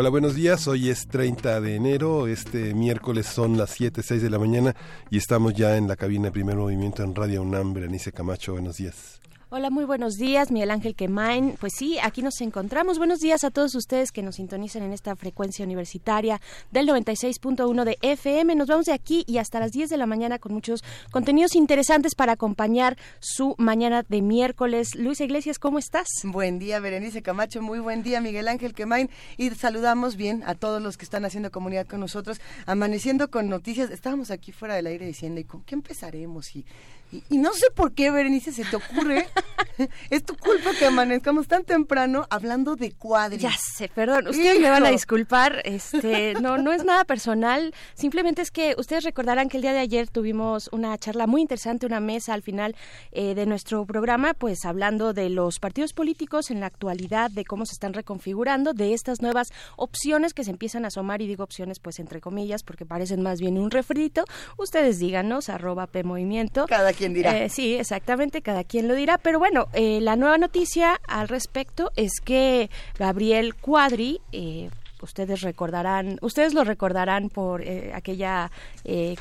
Hola, buenos días. Hoy es 30 de enero. Este miércoles son las 7, 6 de la mañana y estamos ya en la cabina de primer movimiento en Radio UNAM. Berenice Camacho, buenos días. Hola, muy buenos días, Miguel Ángel Quemain. Pues sí, aquí nos encontramos. Buenos días a todos ustedes que nos sintonizan en esta frecuencia universitaria del 96.1 de FM. Nos vamos de aquí y hasta las 10 de la mañana con muchos contenidos interesantes para acompañar su mañana de miércoles. Luisa Iglesias, ¿cómo estás? Buen día, Berenice Camacho. Muy buen día, Miguel Ángel Quemain. Y saludamos bien a todos los que están haciendo comunidad con nosotros, amaneciendo con noticias. Estábamos aquí fuera del aire diciendo, ¿y con qué empezaremos? Y y, no sé por qué, Berenice, se te ocurre. es tu culpa que amanezcamos tan temprano hablando de cuadros. Ya sé, perdón. Ustedes me van a disculpar. Este, no, no es nada personal. Simplemente es que ustedes recordarán que el día de ayer tuvimos una charla muy interesante, una mesa al final eh, de nuestro programa, pues hablando de los partidos políticos en la actualidad, de cómo se están reconfigurando, de estas nuevas opciones que se empiezan a asomar. Y digo opciones, pues entre comillas, porque parecen más bien un refrito. Ustedes díganos, arroba P Movimiento. Cada dirá. Eh, sí, exactamente, cada quien lo dirá. Pero bueno, eh, la nueva noticia al respecto es que Gabriel Cuadri, eh, ustedes recordarán, ustedes lo recordarán por aquella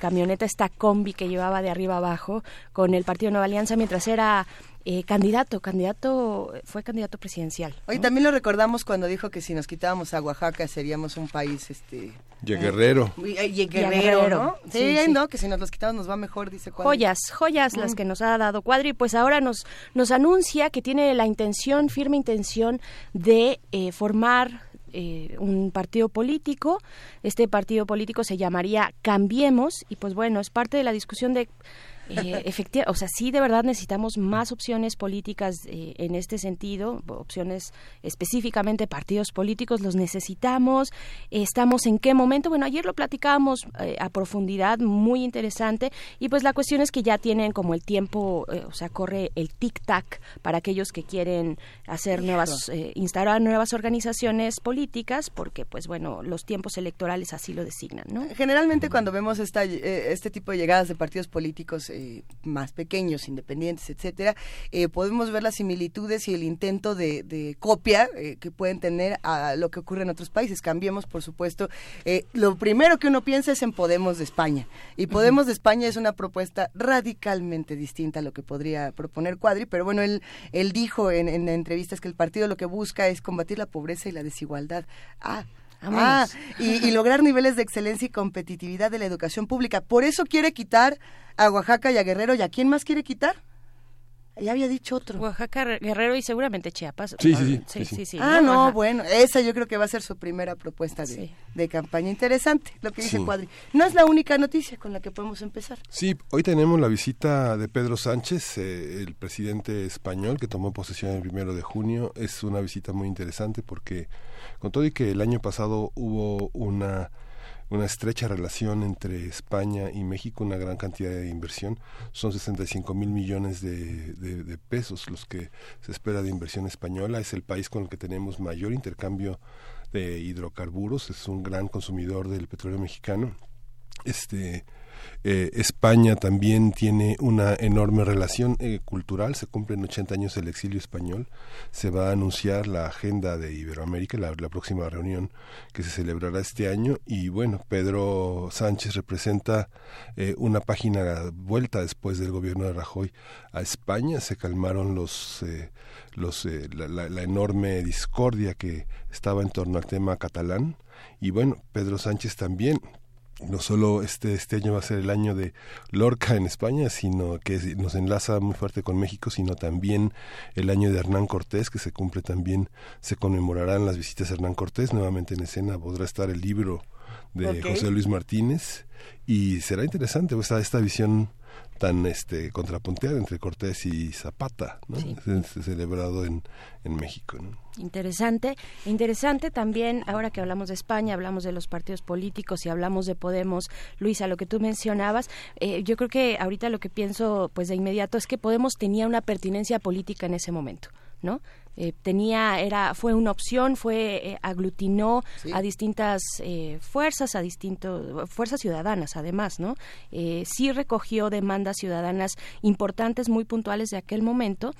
camioneta, esta combi que llevaba de arriba abajo con el Partido Nueva Alianza mientras era eh, candidato, candidato, fue candidato presidencial. Hoy también lo recordamos cuando dijo que si nos quitábamos a Oaxaca seríamos un país, este... Y guerrero. Y, guerrero, ¿no? Sí, no, que si nos los quitamos nos va mejor, dice Cuadri. Joyas, joyas las mm. que nos ha dado Cuadri, pues ahora nos, nos anuncia que tiene la intención, firme intención, de eh, formar eh, un partido político. Este partido político se llamaría Cambiemos y pues bueno, es parte de la discusión de eh, efectivamente, o sea, sí de verdad necesitamos más opciones políticas eh, en este sentido, opciones específicamente partidos políticos, los necesitamos. estamos en qué momento. Bueno, ayer lo platicábamos eh, a profundidad, muy interesante, y pues la cuestión es que ya tienen como el tiempo, eh, o sea, corre el tic-tac para aquellos que quieren hacer nuevas, instalar nuevas organizaciones políticas, porque pues bueno, los tiempos electorales así lo designan, ¿no? Generalmente cuando vemos esta, este tipo de llegadas de partidos políticos, eh, más pequeños, independientes, etcétera, eh, podemos ver las similitudes y el intento de, copia eh, que pueden tener a lo que ocurre en otros países. Cambiemos, por supuesto. lo primero que uno piensa es en Podemos de España. Y Podemos de España es una propuesta radicalmente distinta a lo que podría proponer Cuadri, pero bueno, él, él dijo en, en entrevistas que el partido lo que busca es combatir la pobreza y la desigualdad. Ah, Ah, y, lograr niveles de excelencia y competitividad de la educación pública. Por eso quiere quitar a Oaxaca y a Guerrero. ¿Y a quién más quiere quitar? Ya había dicho otro. Oaxaca, Guerrero y seguramente Chiapas. Sí, sí, sí. ah, no, bueno, esa yo creo que va a ser su primera propuesta de, campaña. Interesante lo que dice Cuadri. No es la única noticia con la que podemos empezar. Sí, hoy tenemos la visita de Pedro Sánchez, eh, el presidente español que tomó posesión el primero de junio. Es una visita muy interesante porque con todo y que el año pasado hubo una una estrecha relación entre España y México, una gran cantidad de inversión. Son 65 mil millones de, de, pesos los que se espera de inversión española. Es el país con el que tenemos mayor intercambio de hidrocarburos. Es un gran consumidor del petróleo mexicano. Este, eh, España también tiene una enorme relación eh, cultural, se cumplen 80 años del exilio español, se va a anunciar la agenda de Iberoamérica, la, próxima reunión que se celebrará este año. Y bueno, Pedro Sánchez representa eh, una página vuelta después del gobierno de Rajoy a España, se calmaron los... los la enorme discordia que estaba en torno al tema catalán. Y bueno, Pedro Sánchez también no solo este, este año va a ser el año de Lorca en España, sino que nos enlaza muy fuerte con México, sino también el año de Hernán Cortés, que se cumple también, se conmemorarán las visitas de Hernán Cortés, nuevamente en escena. Podrá estar el libro de José Luis Martínez y será interesante esta, esta visión tan este contrapunteada entre Cortés y Zapata, ¿no? celebrado en, en México. ¿no? Interesante, interesante también, ahora que hablamos de España, hablamos de los partidos políticos y hablamos de Podemos, Luisa, lo que tú mencionabas, eh, yo creo que ahorita lo que pienso pues de inmediato es que Podemos tenía una pertinencia política en ese momento. ¿no? Eh, tenía era fue una opción fue eh, aglutinó a distintas eh, fuerzas a distintos fuerzas ciudadanas además no sí recogió demandas ciudadanas importantes muy puntuales de aquel momento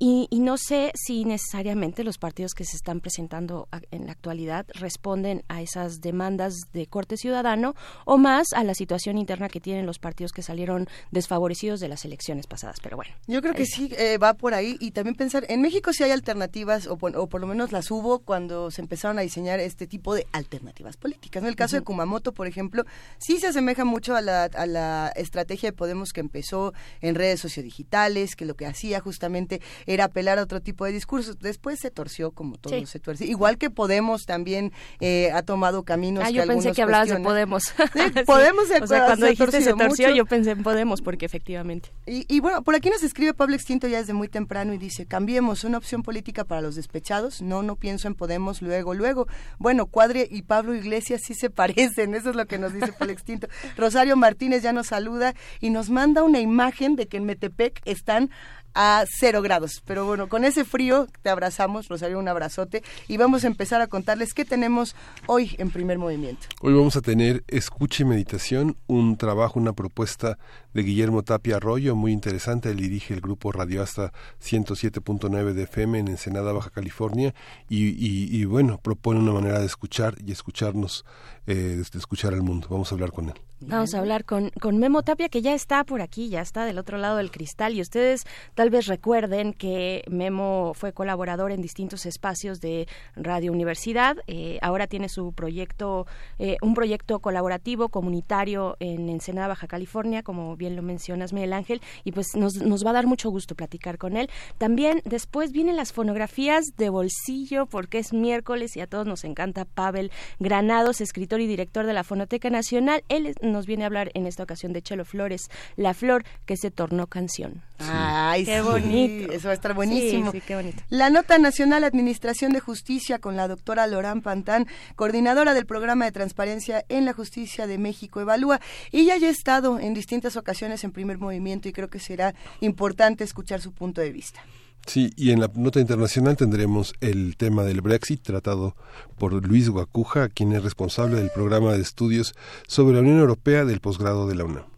y, no sé si necesariamente los partidos que se están presentando en la actualidad responden a esas demandas de corte ciudadano o más a la situación interna que tienen los partidos que salieron desfavorecidos de las elecciones pasadas. Pero bueno. Yo creo que sí eh, va por ahí y también pensar, en México sí hay alternativas o, por lo menos las hubo cuando se empezaron a diseñar este tipo de alternativas políticas. En el caso de Kumamoto, por ejemplo, sí se asemeja mucho a la, a la estrategia de Podemos que empezó en redes sociodigitales, que lo que hacía justamente era apelar a otro tipo de discursos. Después se torció como todo se tuerce. Igual que Podemos también eh, ha tomado caminos ah, yo pensé que hablabas de Podemos. Podemos o sea, cuando dijiste se torció, yo pensé en Podemos, porque efectivamente. Y, y, bueno, por aquí nos escribe Pablo Extinto ya desde muy temprano y dice, cambiemos una opción política para los despechados. No, no pienso en Podemos luego, luego. Bueno, Cuadre y Pablo Iglesias sí se parecen, eso es lo que nos dice Pablo Extinto. Rosario Martínez ya nos saluda y nos manda una imagen de que en Metepec están a cero grados. Pero bueno, con ese frío te abrazamos, Rosario, un abrazote y vamos a empezar a contarles qué tenemos hoy en primer movimiento. Hoy vamos a tener escucha y meditación, un trabajo, una propuesta Guillermo Tapia Arroyo, muy interesante. Él dirige el grupo Radio Hasta 107.9 de FM en Ensenada, Baja California y, bueno, propone una manera de escuchar y escucharnos, eh, de escuchar al mundo. Vamos a hablar con él. Vamos a hablar con, con Memo Tapia, que ya está por aquí, ya está del otro lado del cristal. Y ustedes tal vez recuerden que Memo fue colaborador en distintos espacios de Radio Universidad. Eh, ahora tiene su proyecto, eh, un proyecto colaborativo comunitario en Ensenada, Baja California, como bien lo mencionas, Miguel Ángel. Y pues nos, nos va a dar mucho gusto platicar con él. También después vienen las fonografías de bolsillo, porque es miércoles y a todos nos encanta Pavel Granados, escritor y director de la Fonoteca Nacional. Él nos viene a hablar en esta ocasión de Chelo Flores, La Flor que se tornó canción. Ay, qué bonito. Eso va a estar buenísimo. Sí, qué bonito. La Nota Nacional Administración de Justicia con la doctora Lorán Pantán, coordinadora del programa de transparencia en la justicia de México Evalúa. Ella ya ha estado en distintas ocasiones en primer movimiento y creo que será importante escuchar su punto de vista. Sí, y en la nota internacional tendremos el tema del Brexit tratado por Luis Guacuja, quien es responsable del programa de estudios sobre la Unión Europea del posgrado de la UNAM.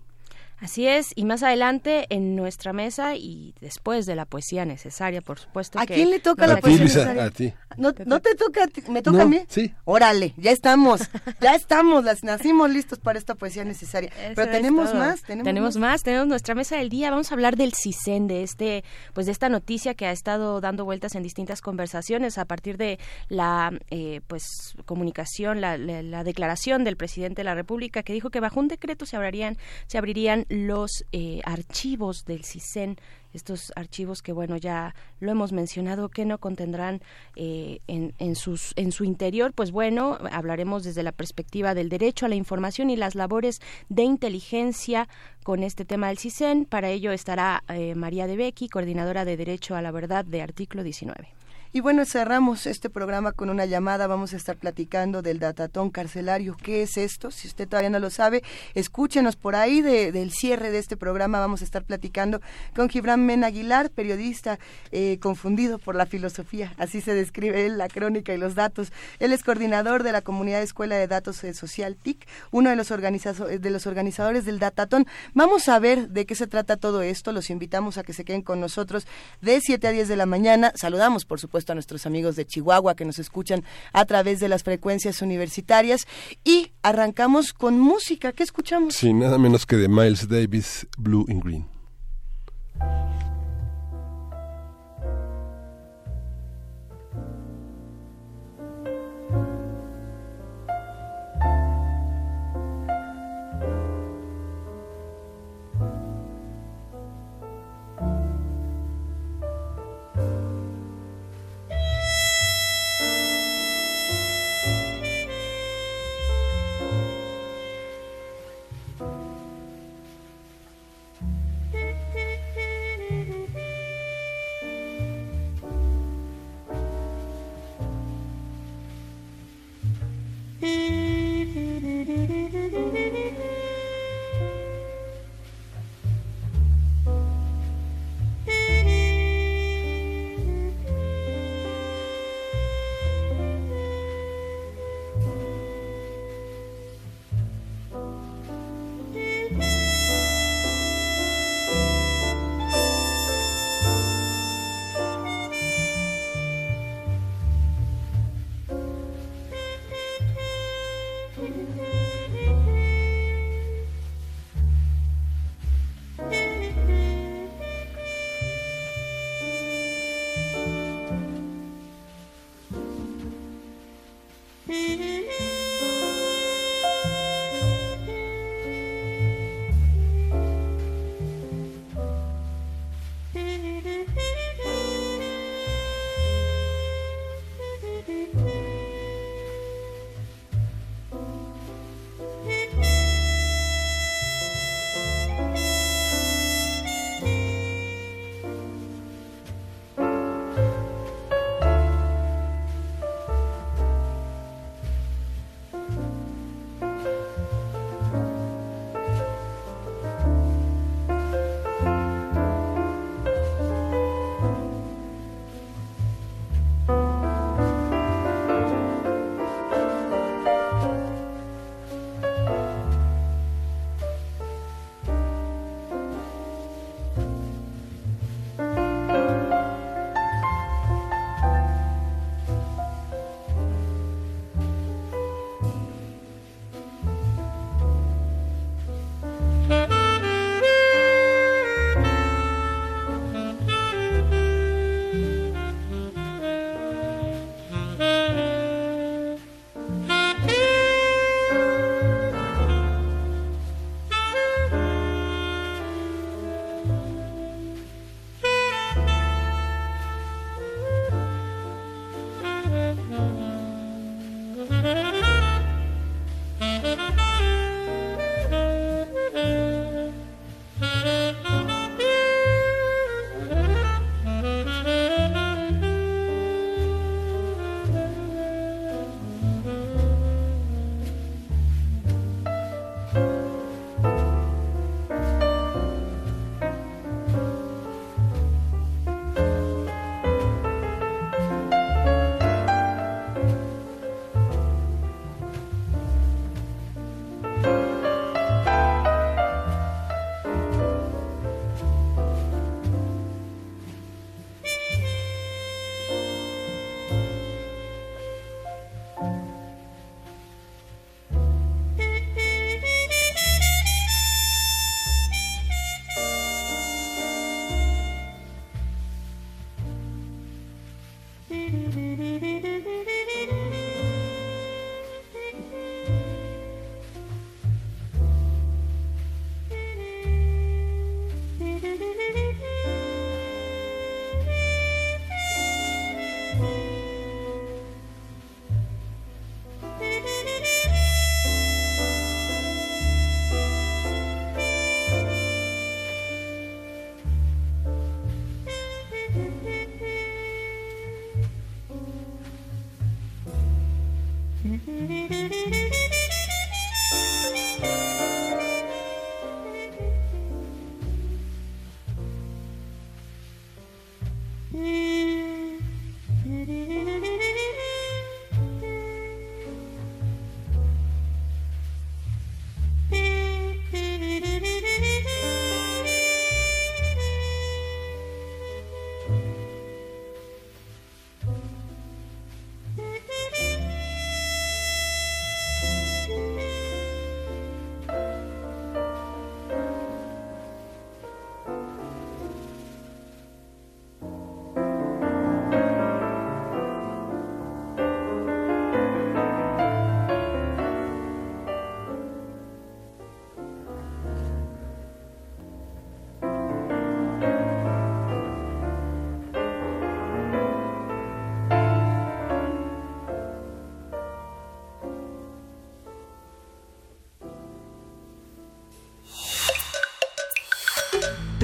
Así es, y más adelante en nuestra mesa y después de la poesía necesaria, por supuesto. ¿A quién le toca la poesía necesaria? A ti. ¿No, ¿No te toca? ¿Me toca a mí? Sí. Órale, ya estamos, ya estamos, las, nacimos listos para esta poesía necesaria. Pero tenemos más, tenemos, más. tenemos nuestra mesa del día. Vamos a hablar del CISEN, de este, pues de esta noticia que ha estado dando vueltas en distintas conversaciones a partir de la, eh, pues, comunicación, la, la, declaración del presidente de la República que dijo que bajo un decreto se abrirían, se abrirían los eh, archivos del CISEN, estos archivos que, bueno, ya lo hemos mencionado, que no contendrán eh, en, en, sus, en su interior, pues bueno, hablaremos desde la perspectiva del derecho a la información y las labores de inteligencia con este tema del CISEN. Para ello estará eh, María de Becky, coordinadora de Derecho a la Verdad de Artículo 19. Y bueno, cerramos este programa con una llamada. Vamos a estar platicando del datatón carcelario. ¿Qué es esto? Si usted todavía no lo sabe, escúchenos por ahí del cierre de este programa. Vamos a estar platicando con Gibran Men Aguilar, periodista eh, confundido por la filosofía. Así se describe él, la crónica y los datos. Él es coordinador de la comunidad Escuela de Datos eh, Social TIC, uno de los, de los organizadores del datatón. Vamos a ver de qué se trata todo esto. Los invitamos a que se queden con nosotros de 7 a 10 de la mañana. Saludamos, por supuesto a nuestros amigos de Chihuahua que nos escuchan a través de las frecuencias universitarias. Y arrancamos con música. ¿Qué escuchamos? Sí, nada menos que de Miles Davis, Blue and Green.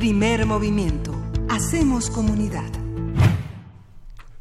Primer movimiento. Hacemos comunidad.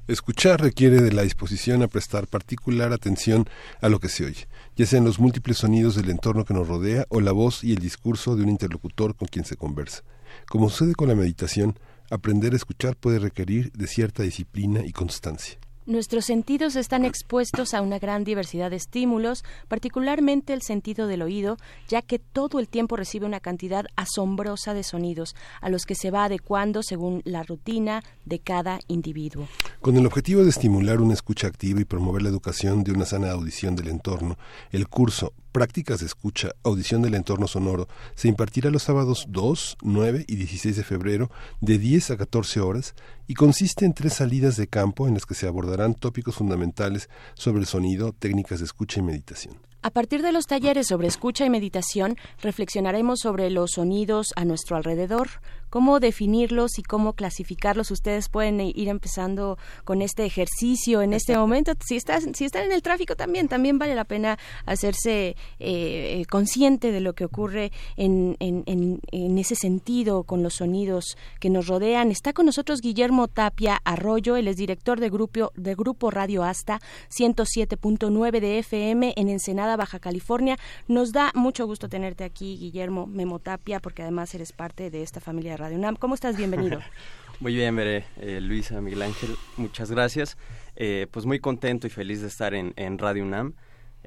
Escuchar requiere de la disposición a prestar particular atención a lo que se oye, ya sean los múltiples sonidos del entorno que nos rodea o la voz y el discurso de un interlocutor con quien se conversa. Como sucede con la meditación, aprender a escuchar puede requerir de cierta disciplina y constancia. Nuestros sentidos están expuestos a una gran diversidad de estímulos, particularmente el sentido del oído, ya que todo el tiempo recibe una cantidad asombrosa de sonidos, a los que se va adecuando según la rutina de cada individuo. Con el objetivo de estimular una escucha activa y promover la educación de una sana audición del entorno, el curso Prácticas de Escucha, Audición del Entorno Sonoro, se impartirá los sábados 2, 9 y 16 de febrero de 10 a 14 horas y consiste en tres salidas de campo en las que se abordarán tópicos fundamentales sobre el sonido, técnicas de escucha y meditación. A partir de los talleres sobre escucha y meditación, reflexionaremos sobre los sonidos a nuestro alrededor, cómo definirlos y cómo clasificarlos. Ustedes pueden ir empezando con este ejercicio en este momento. Si, estás, si están en el tráfico también, también vale la pena hacerse eh, consciente de lo que ocurre en, en, en, ese sentido con los sonidos que nos rodean. Está con nosotros Guillermo Tapia Arroyo, él es director de Grupo, de grupo Radio Asta 107.9 de FM en Ensenada, Baja California. Nos da mucho gusto tenerte aquí, Guillermo Memotapia, porque además eres parte de esta familia de Radio UNAM. ¿Cómo estás? Bienvenido. muy bien, veré, eh, Luisa, Miguel Ángel, muchas gracias. Eh, pues muy contento y feliz de estar en, Radio UNAM.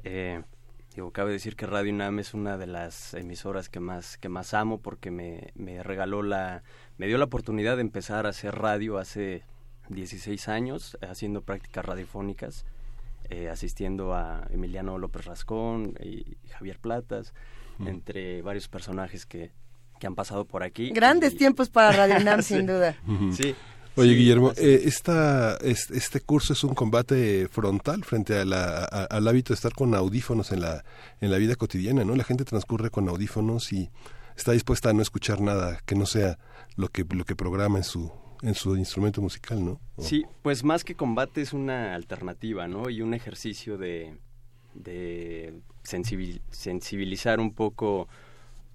Eh, digo, cabe decir que Radio UNAM es una de las emisoras que más, que más amo porque me, me regaló la, me dio la oportunidad de empezar a hacer radio hace 16 años, haciendo prácticas radiofónicas. Eh, asistiendo a Emiliano López Rascón y Javier Platas, entre varios personajes que, que, han pasado por aquí. Grandes tiempos para Radio Nam, sin duda. Sí. Oye, Guillermo, eh, esta, este, curso es un combate frontal frente a la, al hábito de estar con audífonos en la, en la vida cotidiana, ¿no? La gente transcurre con audífonos y está dispuesta a no escuchar nada que no sea lo que, lo que programa en su, en su instrumento musical, ¿no? Sí, pues más que combate es una alternativa, ¿no? Y un ejercicio de, de sensibilizar un poco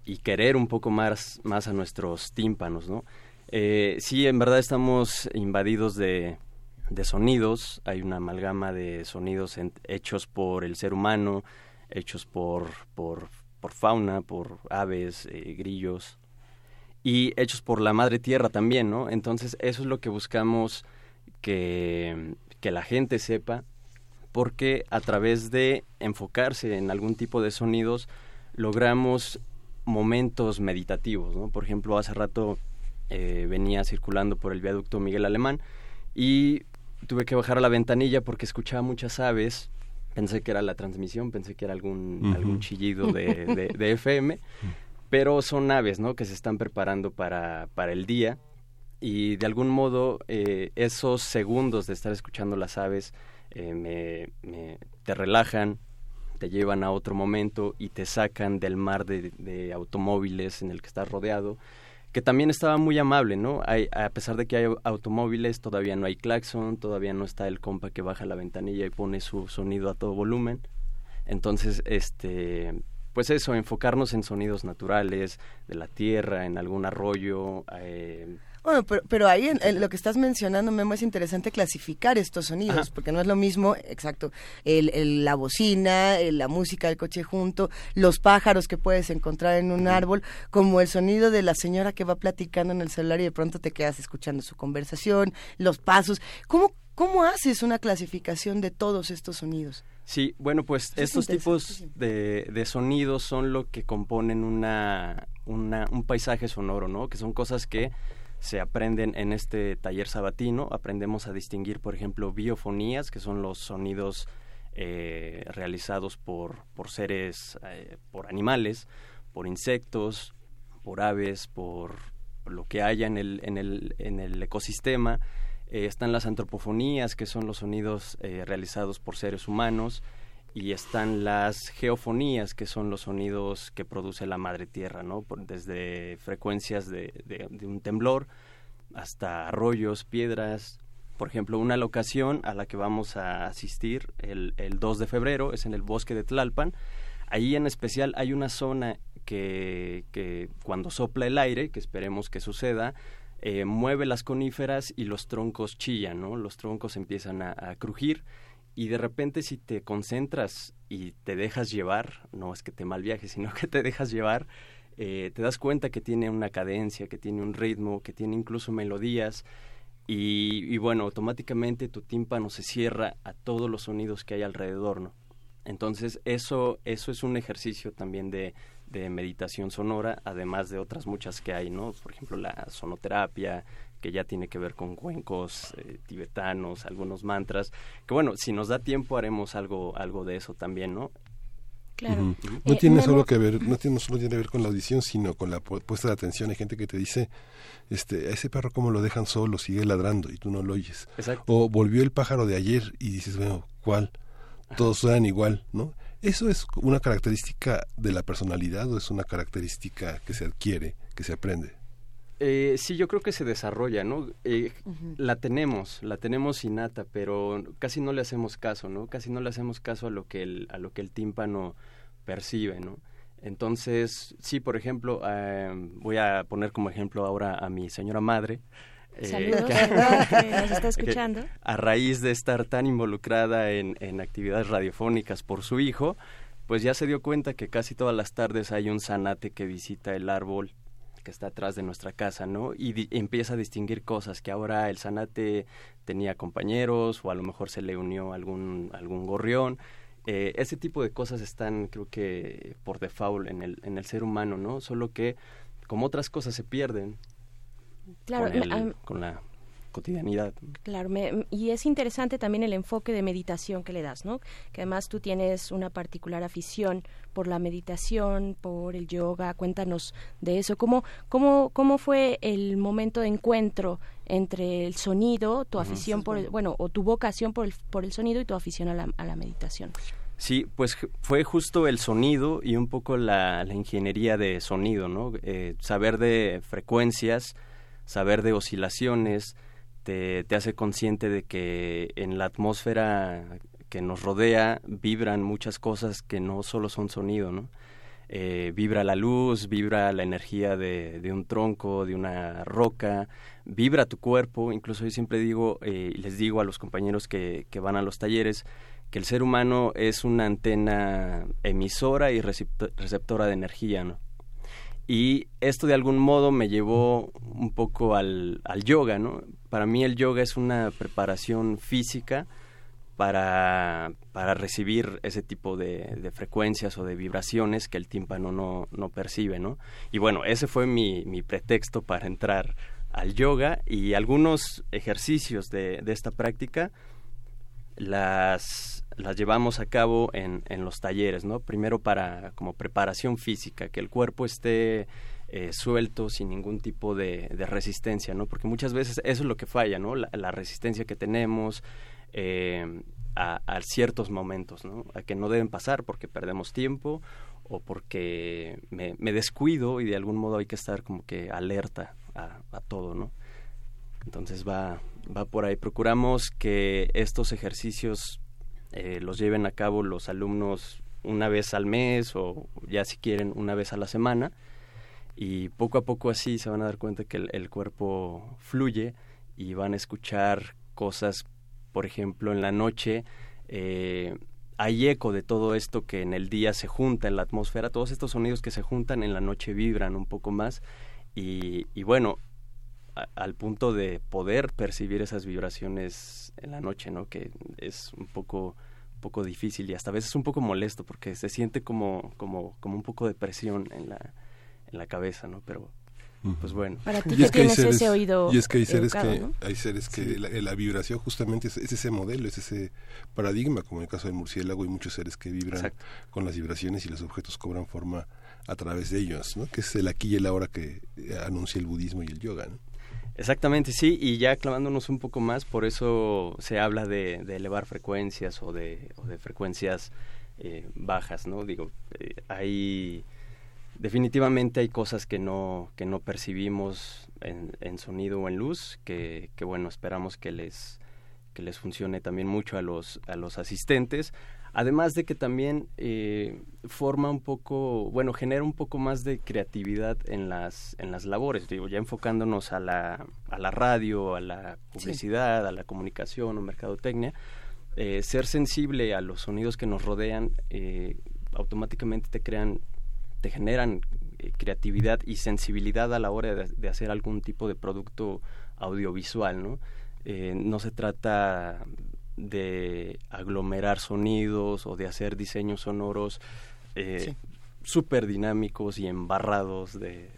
y querer un poco más, más a nuestros tímpanos, ¿no? Eh, sí, en verdad estamos invadidos de, de sonidos, hay una amalgama de sonidos hechos por el ser humano, hechos por, por, por fauna, por aves, eh, grillos, y hechos por la madre tierra también, ¿no? Entonces eso es lo que buscamos que, que la gente sepa, porque a través de enfocarse en algún tipo de sonidos logramos momentos meditativos, ¿no? Por ejemplo, hace rato eh, venía circulando por el viaducto Miguel Alemán y tuve que bajar a la ventanilla porque escuchaba muchas aves. Pensé que era la transmisión, pensé que era algún, algún chillido de, de, de FM pero son aves, ¿no? Que se están preparando para, para el día y de algún modo eh, esos segundos de estar escuchando las aves eh, me, te relajan, llevan a otro momento y te sacan del mar de, automóviles en el que estás rodeado, que también estaba muy amable, ¿no? A pesar de que hay automóviles, todavía no hay claxon, todavía no está el compa que baja la ventanilla y pone su sonido a todo volumen. Entonces, este, pues eso, enfocarnos en sonidos naturales, de la tierra, en algún arroyo. Eh, bueno, pero, ahí en, lo que estás mencionando, Memo, es interesante clasificar estos sonidos, porque no es lo mismo, exacto, el, la bocina, la música del coche junto, los pájaros que puedes encontrar en un árbol, como el sonido de la señora que va platicando en el celular y de pronto te quedas escuchando su conversación, los pasos. ¿Cómo, cómo haces una clasificación de todos estos sonidos? Sí, bueno, pues estos tipos de, de, sonidos son lo que componen una, una, un paisaje sonoro, ¿no? Que son cosas que se aprenden en este taller sabatino. Aprendemos a distinguir, por ejemplo, biofonías, que son los sonidos eh, realizados por, por seres, eh, por animales, por insectos, por aves, por lo que haya en el, en el, en el ecosistema. Eh, están las antropofonías, que son los sonidos eh, realizados por seres humanos, y están las geofonías, que son los sonidos que produce la madre tierra, ¿no? desde frecuencias de, un temblor hasta arroyos, piedras. Por ejemplo, una locación a la que vamos a asistir el, el 2 de febrero es en el bosque de Tlalpan. ahí en especial hay una zona que, que cuando sopla el aire, que esperemos que suceda, eh, mueve las coníferas y los troncos chillan, ¿no? Los troncos empiezan a, crujir y de repente si te concentras y te dejas llevar, no es que te mal viajes, sino que te dejas llevar, eh, te das cuenta que tiene una cadencia, que tiene un ritmo, que tiene incluso melodías y, bueno, automáticamente tu tímpano se cierra a todos los sonidos que hay alrededor, ¿no? Entonces eso, eso es un ejercicio también de, de meditación sonora, además de otras muchas que hay, ¿no? Por ejemplo, la sonoterapia, que ya tiene que ver con cuencos eh, tibetanos, algunos mantras, que bueno, si nos da tiempo haremos algo, algo de eso también, ¿no? Claro. No eh, tiene solo que ver, no tiene solo tiene que ver con la audición, sino con la puesta de atención. Hay gente que te dice, este, a ese perro cómo lo dejan solo, sigue ladrando y tú no lo oyes. O volvió el pájaro de ayer y dices, bueno, ¿cuál? Todos suenan igual, ¿no? ¿Eso es una característica de la personalidad o es una característica que se adquiere, que se aprende? Eh, sí, yo creo que se desarrolla, ¿no? Eh, la tenemos, la tenemos innata, pero casi no le hacemos caso, ¿no? Casi no le hacemos caso a lo que el, a lo que el tímpano percibe, ¿no? Entonces, sí, por ejemplo, eh, voy a poner como ejemplo ahora a mi señora madre, eh, Saludos, que, nos está escuchando. A raíz de estar tan involucrada en, en actividades radiofónicas por su hijo, pues ya se dio cuenta que casi todas las tardes hay un zanate que visita el árbol que está atrás de nuestra casa, ¿no? Y empieza a distinguir cosas, que ahora el zanate tenía compañeros o a lo mejor se le unió algún, algún gorrión. Eh, ese tipo de cosas están, creo que, por default en el, en el ser humano, ¿no? Solo que, como otras cosas se pierden, Claro, con, la cotidianidad. Claro, y es interesante también el enfoque de meditación que le das, ¿no? Que además tú tienes una particular afición por la meditación, por el yoga. Cuéntanos de eso. ¿Cómo, cómo, cómo fue el momento de encuentro entre el sonido, tu afición por, el, bueno, o tu vocación por el, por el sonido y tu afición a la, a la meditación? Sí, pues fue justo el sonido y un poco la, la ingeniería de sonido, ¿no? Eh, saber de frecuencias, saber de oscilaciones, te, te hace consciente de que en la atmósfera que nos rodea vibran muchas cosas que no solo son sonido, ¿no? Eh, vibra la luz, vibra la energía de, de, un tronco, de una roca, vibra tu cuerpo. Incluso yo siempre digo, eh, y les digo a los compañeros que, que, van a los talleres, que el ser humano es una antena emisora y receptora de energía, ¿no? Y esto de algún modo me llevó un poco al, al yoga, ¿no? Para mí el yoga es una preparación física para, para recibir ese tipo de, frecuencias o de vibraciones que el tímpano no, no percibe, ¿no? Y bueno, ese fue mi, mi pretexto para entrar al yoga y algunos ejercicios de, de esta práctica las las llevamos a cabo en, en los talleres, ¿no? Primero para como preparación física, que el cuerpo esté eh, suelto sin ningún tipo de, de, resistencia, ¿no? Porque muchas veces eso es lo que falla, ¿no? La, resistencia que tenemos eh, a, ciertos momentos, ¿no? A que no deben pasar porque perdemos tiempo o porque me, me, descuido y de algún modo hay que estar como que alerta a, a todo, ¿no? Entonces va, va por ahí. Procuramos que estos ejercicios eh, los lleven a cabo los alumnos una vez al mes o ya si quieren una vez a la semana y poco a poco así se van a dar cuenta que el, cuerpo fluye y van a escuchar cosas, por ejemplo, en la noche eh, hay eco de todo esto que en el día se junta en la atmósfera, todos estos sonidos que se juntan en la noche vibran un poco más y, y bueno, al punto de poder percibir esas vibraciones en la noche, ¿no? Que es un poco poco difícil y hasta a veces un poco molesto porque se siente como como como un poco de presión en la en la cabeza, ¿no? Pero pues bueno. Para ti que tienes ese oído Y es que hay seres que hay seres que la, vibración justamente es, ese modelo, es ese paradigma, como en el caso del murciélago y muchos seres que vibran con las vibraciones y los objetos cobran forma a través de ellos, ¿no? Que es el aquí y el ahora que anuncia el budismo y el yoga, ¿no? Exactamente, sí, y ya clavándonos un poco más, por eso se habla de, elevar frecuencias o de, o de frecuencias eh, bajas, ¿no? Digo, eh, hay definitivamente hay cosas que no que no percibimos en, en sonido o en luz, que, que, bueno esperamos que les que les funcione también mucho a los a los asistentes. Además de que también eh, forma un poco, bueno, genera un poco más de creatividad en las, en las labores, digo, ya enfocándonos a la, a la radio, a la publicidad, a la comunicación o mercadotecnia, eh, ser sensible a los sonidos que nos rodean eh, automáticamente te crean, te generan creatividad y sensibilidad a la hora de, hacer algún tipo de producto audiovisual, ¿no? no se trata de aglomerar sonidos o de hacer diseños sonoros eh, súper dinámicos y embarrados de,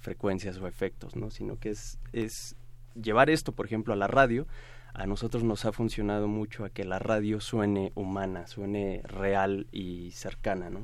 frecuencias o efectos, ¿no? sino que es, es llevar esto, por ejemplo, a la radio. A nosotros nos ha funcionado mucho a que la radio suene humana, suene real y cercana, ¿no?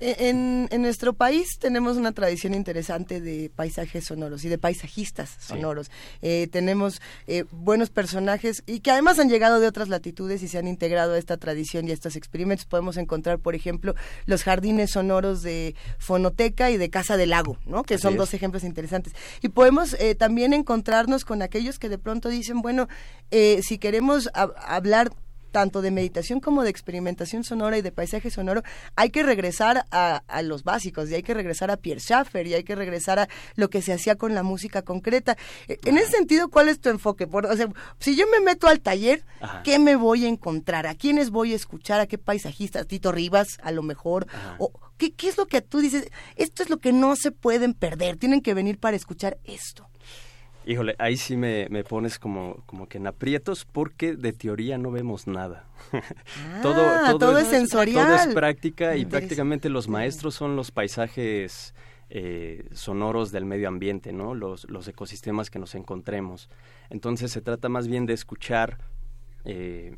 Eh, en, en, nuestro país tenemos una tradición interesante de paisajes sonoros y de paisajistas sonoros. Eh, tenemos eh, buenos personajes y que además han llegado de otras latitudes y se han integrado a esta tradición y a estos experimentos. Podemos encontrar, por ejemplo, los jardines sonoros de Fonoteca y de Casa del Lago, ¿no? que son dos ejemplos interesantes. Y podemos también encontrarnos con aquellos que de pronto dicen, bueno, si queremos hablar tanto de meditación como de experimentación sonora y de paisaje sonoro, hay que regresar a, los básicos y hay que regresar a Pierre Schaeffer y hay que regresar a lo que se hacía con la música concreta. E, en ese sentido, ¿cuál es tu enfoque? Por, o sea, si yo me meto al taller, ¿qué me voy a encontrar? ¿A quiénes voy a escuchar? ¿A qué paisajistas? ¿Tito Rivas, a lo mejor? ¿O qué, qué es lo que tú dices? Esto es lo que no se pueden perder, tienen que venir para escuchar esto. Híjole, ahí sí me, pones como, como que en aprietos porque de teoría no vemos nada. Ah, todo, todo, es, sensorial. Todo es práctica y prácticamente los maestros son los paisajes eh, sonoros del medio ambiente, ¿no? Los, los ecosistemas que nos encontremos. Entonces se trata más bien de escuchar eh,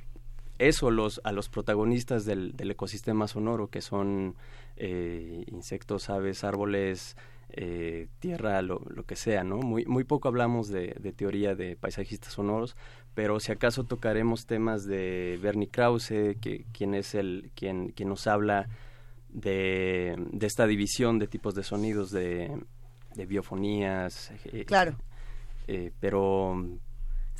eso los, a los protagonistas del, del ecosistema sonoro, que son eh, insectos, aves, árboles, eh, tierra, lo, lo, que sea, ¿no? Muy, muy poco hablamos de, teoría de paisajistas sonoros, pero si acaso tocaremos temas de Bernie Krause, que, quien es el, quien, quien nos habla de, de esta división de tipos de sonidos, de, de biofonías. Eh, claro. Eh, pero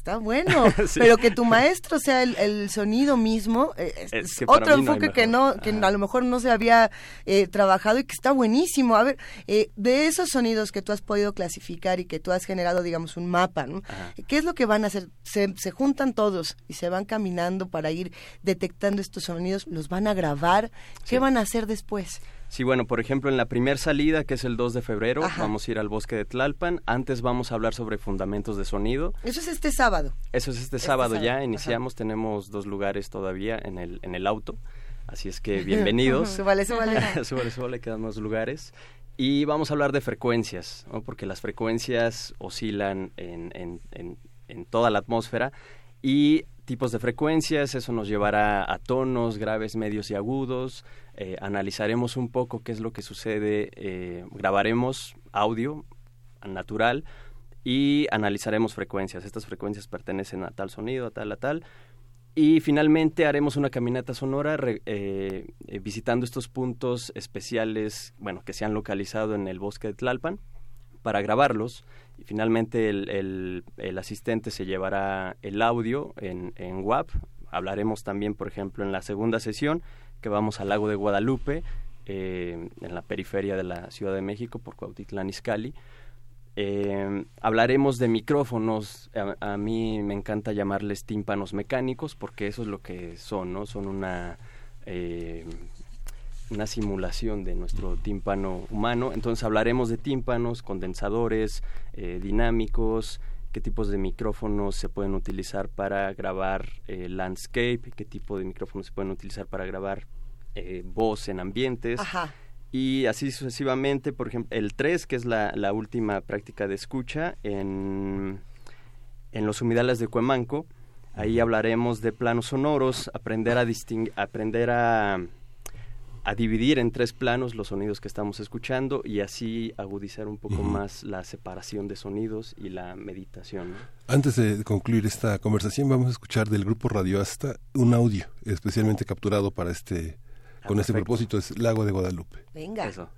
Está bueno, pero que tu maestro sea el, sonido mismo, eh, es, otro enfoque que no, que a lo mejor no se había eh, trabajado y que está buenísimo. A ver, eh, de esos sonidos que tú has podido clasificar y que tú has generado, digamos, un mapa, ¿no? ¿Qué es lo que van a hacer? Se, se juntan todos y se van caminando para ir detectando estos sonidos, los van a grabar. ¿Qué van a hacer después? Sí, bueno, por ejemplo, en la primera salida, que es el 2 de febrero, vamos a ir al bosque de Tlalpan. Antes vamos a hablar sobre fundamentos de sonido. Eso es este sábado. Eso es este, este sábado, ya. Iniciamos, tenemos dos lugares todavía en el, en el auto. Así es que bienvenidos. súbale, súbale. súbale, súbale, quedan más lugares. Y vamos a hablar de frecuencias, ¿no? porque las frecuencias oscilan en, en, en, en toda la atmósfera y tipos de frecuencias, eso nos llevará a tonos graves, medios y agudos, eh, analizaremos un poco qué es lo que sucede, eh, grabaremos audio natural y analizaremos frecuencias. Estas frecuencias pertenecen a tal sonido, a tal, a tal. Y finalmente haremos una caminata sonora eh, visitando estos puntos especiales, bueno, que se han localizado en el bosque de Tlalpan para grabarlos. Y finalmente el, el, asistente se llevará el audio en, en WAP. Hablaremos también, por ejemplo, en la segunda sesión que vamos al lago de Guadalupe, eh, en la periferia de la Ciudad de México, por Cuautitlán Izcalli. Eh, hablaremos de micrófonos, a, mí me encanta llamarles tímpanos mecánicos porque eso es lo que son, ¿no? Son una, eh, una simulación de nuestro tímpano humano. Entonces hablaremos de tímpanos, condensadores, dinámicos, qué tipos de micrófonos se pueden utilizar para grabar eh, landscape, qué tipo de micrófonos se pueden utilizar para grabar eh, voz en ambientes. Y así sucesivamente, por ejemplo, el 3, que es la, la última práctica de escucha en, en los humedales de Cuemanco. Ahí hablaremos de planos sonoros, aprender a distinguir, aprender a a dividir en tres planos los sonidos que estamos escuchando y así agudizar un poco más la separación de sonidos y la meditación. Antes de concluir esta conversación, vamos a escuchar del grupo Radio Hasta un audio especialmente capturado para este, ah, con este propósito, es Lago de Guadalupe. Venga. Eso.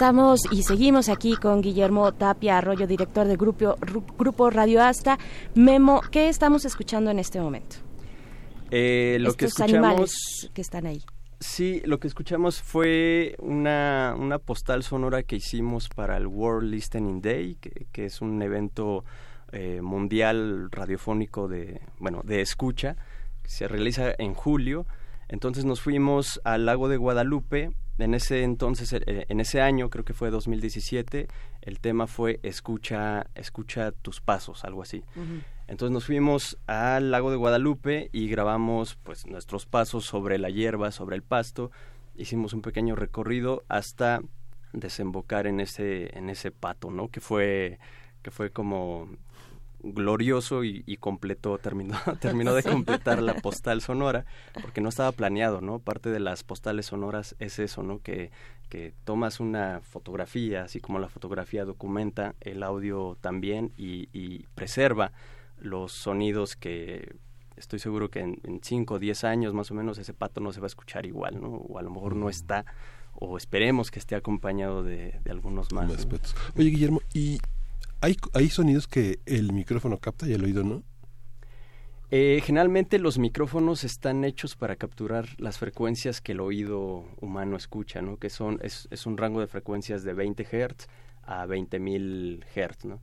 Estamos y seguimos aquí con Guillermo Tapia Arroyo, director del grupo, grupo Radio Asta. Memo, ¿qué estamos escuchando en este momento? Eh, lo que escuchamos, animales que están ahí. Sí, lo que escuchamos fue una, una postal sonora que hicimos para el World Listening Day, que, es un evento eh, mundial radiofónico de, bueno, de escucha, que se realiza en julio. Entonces nos fuimos al lago de Guadalupe en ese entonces, eh, en ese año, creo que fue 2017, el tema fue escucha, escucha tus pasos, algo así. Entonces nos fuimos al lago de Guadalupe y grabamos pues nuestros pasos sobre la hierba, sobre el pasto. Hicimos un pequeño recorrido hasta desembocar en ese, en ese pato, ¿no? Que fue, que fue como glorioso y, y completó, terminó, terminó de completar la postal sonora, porque no estaba planeado, ¿no? Parte de las postales sonoras es eso, ¿no? Que, que tomas una fotografía, así como la fotografía documenta, el audio también y, y preserva los sonidos que estoy seguro que en 5 o 10 años más o menos ese pato no se va a escuchar igual, ¿no? O a lo mejor no está, o esperemos que esté acompañado de, de algunos más. Oye, Guillermo, ¿y hay, sonidos que el micrófono capta y el oído no. Eh, generalmente los micrófonos están hechos para capturar las frecuencias que el oído humano escucha, ¿no? Que son es, es un rango de frecuencias de 20 Hz a 20.000 Hz, ¿no?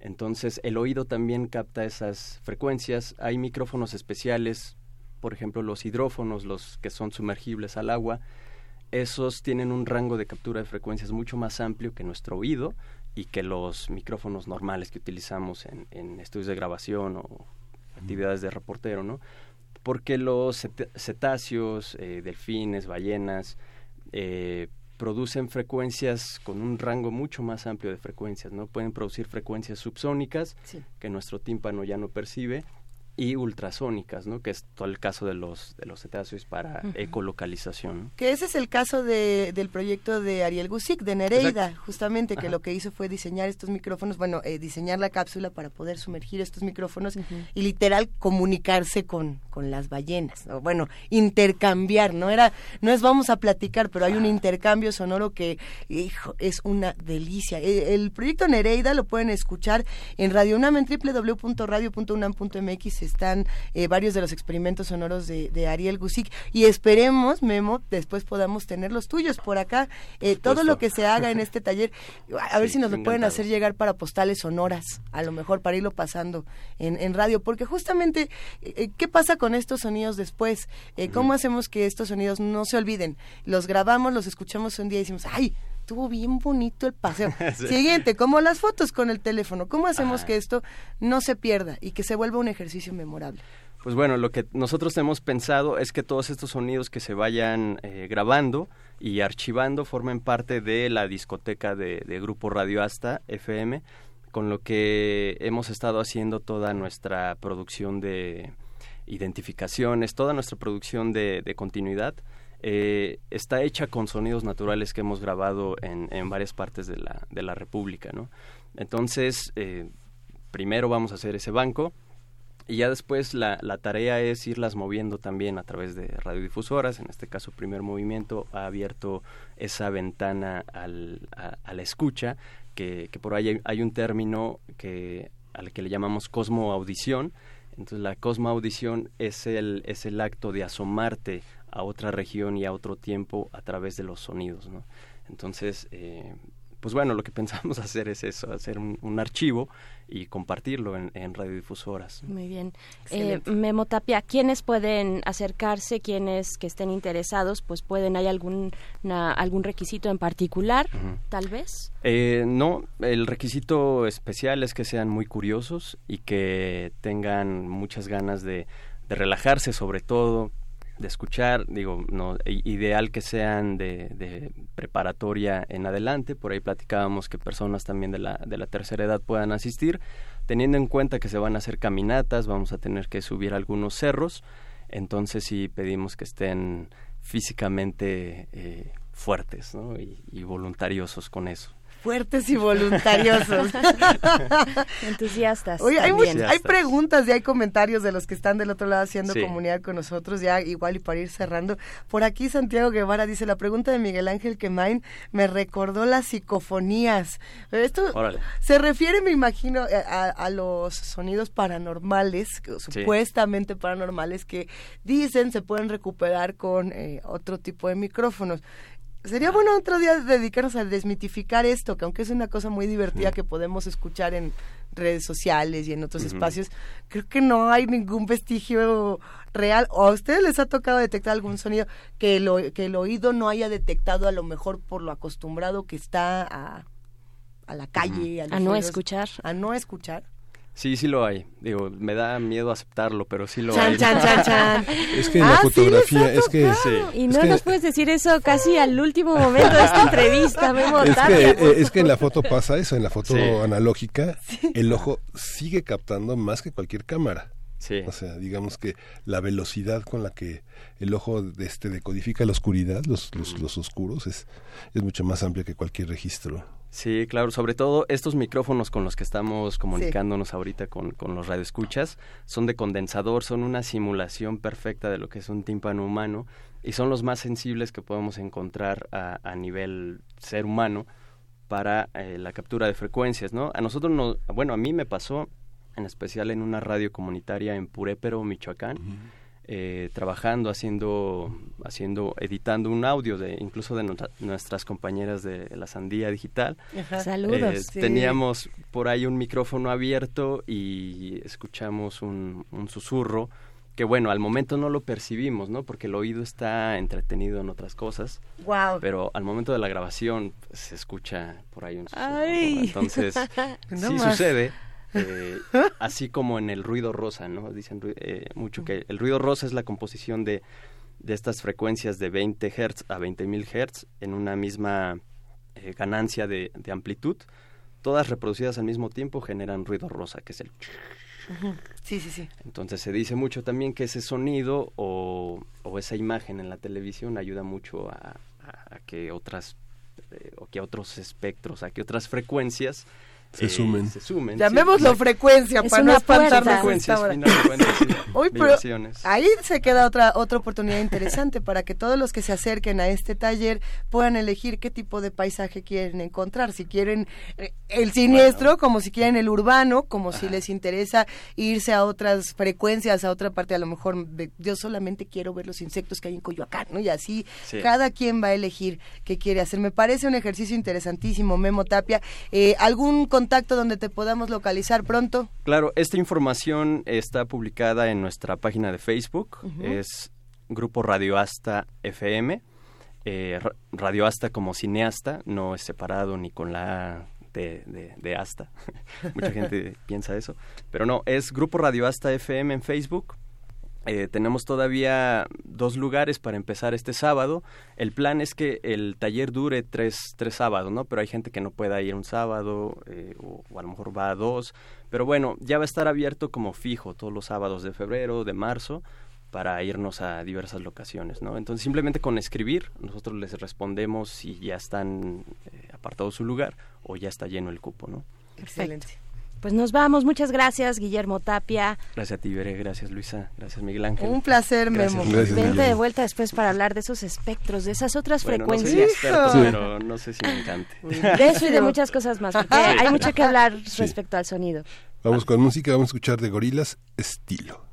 Entonces el oído también capta esas frecuencias. Hay micrófonos especiales, por ejemplo los hidrófonos, los que son sumergibles al agua. Esos tienen un rango de captura de frecuencias mucho más amplio que nuestro oído y que los micrófonos normales que utilizamos en, estudios de grabación o actividades de reportero, ¿no? Porque los cetáceos, eh, delfines, ballenas, eh, producen frecuencias con un rango mucho más amplio de frecuencias, ¿no? Pueden producir frecuencias subsónicas que nuestro tímpano ya no percibe y ultrasónicas, ¿no? Que es todo el caso de los de los cetáceos para ecolocalización. Que ese es el caso de, del proyecto de Ariel Gusic de Nereida, justamente que lo que hizo fue diseñar estos micrófonos, bueno, eh, diseñar la cápsula para poder sumergir estos micrófonos y literal comunicarse con, con las ballenas, o bueno, intercambiar, no era no es vamos a platicar, pero hay un intercambio sonoro que hijo, es una delicia. E, el, proyecto Nereida lo pueden escuchar en Radio UNAM en www.radio.unam.mx están eh, varios de los experimentos sonoros de, Ariel Gusic y esperemos, Memo, después podamos tener los tuyos por acá. Eh, todo lo que se haga en este taller, a ver si nos lo pueden hacer llegar para postales sonoras, a lo mejor para irlo pasando en, en radio, porque justamente, eh, ¿qué pasa con estos sonidos después? ¿Cómo hacemos que estos sonidos no se olviden? Los grabamos, los escuchamos un día y decimos, ¡ay! Estuvo bien bonito el paseo. Siguiente, como las fotos con el teléfono. ¿Cómo hacemos que esto no se pierda y que se vuelva un ejercicio memorable? Pues bueno, lo que nosotros hemos pensado es que todos estos sonidos que se vayan eh, grabando y archivando formen parte de la discoteca de, Grupo Radio Asta FM, con lo que hemos estado haciendo toda nuestra producción de identificaciones, toda nuestra producción de continuidad eh, está hecha con sonidos naturales que hemos grabado en, varias partes de la, de la República, ¿no? Entonces, eh, primero vamos a hacer ese banco y ya después la, la, tarea es irlas moviendo también a través de radiodifusoras. En este caso, Primer Movimiento ha abierto esa ventana al, a, la escucha, que, que por ahí hay, hay, un término que, al que le llamamos cosmoaudición. Entonces, la cosmoaudición es el, es el acto de asomarte a otra región y a otro tiempo a través de los sonidos, ¿no? Entonces, eh, pues bueno, lo que pensamos hacer es eso, hacer un, archivo y compartirlo en, radiodifusoras. Muy bien. Eh, Memo Tapia, ¿quiénes pueden acercarse? ¿Quiénes que estén interesados? Pues pueden, ¿hay algún, algún requisito en particular, tal vez? Eh, no, el requisito especial es que sean muy curiosos y que tengan muchas ganas de relajarse sobre todo, escuchar, digo, no, ideal que sean de, preparatoria en adelante, por ahí platicábamos que personas también de la, de la tercera edad puedan asistir, teniendo en cuenta que se van a hacer caminatas, vamos a tener que subir algunos cerros, entonces sí pedimos que estén físicamente eh, fuertes ¿no? y voluntariosos con eso fuertes y voluntarios Entusiastas. Oye, hay, hay preguntas y hay comentarios de los que están del otro lado haciendo comunidad con nosotros, ya igual y para ir cerrando. Por aquí Santiago Guevara dice, la pregunta de Miguel Ángel Quemain me recordó las psicofonías. Esto se refiere, me imagino, eh, a, los sonidos paranormales, supuestamente paranormales, que dicen se pueden recuperar con eh, otro tipo de micrófonos. Sería bueno otro día dedicarnos a desmitificar esto, que aunque es una cosa muy divertida que podemos escuchar en redes sociales y en otros espacios, creo que no hay ningún vestigio real. ¿O a ustedes les ha tocado detectar algún sonido que, lo, que el oído no haya detectado a lo mejor por lo acostumbrado que está a, a la calle? A, no escuchar. A no escuchar. Sí, sí lo hay. Digo, me da miedo aceptarlo, pero sí lo hay. Chan, chan, chan. Es que en la ah, fotografía, es que... Y no nos puedes decir eso casi al último momento de esta entrevista, Memo es que, eh, es que en la foto pasa eso, en la foto analógica, el ojo sigue captando más que cualquier cámara. Sí. O sea, digamos que la velocidad con la que el ojo de este decodifica la oscuridad, los, los, los oscuros, es, es mucho más amplia que cualquier registro. Sí, claro, sobre todo estos micrófonos con los que estamos comunicándonos ahorita con, con los radioescuchas son de condensador, son una simulación perfecta de lo que es un tímpano humano y son los más sensibles que podemos encontrar a, a nivel ser humano para eh, la captura de frecuencias, ¿no? A nosotros, no, bueno, a mí me pasó, en especial en una radio comunitaria en Purépero, Michoacán, eh, trabajando, haciendo, haciendo, editando un audio de incluso de nuestras compañeras de la Sandía Digital. Saludos. Eh, teníamos por ahí un micrófono abierto y escuchamos un, susurro que bueno, al momento no lo percibimos, ¿no? Porque el oído está entretenido en otras cosas. Wow. Pero al momento de la grabación pues, se escucha por ahí un susurro. Entonces, sí sucede. Eh, así como en el ruido rosa, ¿no? Dicen eh, mucho que el ruido rosa es la composición de, de estas frecuencias de 20 Hz a 20.000 Hz en una misma eh, ganancia de, de, amplitud, todas reproducidas al mismo tiempo generan ruido rosa, que es el... Sí, sí, sí. Entonces se dice mucho también que ese sonido o, o esa imagen en la televisión ayuda mucho a, a, que otras o que otros espectros, a que otras frecuencias se sumen. Se sumen Llamémoslo frecuencia para no espantarnos. frecuencias, ahí se queda otra otra oportunidad interesante para que todos los que se acerquen a este taller puedan elegir qué tipo de paisaje quieren encontrar, si quieren eh, el siniestro, como si quieren el urbano, como si les interesa irse a otras frecuencias, a otra parte, a lo mejor yo solamente quiero ver los insectos que hay en Coyoacán, ¿no? Y así cada quien va a elegir qué quiere hacer. Me parece un ejercicio interesantísimo, Memo Tapia. Eh, ¿Algún contacto donde te podamos localizar pronto? Claro, esta información está publicada en nuestra página de Facebook, es Grupo Radioasta FM. Eh, Radioasta como cineasta, no es separado ni con la de, de, Asta. Mucha gente piensa eso. Pero no, es Grupo Radioasta FM en Facebook. Eh, tenemos todavía dos lugares para empezar este sábado. El plan es que el taller dure tres, tres sábados, ¿no? Pero hay gente que no pueda ir un sábado eh, o, a lo mejor va a dos. Pero bueno, ya va a estar abierto como fijo todos los sábados de febrero, de marzo, para irnos a diversas locaciones, ¿no? Entonces simplemente con escribir nosotros les respondemos si ya están eh, apartados su lugar o ya está lleno el cupo, ¿no? Excelente. Pues nos vamos. Muchas gracias, Guillermo Tapia. Gracias a ti, Veré. Gracias, Luisa. Gracias, Miguel Ángel. Un placer, Memo. Vente de vuelta después para hablar de esos espectros, de esas otras frecuencias. No sé experto, pero no sé si me encante. De eso y de muchas cosas más, porque hay mucho que hablar respecto al sonido. Vamos con música, vamos a escuchar de gorilas, estilo.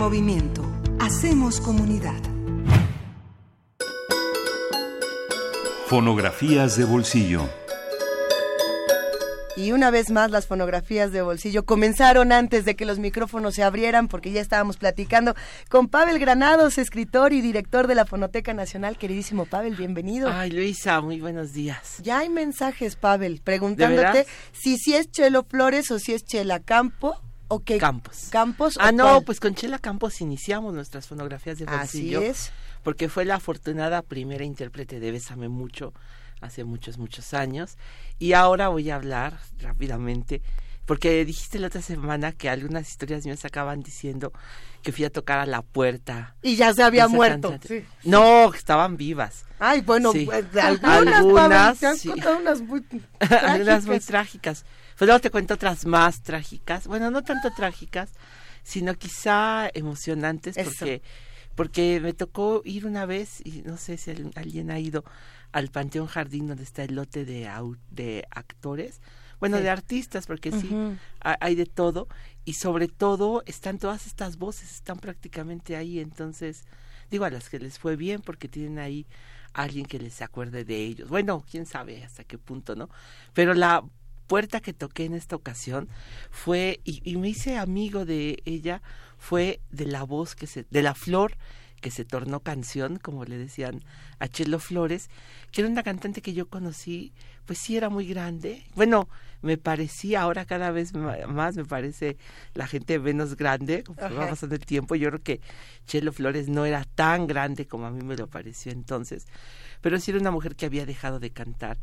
Movimiento. Hacemos comunidad. Fonografías de bolsillo. Y una vez más las fonografías de bolsillo comenzaron antes de que los micrófonos se abrieran porque ya estábamos platicando con Pavel Granados, escritor y director de la Fonoteca Nacional. Queridísimo Pavel, bienvenido. Ay, Luisa, muy buenos días. Ya hay mensajes, Pavel, preguntándote si es Chelo Flores o si es Chela Campo o qué Campos. Campos Ah, no, cuál? pues con Chela Campos iniciamos nuestras fonografías de Así bolsillo. es. Porque fue la afortunada primera intérprete de Bésame Mucho hace muchos, muchos años. Y ahora voy a hablar rápidamente, porque dijiste la otra semana que algunas historias mías acaban diciendo que fui a tocar a la puerta. Y ya se había muerto. cantante. Sí. No, estaban vivas. Ay, bueno, Sí. pues, algunas, Algunas, sí. contado unas muy algunas muy trágicas. Trágicas. Pues luego te cuento otras más trágicas. Bueno, no tanto trágicas, sino quizá emocionantes Eso. porque porque me tocó ir una vez y no sé si al- alguien ha ido al Panteón Jardín donde está el lote de au- de actores, bueno, Sí. de artistas porque sí hay de todo y sobre todo están todas estas voces están prácticamente ahí, entonces digo a las que les fue bien porque tienen ahí alguien que les acuerde de ellos. Bueno, quién sabe hasta qué punto, ¿no? Pero la puerta que toqué en esta ocasión fue y, y me hice amigo de ella fue de la voz que se de la flor que se tornó canción, como le decían a Chelo Flores, que era una cantante que yo conocí, pues sí era muy grande. Bueno, me parecía, ahora cada vez más me parece la gente menos grande, conforme va pasando el tiempo. Yo creo que Chelo Flores no era tan grande como a mí me lo pareció entonces, pero sí era una mujer que había dejado de cantar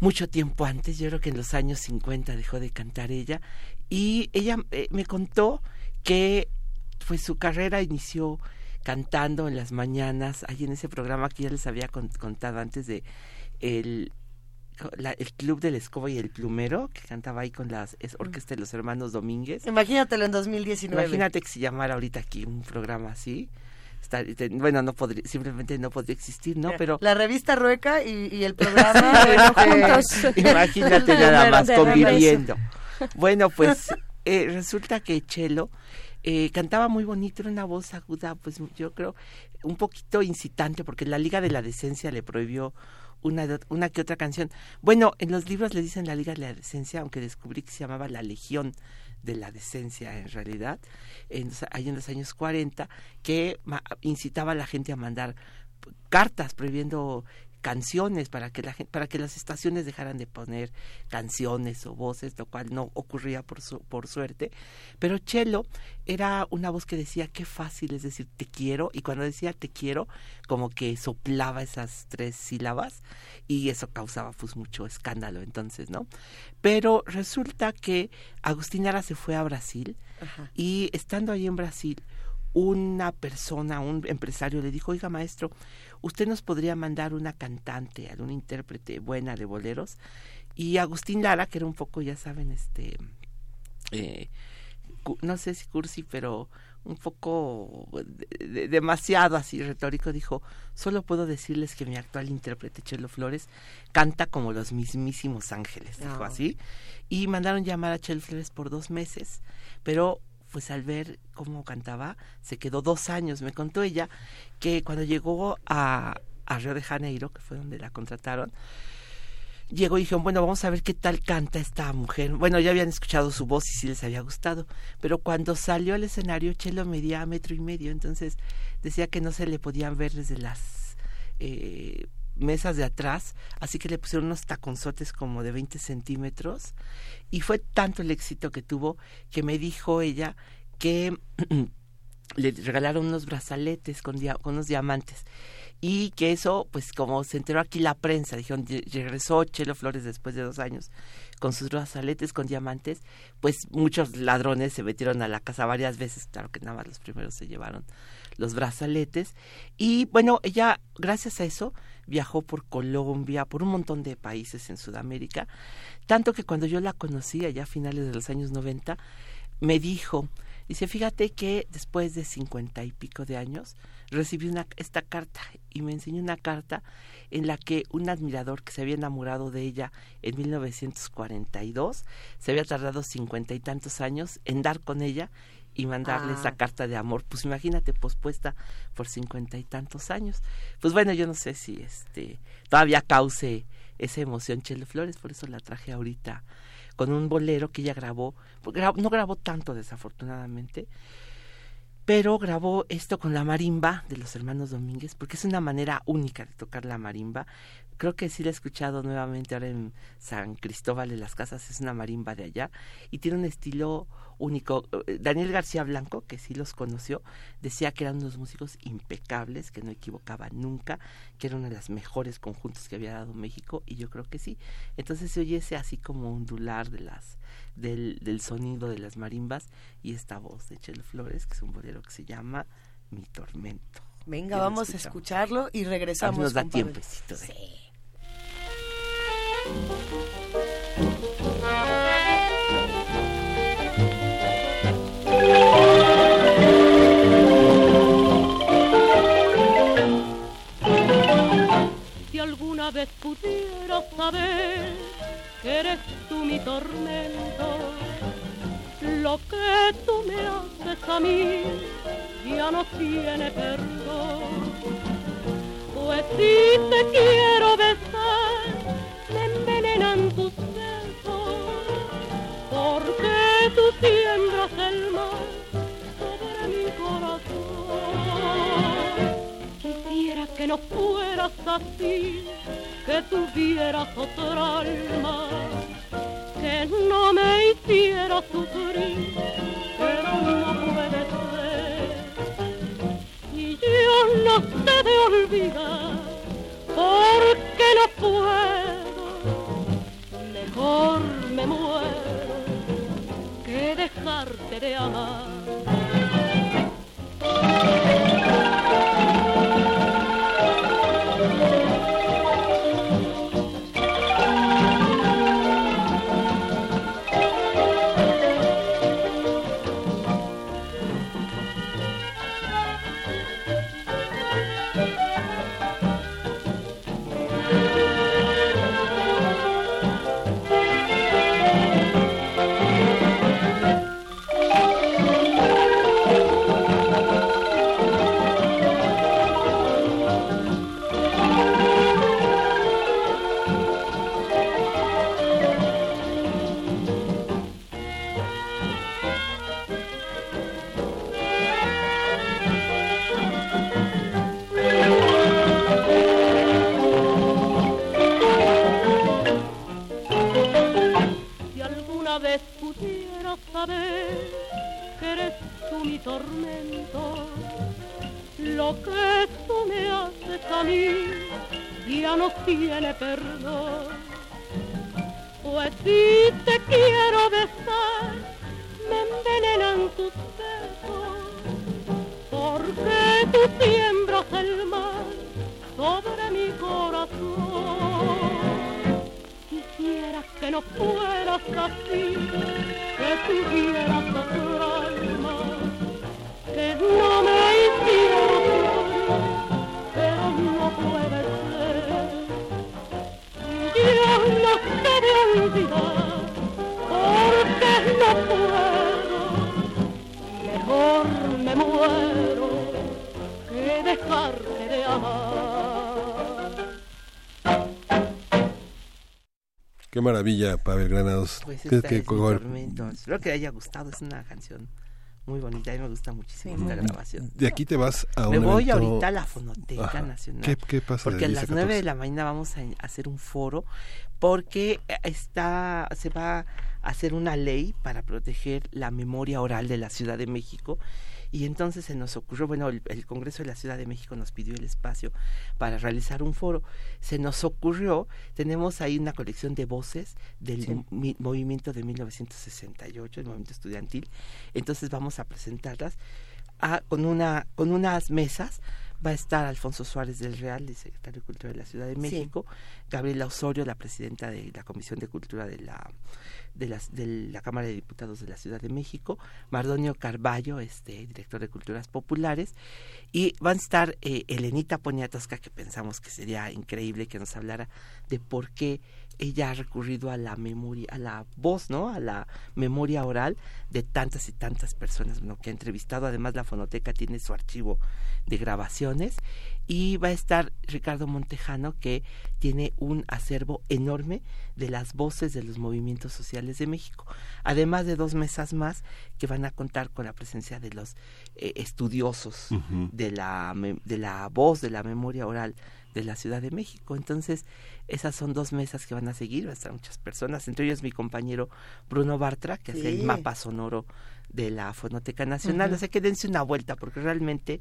mucho tiempo antes, yo creo que en los años 50 dejó de cantar ella, y ella eh, me contó que pues su carrera inició cantando en las mañanas, ahí en ese programa que ya les había con- contado antes de el, la- el Club del Escoba y el Plumero, que cantaba ahí con la orquesta de los hermanos Domínguez. Imagínatelo en 2019. Imagínate que se llamara ahorita aquí un programa así. Está- te- bueno, no podría, simplemente no podría existir, ¿no? Pero La revista Rueca y, y el programa. Este. Imagínate nada más conviviendo. Bueno, pues eh, resulta que Chelo eh, cantaba muy bonito, era una voz aguda, pues yo creo un poquito incitante, porque la Liga de la Decencia le prohibió una, una que otra canción. Bueno, en los libros le dicen la Liga de la Decencia, aunque descubrí que se llamaba la Legión de la Decencia en realidad, en, en los años 40, que incitaba a la gente a mandar cartas prohibiendo canciones para que la gente, para que las estaciones dejaran de poner canciones o voces, lo cual no ocurría por su, por suerte. Pero Chelo era una voz que decía qué fácil es decir te quiero y cuando decía te quiero como que soplaba esas tres sílabas y eso causaba pues mucho escándalo entonces, ¿no? Pero resulta que Agustín Lara se fue a Brasil y estando ahí en Brasil una persona, un empresario le dijo, oiga maestro, usted nos podría mandar una cantante, alguna intérprete buena de boleros. Y Agustín Lara, que era un poco, ya saben, este, eh, no sé si cursi, pero un poco de- de- demasiado así retórico, dijo, solo puedo decirles que mi actual intérprete, Chelo Flores, canta como los mismísimos ángeles, dijo Ah. así. Y mandaron llamar a Chelo Flores por dos meses, pero pues al ver cómo cantaba, se quedó dos años. Me contó ella que cuando llegó a, a Río de Janeiro, que fue donde la contrataron, llegó y dijeron, bueno, vamos a ver qué tal canta esta mujer. Bueno, ya habían escuchado su voz y sí les había gustado, pero cuando salió al escenario, Chelo medía metro y medio, entonces decía que no se le podían ver desde las eh, mesas de atrás, así que le pusieron unos taconzotes como de 20 centímetros y fue tanto el éxito que tuvo que me dijo ella que le regalaron unos brazaletes con, con unos diamantes y que eso, pues como se enteró aquí la prensa, dijeron, "Lle- regresó Chelo Flores después de dos años con sus brazaletes con diamantes, pues muchos ladrones se metieron a la casa varias veces, claro que nada más los primeros se llevaron los brazaletes y bueno, ella gracias a eso viajó por Colombia, por un montón de países en Sudamérica, tanto que cuando yo la conocí allá a finales de los años 90, me dijo, dice, fíjate que después de cincuenta y pico de años recibí una, esta carta y me enseñó una carta en la que un admirador que se había enamorado de ella en 1942 se había tardado cincuenta y tantos años en dar con ella y mandarle Ah. esa carta de amor, pues imagínate, pospuesta por cincuenta y tantos años. Pues bueno, yo no sé si este todavía cause esa emoción Chelo Flores, por eso la traje ahorita con un bolero que ella grabó, pues, no grabó tanto desafortunadamente, pero grabó esto con la marimba de los hermanos Domínguez, porque es una manera única de tocar la marimba. Creo que sí la he escuchado nuevamente ahora en San Cristóbal de las Casas, es una marimba de allá, y tiene un estilo único. Eh, Daniel García Blanco, que sí los conoció, decía que eran unos músicos impecables, que no equivocaban nunca, que era uno de los mejores conjuntos que había dado México, y yo creo que sí. Entonces se oye ese así como ondular de las, del, del sonido de las marimbas, y esta voz de Chelo Flores, que es un bolero que se llama Mi Tormento. Venga, vamos a escucharlo y regresamos. nos da tiempecito de... Si alguna vez pudiera saber que eres tú mi tormento, lo que tú me haces a mí ya no tiene perdón. Pues si te quiero besar, me envenenan tus besos, tú siembras el mal sobre mi corazón. Quisiera que no fueras así, que tuvieras otra alma, que no me hiciera sufrir, pero no puede ser. Y yo no sé de olvidar, porque no puedo, mejor me muero dejarte de amar. Tormento, lo que tú me haces a mí ya no tiene perdón. Pues si te quiero besar, me envenenan tus besos, porque tú siembras el mal sobre mi corazón. Quisiera que no fueras así, que tuvieras otra olvidar, porque no puedo, mejor me muero que dejarte de amar. Qué maravilla, Pavel Granados. Pues ¿Qué- esta qué- es Mi cuál- Tormento. Espero que haya gustado, es una canción muy bonita, mí me gusta muchísimo esta grabación. De aquí te vas a un Me voy evento- ahorita a la Fonoteca Ajá. Nacional. ¿Qué, qué pasa Porque a 10 las 14? 9 de la mañana vamos a hacer un foro porque está se va a hacer una ley para proteger la memoria oral de la Ciudad de México y entonces se nos ocurrió, bueno, el, el Congreso de la Ciudad de México nos pidió el espacio para realizar un foro, se nos ocurrió, tenemos ahí una colección de voces del Sí. mi- movimiento de 1968, el movimiento estudiantil, entonces vamos a presentarlas a- con una con unas mesas va a estar Alfonso Suárez del Real, el secretario de Cultura de la Ciudad de México, Gabriela Osorio, la presidenta de la Comisión de Cultura de la de, las, de la Cámara de Diputados de la Ciudad de México, Mardonio Carballo, este director de Culturas Populares, y van a estar eh, Elenita Poniatowska, que pensamos que sería increíble que nos hablara de por qué ella ha recurrido a la memoria, a la voz, ¿no? A la memoria oral de tantas y tantas personas ¿no? que ha entrevistado. Además, la fonoteca tiene su archivo de grabaciones y va a estar Ricardo Montejano que tiene un acervo enorme de las voces de los movimientos sociales de México, además de dos mesas más que van a contar con la presencia de los eh, estudiosos de la de la voz de la memoria oral de la Ciudad de México. Entonces, esas son dos mesas que van a seguir, van a estar muchas personas, entre ellos mi compañero Bruno Bartra, que hace el mapa sonoro de la Fonoteca Nacional. O sea que dense una vuelta, porque realmente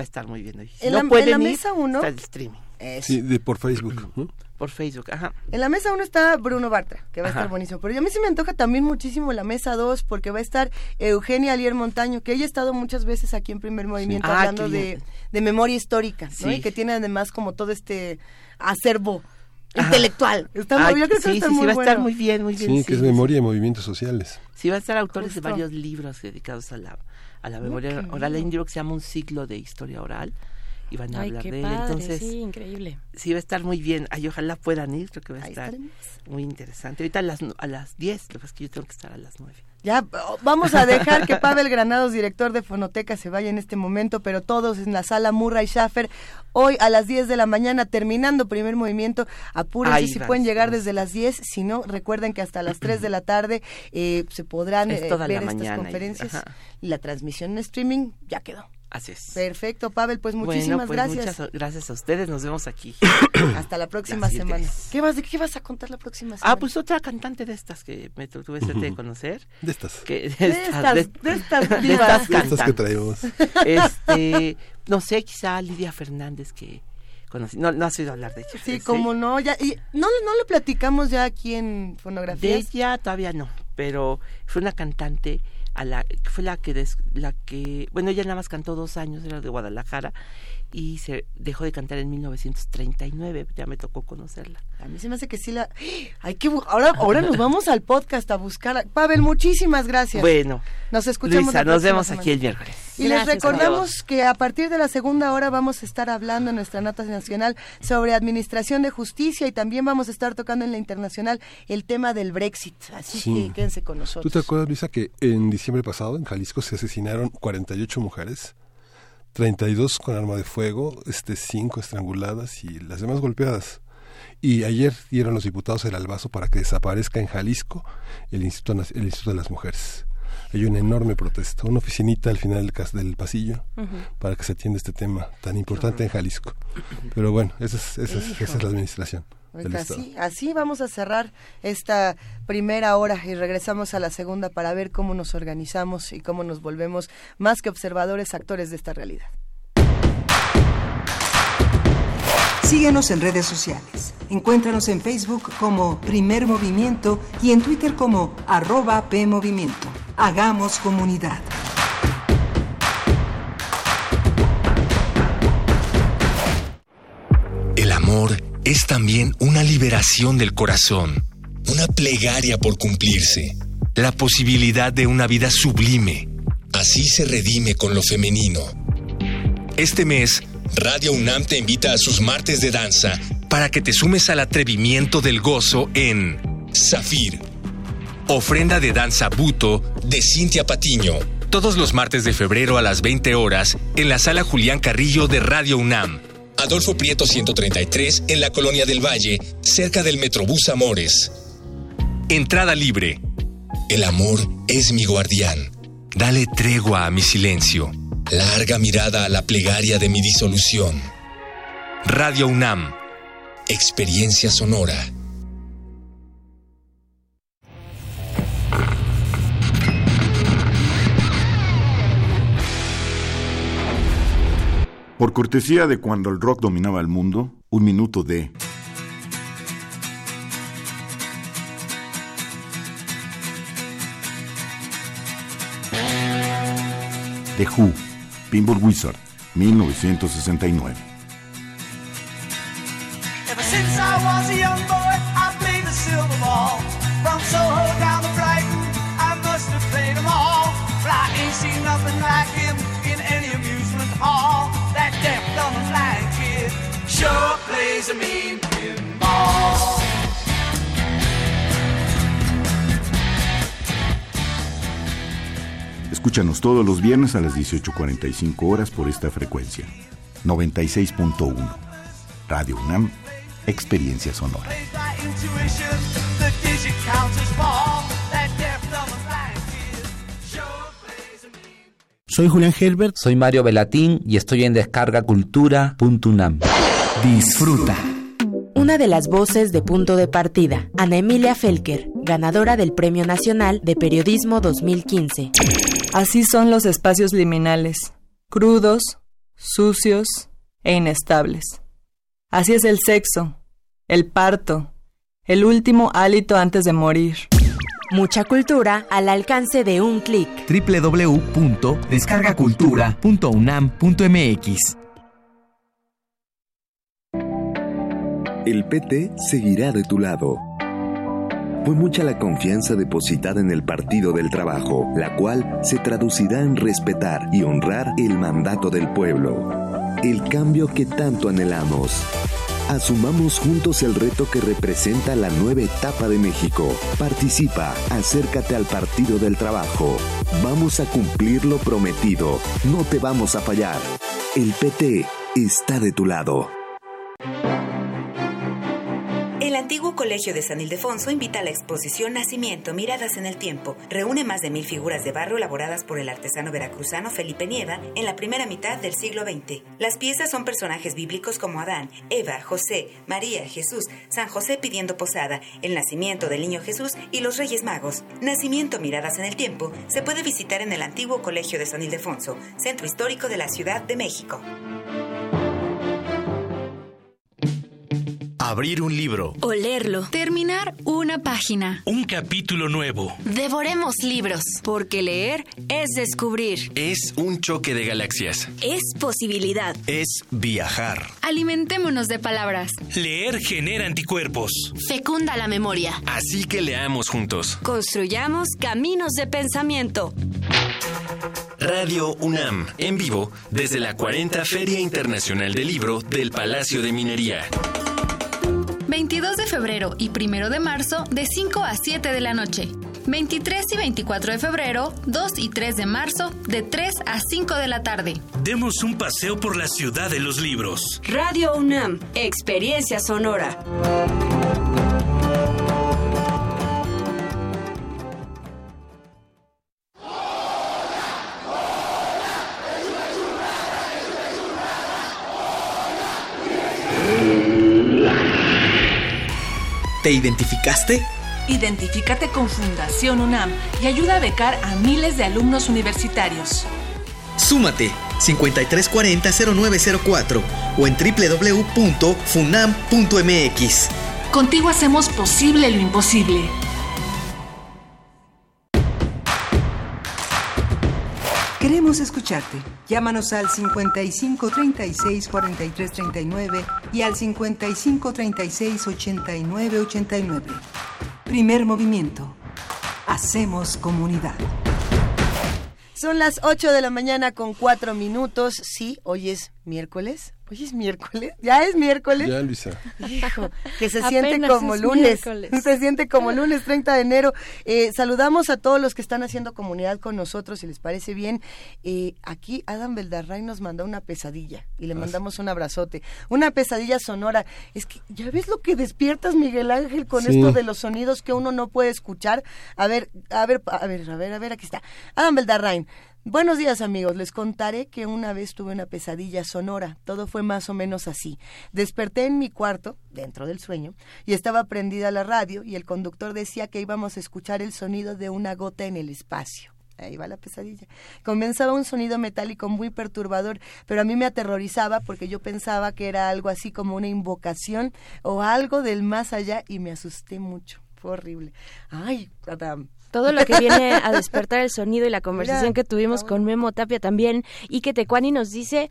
va a estar muy bien hoy. en, la, mesa uno está el streaming. Sí, de, por Facebook. Por Facebook, ajá. En la mesa uno está Bruno Bartra, que va a estar buenísimo. Pero a mí se me antoja también muchísimo la mesa dos, porque va a estar Eugenia Alier Montaño, que ella ha estado muchas veces aquí en Primer Movimiento Ah, hablando de, de memoria histórica, ¿no? Y que tiene además como todo este acervo intelectual. Está muy- Ay, yo creo que sí, va estar sí, muy sí, va a estar muy bien, muy bien. Sí, que es memoria de movimientos sociales. Sí, van a estar autores Justo. de varios libros dedicados a la, a la memoria qué oral. Hay un libro que se llama Un ciclo de historia oral y van a Ay, hablar qué de él. padre, Entonces, sí, increíble. sí va a estar muy bien. Ay, ojalá puedan ir, creo que va a Ahí estar estaremos. muy interesante. Ahorita a las, a las 10, lo que pasa es que yo tengo que estar a las 9. Ya vamos a dejar que Pavel Granados, director de Fonoteca, se vaya en este momento, pero todos en la sala Murray Schaffer, hoy a las 10 de la mañana, terminando primer movimiento. Apúrense Ahí si pueden llegar desde las 10, si no, recuerden que hasta las 3 de la tarde eh, se podrán eh, ver estas mañana conferencias. Y la transmisión en streaming ya quedó. Así es. Perfecto, Pavel, pues Bueno, muchísimas pues, gracias. Muchas gracias a ustedes. Nos vemos aquí. Hasta la próxima semana. ¿Qué vas, ¿De qué vas a contar la próxima semana? Ah, pues otra cantante de estas que me tu- tuve suerte de conocer. De estas. Que, de, estas, de- de estas de estas De estas que traemos. Este, no sé, quizá Lidia Fernández que conocí. No, no has oído hablar de ella. Sí, como no, ya, y no, no lo platicamos ya aquí en De Fonografías. ella todavía no, pero fue una cantante a la fue la que des- la que bueno ella nada más cantó dos años era de Guadalajara y se dejó de cantar en 1939 ya me tocó conocerla A mí se me hace que sí la... Hay que... bu- Ahora, ahora nos vamos al podcast a buscar... a- Pavel, muchísimas gracias. bueno Nos escuchamos Luisa nos vemos semana. aquí el miércoles Y les recordamos que a partir de la segunda hora vamos a estar hablando en nuestra nota nacional sobre administración de justicia y también vamos a estar tocando en la internacional el tema del Brexit. Así Sí. que quédense con nosotros. ¿Tú te acuerdas, Luisa, que en diciembre pasado en Jalisco se asesinaron 48 mujeres? 32 con arma de fuego, este 5 estranguladas y las demás golpeadas. Y ayer dieron los diputados el albazo para que desaparezca en Jalisco el Instituto, el Instituto de las Mujeres. Hay una enorme protesta, una oficinita al final del, cas- del pasillo para que se atienda este tema tan importante en Jalisco. Pero bueno, esa es, esa es, esa es la administración. Así, así vamos a cerrar esta primera hora y regresamos a la segunda para ver cómo nos organizamos y cómo nos volvemos más que observadores, actores de esta realidad. Síguenos en redes sociales. Encuéntranos en Facebook como Primer Movimiento y en Twitter como arroba PMovimiento. Hagamos comunidad. El amor es también una liberación del corazón, una plegaria por cumplirse, la posibilidad de una vida sublime. Así se redime con lo femenino. Este mes, Radio UNAM te invita a sus martes de danza para que te sumes al atrevimiento del gozo en Zafir. Ofrenda de danza buto de Cintia Patiño. Todos los martes de febrero a las 20 horas en la sala Julián Carrillo de Radio UNAM. Adolfo Prieto 133 en la Colonia del Valle, cerca del Metrobús Amores. Entrada libre. El amor es mi guardián. Dale tregua a mi silencio. Larga mirada a la plegaria de mi disolución. Radio UNAM. Experiencia sonora. Por cortesía de cuando el rock dominaba el mundo, un minuto de The Who, Pinball Wizard, 1969. Escúchanos todos los viernes a las 18.45 horas por esta frecuencia. 96.1. Radio UNAM, Experiencia Sonora. Soy Julián Herbert. Soy Mario Velatín y estoy en descargacultura.unam. Disfruta. Una de las voces de punto de partida, Ana Emilia Felker, ganadora del Premio Nacional de Periodismo 2015. Así son los espacios liminales, crudos, sucios e inestables. Así es el sexo, el parto, el último hálito antes de morir. Mucha cultura al alcance de un clic. www.descargacultura.unam.mx El PT seguirá de tu lado. Fue mucha la confianza depositada en el Partido del Trabajo, la cual se traducirá en respetar y honrar el mandato del pueblo. El cambio que tanto anhelamos. Asumamos juntos el reto que representa la nueva etapa de México. Participa, acércate al Partido del Trabajo. Vamos a cumplir lo prometido. No te vamos a fallar. El PT está de tu lado. Antiguo Colegio de San Ildefonso invita a la exposición Nacimiento, Miradas en el Tiempo. Reúne más de mil figuras de barro elaboradas por el artesano veracruzano Felipe Nieva en la primera mitad del siglo XX. Las piezas son personajes bíblicos como Adán, Eva, José, María, Jesús, San José pidiendo posada, el nacimiento del niño Jesús y los Reyes Magos. Nacimiento, Miradas en el Tiempo se puede visitar en el antiguo Colegio de San Ildefonso, centro histórico de la Ciudad de México. Abrir un libro. O leerlo. Terminar una página. Un capítulo nuevo. Devoremos libros, porque leer es descubrir. Es un choque de galaxias. Es posibilidad. Es viajar. Alimentémonos de palabras. Leer genera anticuerpos. Fecunda la memoria. Así que leamos juntos. Construyamos caminos de pensamiento. Radio UNAM, en vivo, desde la 40 Feria Internacional del Libro del Palacio de Minería. 22 de febrero y 1 de marzo de 5 a 7 de la noche. 23 y 24 de febrero, 2 y 3 de marzo de 3 a 5 de la tarde. Demos un paseo por la ciudad de los libros. Radio UNAM, experiencia sonora. ¿Te identificaste? Identifícate con Fundación UNAM y ayuda a becar a miles de alumnos universitarios. Súmate 5340-0904 o en www.funam.mx. Contigo hacemos posible lo imposible. Queremos escucharte. Llámanos al 55 36 43 39 y al 55 36 89 89. Primer movimiento. Hacemos comunidad. Son las 8 de la mañana con 4 minutos. Sí, hoy es miércoles. Hoy es miércoles. Ya es miércoles. Ya, Luisa. Hijo, que se siente como es lunes. miércoles. Se siente como lunes 30 de enero. Eh, saludamos a todos los que están haciendo comunidad con nosotros, si les parece bien. Eh, aquí Adam Beldarray nos mandó una pesadilla y le Ah, mandamos un abrazote. Una pesadilla sonora. Es que ya ves lo que despiertas, Miguel Ángel, con Sí. esto de los sonidos que uno no puede escuchar. A ver, a ver, a ver, a ver, a ver, aquí está. Adam Beldarrain. Buenos días amigos, les contaré que una vez tuve una pesadilla sonora, todo fue más o menos así. Desperté en mi cuarto, dentro del sueño, y estaba prendida la radio y el conductor decía que íbamos a escuchar el sonido de una gota en el espacio. Ahí va la pesadilla. Comenzaba un sonido metálico muy perturbador, pero a mí me aterrorizaba porque yo pensaba que era algo así como una invocación o algo del más allá y me asusté mucho. Fue horrible. Ay, Adam. Todo lo que viene a despertar el sonido y la conversación Mira, que tuvimos con Memo Tapia también y que Tecuani nos dice,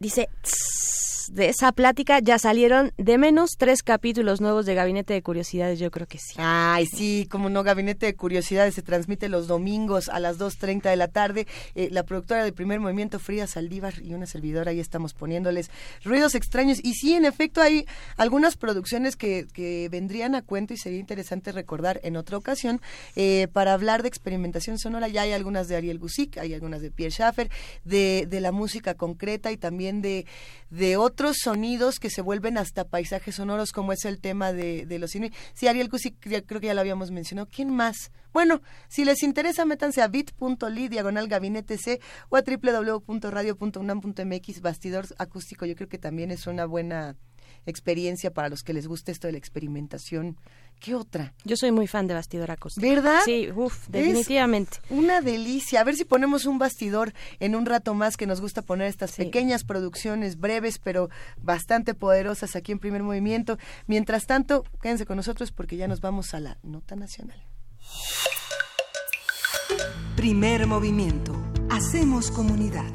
dice, "Tss", de esa plática ya salieron de menos tres capítulos nuevos de Gabinete de Curiosidades, yo creo que sí. Ay, sí, como no, Gabinete de Curiosidades se transmite los domingos a las 2.30 de la tarde. Eh, la productora del primer movimiento, Frida Saldívar, y una servidora, ahí estamos poniéndoles ruidos extraños. Y sí, en efecto, hay algunas producciones que, que vendrían a cuento y sería interesante recordar en otra ocasión eh, para hablar de experimentación sonora. Ya hay algunas de Ariel Gusick, hay algunas de Pierre Schaffer, de, de la música concreta y también de, de sonidos que se vuelven hasta paisajes sonoros, como es el tema de, de los Inuit. Sí, Ariel ya- creo que ya lo habíamos mencionado. ¿Quién más? Bueno, si les interesa, métanse a bit.ly, diagonal gabinete C, o a www.radio.unam.mx, bastidor acústico. Yo creo que también es una buena experiencia para los que les guste esto de la experimentación. ¿Qué otra? Yo soy muy fan de Bastidor Acústico. ¿Verdad? Sí, uff, Es definitivamente. una delicia. A ver si ponemos un bastidor en un rato más que nos gusta poner estas pequeñas producciones breves pero bastante poderosas aquí en Primer Movimiento. Mientras tanto, quédense con nosotros porque ya nos vamos a la nota nacional. Primer movimiento. Hacemos comunidad.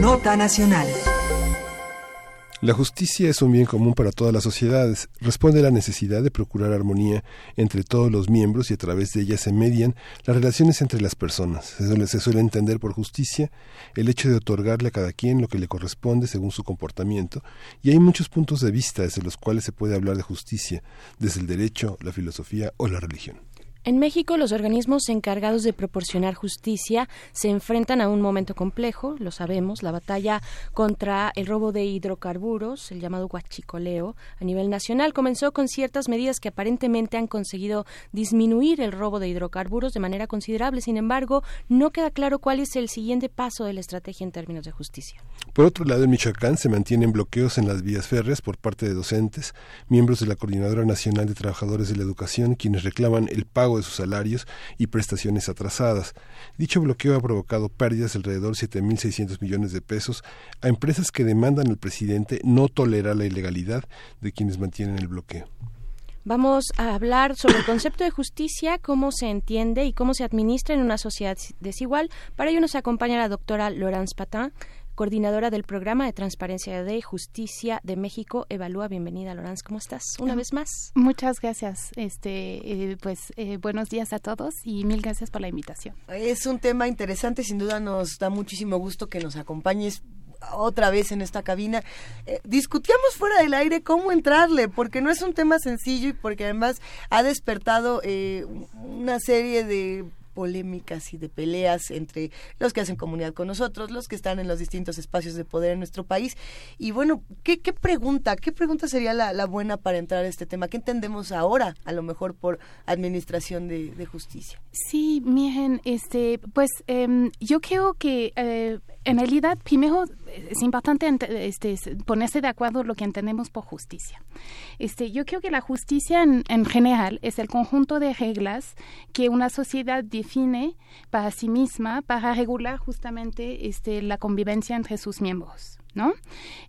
Nota nacional. La justicia es un bien común para todas las sociedades. Responde a la necesidad de procurar armonía entre todos los miembros y a través de ella se median las relaciones entre las personas. Se suele, se suele entender por justicia el hecho de otorgarle a cada quien lo que le corresponde según su comportamiento y hay muchos puntos de vista desde los cuales se puede hablar de justicia, desde el derecho, la filosofía o la religión. En México, los organismos encargados de proporcionar justicia se enfrentan a un momento complejo, lo sabemos, la batalla contra el robo de hidrocarburos, el llamado huachicoleo, a nivel nacional comenzó con ciertas medidas que aparentemente han conseguido disminuir el robo de hidrocarburos de manera considerable. Sin embargo, no queda claro cuál es el siguiente paso de la estrategia en términos de justicia. Por otro lado, en Michoacán se mantienen bloqueos en las vías férreas por parte de docentes, miembros de la Coordinadora Nacional de Trabajadores de la Educación, quienes reclaman el pago de sus salarios y prestaciones atrasadas. Dicho bloqueo ha provocado pérdidas de alrededor 7.600 millones de pesos a empresas que demandan al presidente no tolerar la ilegalidad de quienes mantienen el bloqueo. Vamos a hablar sobre el concepto de justicia, cómo se entiende y cómo se administra en una sociedad desigual. Para ello nos acompaña la doctora Laurence Patin, coordinadora del programa de transparencia de justicia de México. Evalúa, bienvenida, Laurence. ¿Cómo estás? Una vez más. Muchas gracias. Este, eh, pues eh, buenos días a todos y mil gracias por la invitación. Es un tema interesante, sin duda nos da muchísimo gusto que nos acompañes otra vez en esta cabina. Eh, discutíamos fuera del aire cómo entrarle, porque no es un tema sencillo y porque además ha despertado eh, una serie de polémicas y de peleas entre los que hacen comunidad con nosotros, los que están en los distintos espacios de poder en nuestro país. Y bueno, ¿qué, qué pregunta? ¿Qué pregunta sería la, buena para entrar a este tema? ¿Qué entendemos ahora, a lo mejor, por administración de, justicia? Sí, miren, este, pues eh, yo creo que eh, en realidad primero es importante este, ponerse de acuerdo lo que entendemos por justicia. Este, yo creo que la justicia en, en, general es el conjunto de reglas que una sociedad define para sí misma para regular justamente este, la convivencia entre sus miembros. ¿No?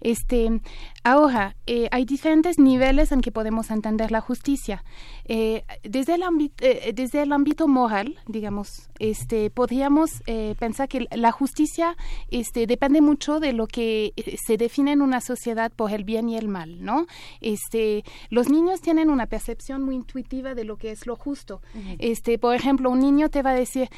Este, ahora, eh, hay diferentes niveles en que podemos entender la justicia. Eh, desde, el ámbito, eh, desde el ámbito moral, digamos, este, podríamos pensar que la justicia este, depende mucho de lo que se define en una sociedad por el bien y el mal, ¿no? Este, los niños tienen una percepción muy intuitiva de lo que es lo justo. Uh -huh. este, por ejemplo, un niño te va a decir,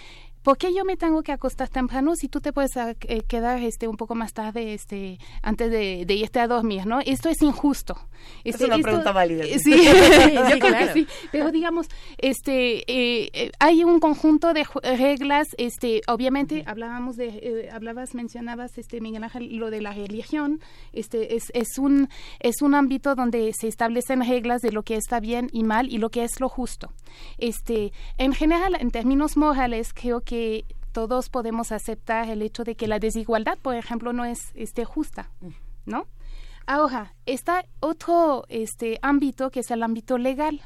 ¿por qué yo me tengo que acostar temprano si tú te puedes eh, quedar este un poco más tarde este antes de, de, irte a dormir, ¿no? Esto es injusto. Este, es una esto, pregunta válida. Sí, sí yo creo claro. que sí. Pero digamos, este, eh, hay un conjunto de reglas, este, obviamente uh -huh. hablábamos de, eh, hablabas, mencionabas, este, Miguel Ángel, lo de la religión, este, es, es un, es un ámbito donde se establecen reglas de lo que está bien y mal y lo que es lo justo. Este, en general, en términos morales, creo que que todos podemos aceptar el hecho de que la desigualdad, por ejemplo, no es este, justa, ¿no? Ahora, está otro este, ámbito que es el ámbito legal.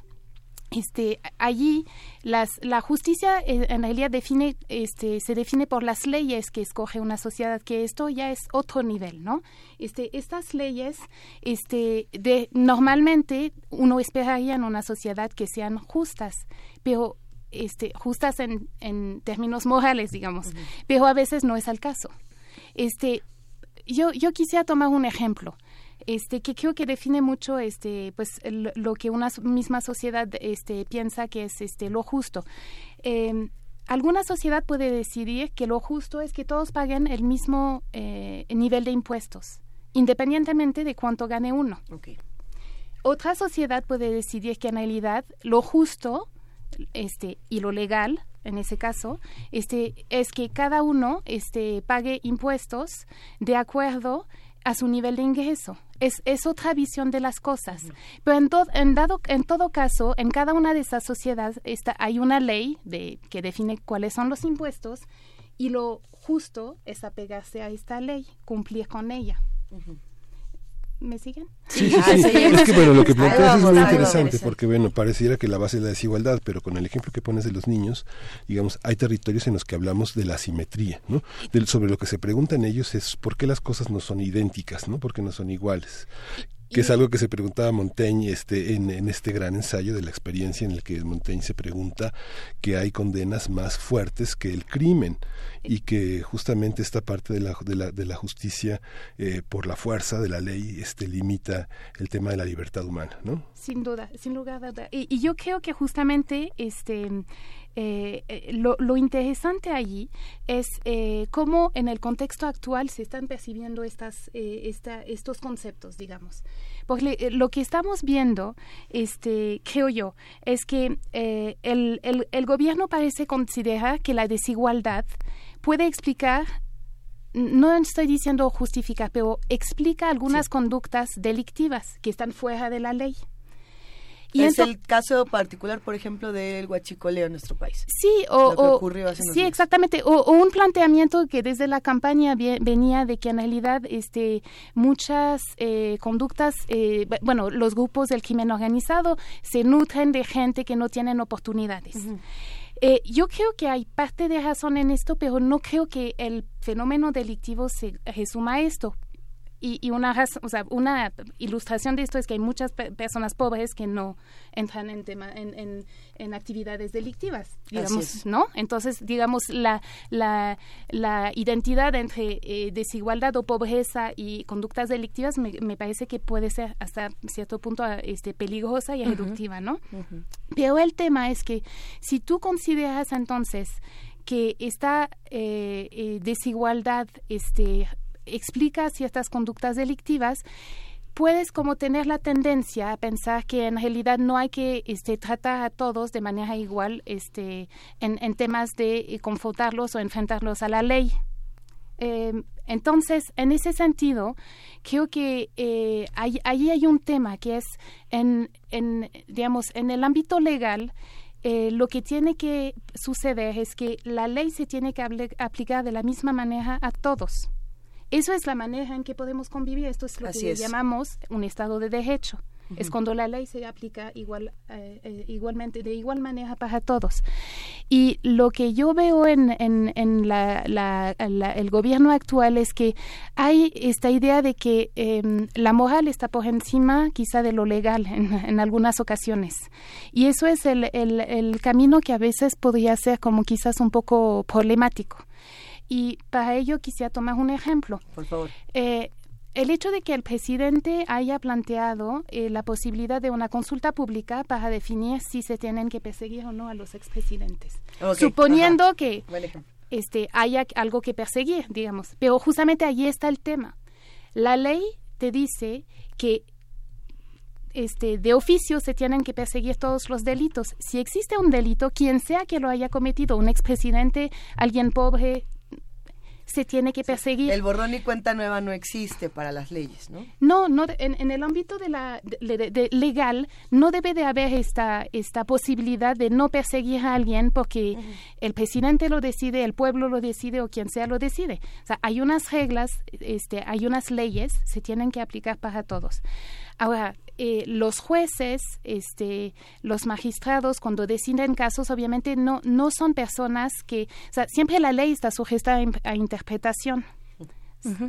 Este, allí las, la justicia eh, en realidad define, este, se define por las leyes que escoge una sociedad, que esto ya es otro nivel, ¿no? Este, estas leyes, este, de, normalmente uno esperaría en una sociedad que sean justas, pero este, justas en, en, términos morales, digamos, uh -huh. pero a veces no es el caso. Este, yo, yo quisiera tomar un ejemplo. Este, que creo que define mucho este, pues, el- lo que una misma sociedad este, piensa que es este, lo justo. Eh, alguna sociedad puede decidir que lo justo es que todos paguen el mismo eh, nivel de impuestos, independientemente de cuánto gane uno. Otra sociedad puede decidir que en realidad lo justo este, y lo legal, en ese caso, este, es que cada uno este, pague impuestos de acuerdo a su nivel de ingreso. Es, es otra visión de las cosas. Pero en, to- en, dado, en todo caso, en cada una de esas sociedades está, hay una ley de, que define cuáles son los impuestos y lo justo es apegarse a esta ley, cumplir con ella. ¿Me siguen? Sí, sí, sí. Es que bueno, lo que planteas es muy interesante porque bueno, pareciera que la base es la desigualdad, pero con el ejemplo que pones de los niños, digamos, hay territorios en los que hablamos de la asimetría, ¿no? Sobre lo que se preguntan ellos es por qué las cosas no son idénticas, ¿no? ¿Por qué no son iguales? Que es algo que se preguntaba Montaigne este, en, en este gran ensayo de la experiencia en el que Montaigne se pregunta que hay condenas más fuertes que el crimen y que justamente esta parte de la, de la, de la justicia eh, por la fuerza de la ley este, limita el tema de la libertad humana, ¿no? Sin duda, sin lugar a duda. Y, y yo creo que justamente este eh, eh, lo, lo interesante allí es eh, cómo en el contexto actual se están percibiendo estas, eh, esta, estos conceptos, digamos. Porque lo que estamos viendo, este, creo yo, es que el, el, el gobierno parece considerar que la desigualdad puede explicar no estoy diciendo justificar, pero explica algunas conductas delictivas que están fuera de la ley. Y es el caso particular, por ejemplo, del huachicoleo en nuestro país. Sí, o, Lo que o- ocurrió hace unos sí, días. exactamente. O, o un planteamiento que desde la campaña venía de que en realidad este, muchas eh, conductas, eh, bu- bueno, los grupos del crimen organizado se nutren de gente que no tienen oportunidades. Eh, yo creo que hay parte de razón en esto, pero no creo que el fenómeno delictivo se resuma a esto. Y, y una, o sea, una ilustración de esto es que hay muchas pe- personas pobres que no entran en, tema, en, en, en actividades delictivas, digamos. ¿no? Entonces, digamos, la, la, la identidad entre eh, desigualdad o pobreza y conductas delictivas me, me parece que puede ser hasta cierto punto este, peligrosa y Ujú. reductiva, ¿no? Pero el tema es que si tú consideras entonces que esta eh, eh, desigualdad este, explica ciertas conductas delictivas, puedes como tener la tendencia a pensar que en realidad no hay que este, tratar a todos de manera igual este, en, en temas de eh, confrontarlos o enfrentarlos a la ley. Eh, entonces, en ese sentido, creo que eh, ahí hay un tema que es, en, en, digamos, en el ámbito legal, eh, lo que tiene que suceder es que la ley se tiene que apli- aplicar de la misma manera a todos. Eso es la manera en que podemos convivir. Esto es lo Así que es. llamamos un Estado de derecho. Es cuando la ley se aplica igual, eh, eh, igualmente, de igual manera para todos. Y lo que yo veo en, en, en la, la- la- el gobierno actual es que hay esta idea de que em, la moral está por encima quizá de lo legal en, en algunas ocasiones. Y eso es el, el, el camino que a veces podría ser como quizás un poco problemático. Y para ello quisiera tomar un ejemplo. Por favor. Eh, el hecho de que el presidente haya planteado eh, la posibilidad de una consulta pública para definir si se tienen que perseguir o no a los expresidentes. Suponiendo ajá. que este, haya algo que perseguir, digamos. Pero justamente allí está el tema. La ley te dice que este, de oficio se tienen que perseguir todos los delitos. Si existe un delito, quien sea que lo haya cometido, un expresidente, alguien pobre, se tiene que perseguir. El borrón y cuenta nueva no existe para las leyes, ¿no? No, no en, en el ámbito de la de- de- de legal no debe de haber esta esta posibilidad de no perseguir a alguien porque el presidente lo decide, el pueblo lo decide o quien sea lo decide. O sea, hay unas reglas, este, hay unas leyes, se tienen que aplicar para todos. Ahora, eh, los jueces, este, los magistrados, cuando deciden casos, obviamente no, no son personas que, o sea, siempre la ley está sujeta a, interpretación.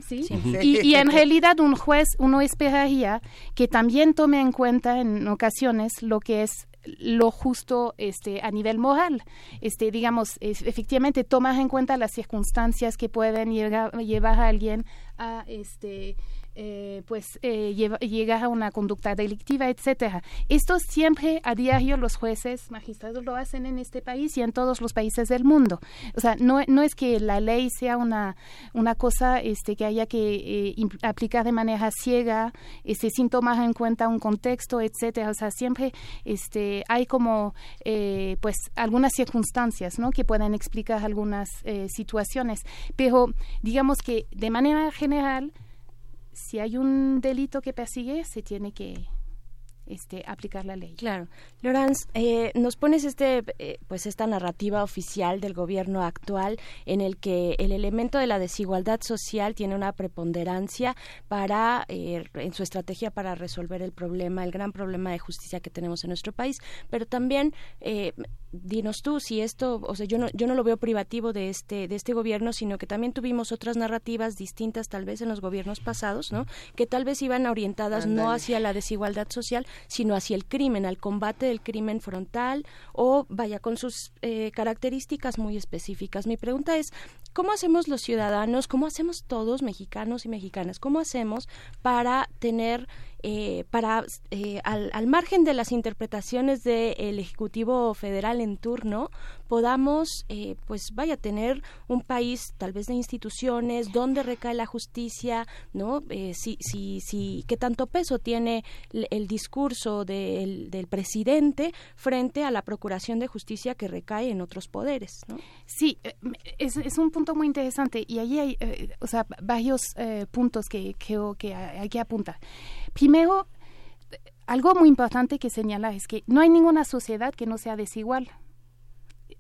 ¿sí? Sí. Y, y en realidad un juez, uno esperaría que también tome en cuenta en ocasiones lo que es lo justo este a nivel moral este digamos efectivamente tomas en cuenta las circunstancias que pueden llegar, llevar a alguien a este eh, pues eh, llegar a una conducta delictiva, etcétera. Esto siempre a diario los jueces, magistrados lo hacen en este país y en todos los países del mundo. O sea, no, no es que la ley sea una, una cosa este, que haya que eh, aplicar de manera ciega, este, sin tomar en cuenta un contexto, etcétera. O sea, siempre este, hay como eh, pues algunas circunstancias ¿no? que pueden explicar algunas situaciones. Pero digamos que de manera general, si hay un delito que persigue, se tiene que este, aplicar la ley. Claro. Lorenz, eh, nos pones este, eh, pues esta narrativa oficial del gobierno actual en el que el elemento de la desigualdad social tiene una preponderancia para, eh, en su estrategia para resolver el problema, el gran problema de justicia que tenemos en nuestro país, pero también dinos tú si esto, o sea, yo no, yo no lo veo privativo de este, de este gobierno, sino que también tuvimos otras narrativas distintas tal vez en los gobiernos pasados, ¿no? Que tal vez iban orientadas no hacia la desigualdad social, sino hacia el crimen, al combate del crimen frontal o vaya con sus eh, características muy específicas. Mi pregunta es, ¿cómo hacemos los ciudadanos, cómo hacemos todos mexicanos y mexicanas, cómo hacemos para tener eh, para eh, al, al, margen de las interpretaciones del ejecutivo federal en turno podamos eh, pues vaya tener un país tal vez de instituciones donde recae la justicia no si si si qué tanto peso tiene el, discurso del, del, presidente frente a la procuración de justicia que recae en otros poderes ¿no? sí es, es un punto muy interesante y allí hay o sea varios puntos que creo que que apuntar Primero, algo muy importante que señala es que no hay ninguna sociedad que no sea desigual.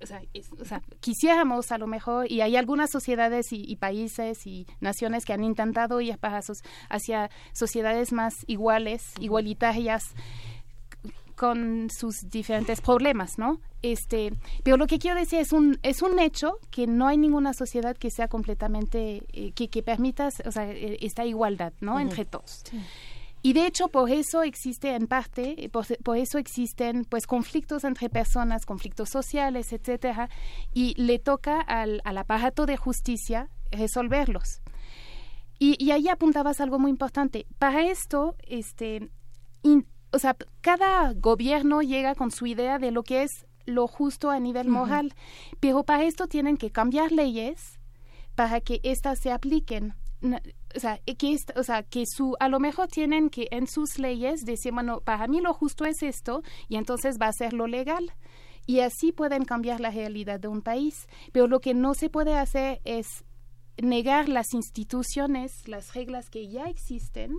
O sea, quisiéramos a lo mejor, y hay algunas sociedades y, países y naciones que han intentado ir para hacia sociedades más iguales, igualitarias, con sus diferentes problemas, ¿no? Este, pero lo que quiero decir es un es un hecho que no hay ninguna sociedad que sea completamente eh, que, que permita, o sea, e, esta igualdad, ¿no? Entre todos. Y de hecho, por eso existe en parte, por, eso existen pues conflictos entre personas, conflictos sociales, etcétera, y le toca al, aparato de justicia resolverlos. Y, y, ahí apuntabas algo muy importante. Para esto, este, o sea, cada gobierno llega con su idea de lo que es lo justo a nivel moral, pero para esto tienen que cambiar leyes para que éstas se apliquen o sea, que, o sea, que su, a lo mejor tienen que en sus leyes decir, bueno, para mí lo justo es esto y entonces va a ser lo legal. Y así pueden cambiar la realidad de un país. Pero lo que no se puede hacer es negar las instituciones, las reglas que ya existen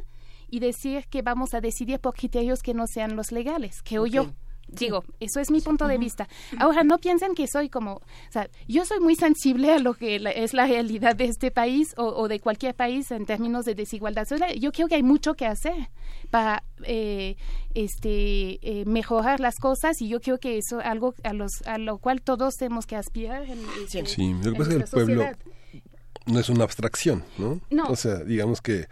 y decir que vamos a decidir por criterios que no sean los legales, que okay. yo. Digo, eso es mi punto de vista. Ahora, no piensen que soy como, o sea, yo soy muy sensible a lo que es la realidad de este país o, de cualquier país en términos de desigualdad. Yo creo que hay mucho que hacer para eh, este, eh, mejorar las cosas y yo creo que eso es algo a, los, a lo cual todos tenemos que aspirar. En, sí, lo que pasa es que el pueblo no es una abstracción, ¿no? No. O sea, digamos que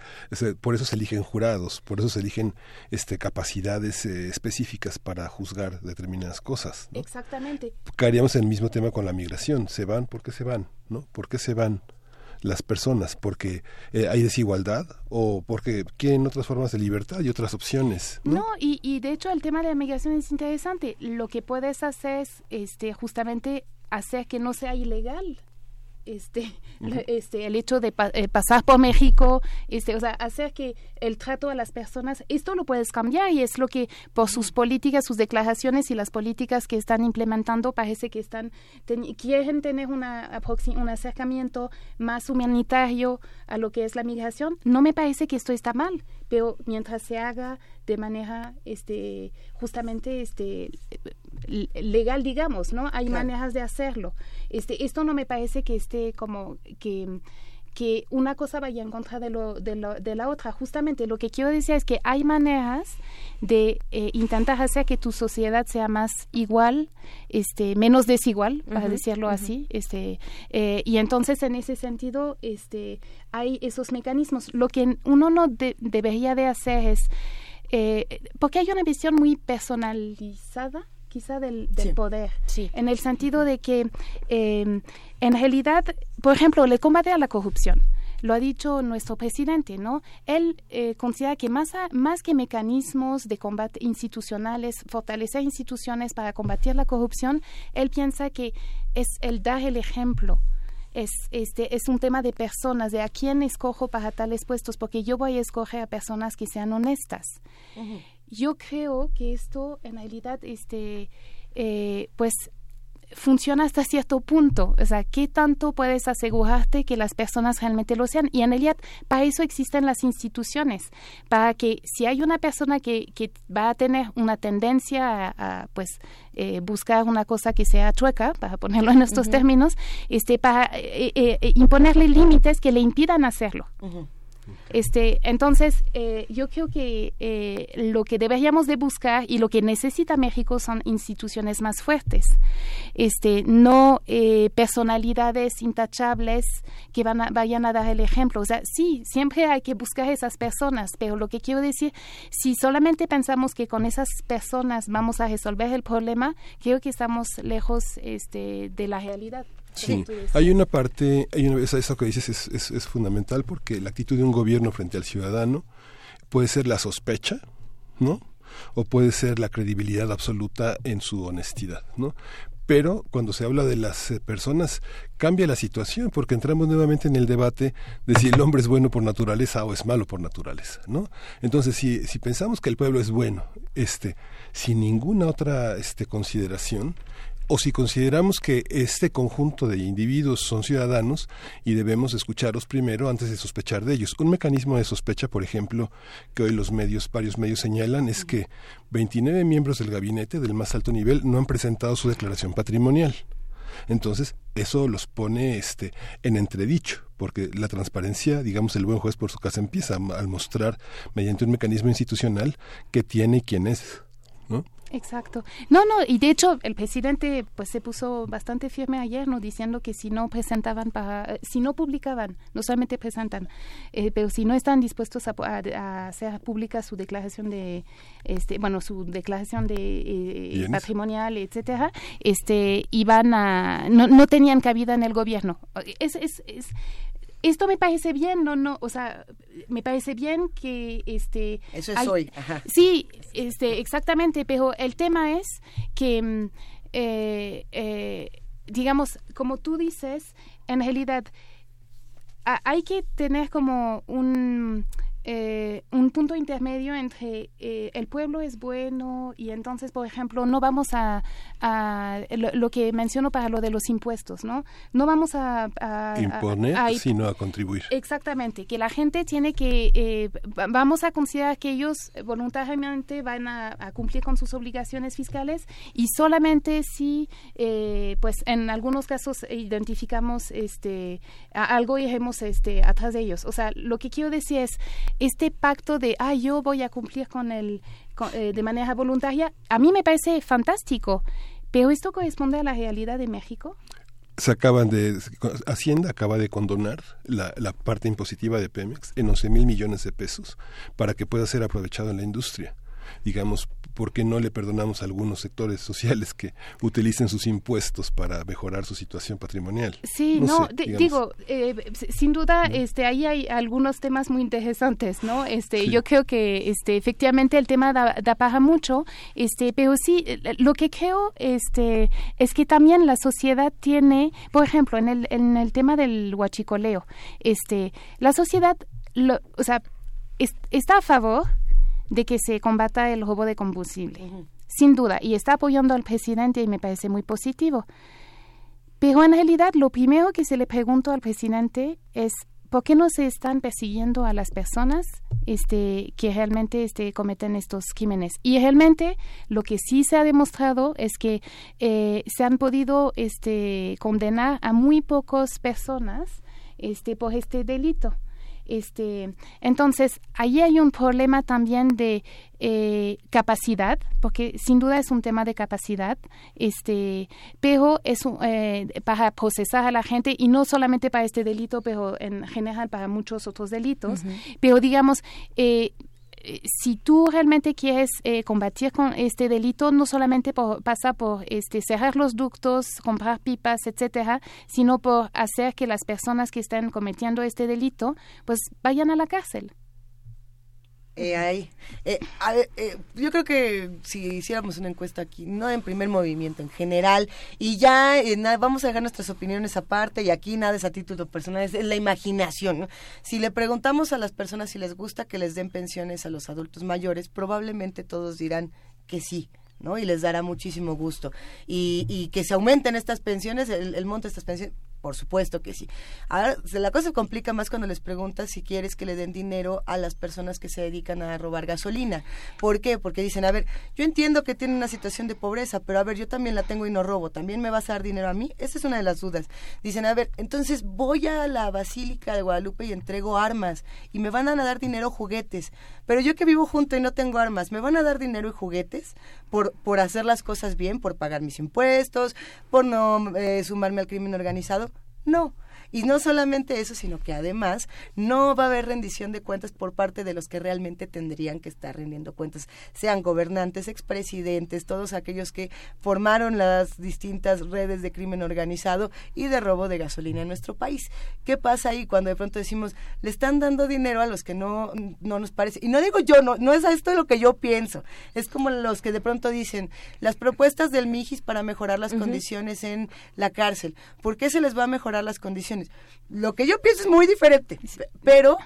por eso se eligen jurados, por eso se eligen este, capacidades eh, específicas para juzgar determinadas cosas. ¿no? Exactamente. Caeríamos en el mismo tema con la migración. ¿Se van? ¿Por qué se van? ¿No? ¿Por qué se van? las personas porque eh, hay desigualdad o porque quieren otras formas de libertad y otras opciones. No, no y, y, de hecho el tema de la migración es interesante. Lo que puedes hacer es este, justamente hacer que no sea ilegal este, este el hecho de eh, pasar por México, este, o sea, hacer que el trato a las personas, esto lo puedes cambiar y es lo que por sus políticas, sus declaraciones y las políticas que están implementando parece que están quieren tener una un acercamiento más humanitario a lo que es la migración. No me parece que esto está mal, pero mientras se haga de manera este justamente este legal digamos no hay maneras de hacerlo este esto no me parece que esté como que que una cosa vaya en contra de, lo, de, lo, de la otra. Justamente lo que quiero decir es que hay maneras de eh, intentar hacer que tu sociedad sea más igual, este, menos desigual, para decirlo así. Este, eh, y entonces en ese sentido este, hay esos mecanismos. Lo que uno no debería de hacer es, eh, porque hay una visión muy personalizada quizá del, del poder, en el sentido de que eh, en realidad, por ejemplo, el combate a la corrupción lo ha dicho nuestro presidente, ¿no? Él eh, considera que más, más que mecanismos de combate institucionales, fortalecer instituciones para combatir la corrupción, él piensa que es el dar el ejemplo. Es, este, es un tema de personas, de a quién escojo para tales puestos, porque yo voy a escoger a personas que sean honestas. Yo creo que esto, en realidad, este, eh, pues funciona hasta cierto punto. O sea, ¿qué tanto puedes asegurarte que las personas realmente lo sean? Y en realidad, para eso existen las instituciones, para que si hay una persona que, que va a tener una tendencia a, pues, eh, buscar una cosa que sea chueca, para ponerlo en estos términos, este, para eh, eh, imponerle límites que le impidan hacerlo. Este, entonces, eh, yo creo que eh, lo que deberíamos de buscar y lo que necesita México son instituciones más fuertes, este, no eh, personalidades intachables que van a, vayan a dar el ejemplo. O sea, sí, siempre hay que buscar esas personas, pero lo que quiero decir, si solamente pensamos que con esas personas vamos a resolver el problema, creo que estamos lejos este, de la realidad. Sí, hay una parte, hay una, eso que dices es, es, es, fundamental porque la actitud de un gobierno frente al ciudadano puede ser la sospecha, ¿no? O puede ser la credibilidad absoluta en su honestidad, ¿no? Pero cuando se habla de las eh, personas cambia la situación porque entramos nuevamente en el debate de si el hombre es bueno por naturaleza o es malo por naturaleza, ¿no? Entonces, si, si pensamos que el pueblo es bueno, este, sin ninguna otra este, consideración, o si consideramos que este conjunto de individuos son ciudadanos y debemos escucharlos primero antes de sospechar de ellos. Un mecanismo de sospecha, por ejemplo, que hoy los medios, varios medios señalan, es que 29 miembros del gabinete del más alto nivel no han presentado su declaración patrimonial. Entonces, eso los pone este en entredicho, porque la transparencia, digamos, el buen juez por su casa empieza al mostrar mediante un mecanismo institucional que tiene y quién es, ¿no? Exacto. No, no, y de hecho el presidente pues se puso bastante firme ayer, ¿no? Diciendo que si no presentaban para, si no publicaban, no solamente presentan, eh, pero si no están dispuestos a, hacer pública su declaración de, este, bueno, su declaración de eh, patrimonial, etcétera, este, iban a, no, no tenían cabida en el gobierno. Es, es, es esto me parece bien, no, no, o sea, me parece bien que este. Eso es hoy. Sí, este, exactamente, pero el tema es que, mm, eh, eh, digamos, como tú dices, en realidad hay que tener como un eh, un punto intermedio entre eh, el pueblo es bueno y entonces, por ejemplo, no vamos a, lo, que menciono para lo de los impuestos, ¿no? No vamos a... Imponer, sino a contribuir. Exactamente, que la gente tiene que, eh, vamos a considerar que ellos voluntariamente van a, cumplir con sus obligaciones fiscales y solamente si, pues, en algunos casos identificamos este algo y iremos este, atrás de ellos. O sea, lo que quiero decir es este pacto de, ah, yo voy a cumplir con el, eh, de manera voluntaria, a mí me parece fantástico, pero ¿esto corresponde a la realidad de México? se acaban de Hacienda acaba de condonar la, la parte impositiva de Pemex en 11 mil millones de pesos para que pueda ser aprovechado en la industria digamos ¿por qué no le perdonamos a algunos sectores sociales que utilicen sus impuestos para mejorar su situación patrimonial? Sí, no, digo, eh, sin duda, este, ahí hay algunos temas muy interesantes, ¿no? Este, yo creo que, este, efectivamente, el tema da, da para mucho, este, pero sí, lo que creo, este, es que también la sociedad tiene, por ejemplo, en el, en el tema del huachicoleo, este, la sociedad, lo, o sea, está a favor de que se combata el robo de combustible, sin duda, y está apoyando al presidente y me parece muy positivo. Pero en realidad lo primero que se le preguntó al presidente es ¿por qué no se están persiguiendo a las personas este, que realmente este, cometen estos crímenes? Y realmente lo que sí se ha demostrado es que eh, se han podido este, condenar a muy pocas personas este, por este delito. Este, entonces, ahí hay un problema también de eh, capacidad, porque sin duda es un tema de capacidad, este, pero es eh, para procesar a la gente y no solamente para este delito, pero en general para muchos otros delitos. Pero digamos, eh, eh, si tú realmente quieres eh, combatir con este delito, no solamente por- pasa por este, cerrar los ductos, comprar pipas, etcétera, sino por hacer que las personas que están cometiendo este delito, pues vayan a la cárcel. Eh, ahí. Eh, eh, yo creo que si hiciéramos una encuesta aquí, no en primer movimiento, en general, y ya eh, vamos a dejar nuestras opiniones aparte, y aquí nada es a título personal, es la imaginación. ¿no? Si le preguntamos a las personas si les gusta que les den pensiones a los adultos mayores, probablemente todos dirán que sí. ¿no? Y les dará muchísimo gusto. Y, y que se aumenten estas pensiones, el, el monto de estas pensiones, por supuesto que sí. Ahora, la cosa se complica más cuando les preguntas si quieres que le den dinero a las personas que se dedican a robar gasolina. ¿Por qué? Porque dicen, a ver, yo entiendo que tienen una situación de pobreza, pero a ver, yo también la tengo y no robo, ¿también me vas a dar dinero a mí? Esa es una de las dudas. Dicen, a ver, entonces voy a la Basílica de Guadalupe y entrego armas y me van a dar dinero juguetes, pero yo que vivo junto y no tengo armas, ¿me van a dar dinero y juguetes por, por hacer las cosas bien, por pagar mis impuestos, por no eh, sumarme al crimen organizado? No. Y no solamente eso, sino que además no va a haber rendición de cuentas por parte de los que realmente tendrían que estar rendiendo cuentas, sean gobernantes, expresidentes, todos aquellos que formaron las distintas redes de crimen organizado y de robo de gasolina en nuestro país. ¿Qué pasa ahí cuando de pronto decimos, le están dando dinero a los que no, no nos parece? Y no digo yo, no, no es esto lo que yo pienso, es como los que de pronto dicen, las propuestas del MIGIS para mejorar las condiciones en la cárcel, ¿por qué se les va a mejorar las condiciones? Lo que yo pienso es muy diferente, pe- pero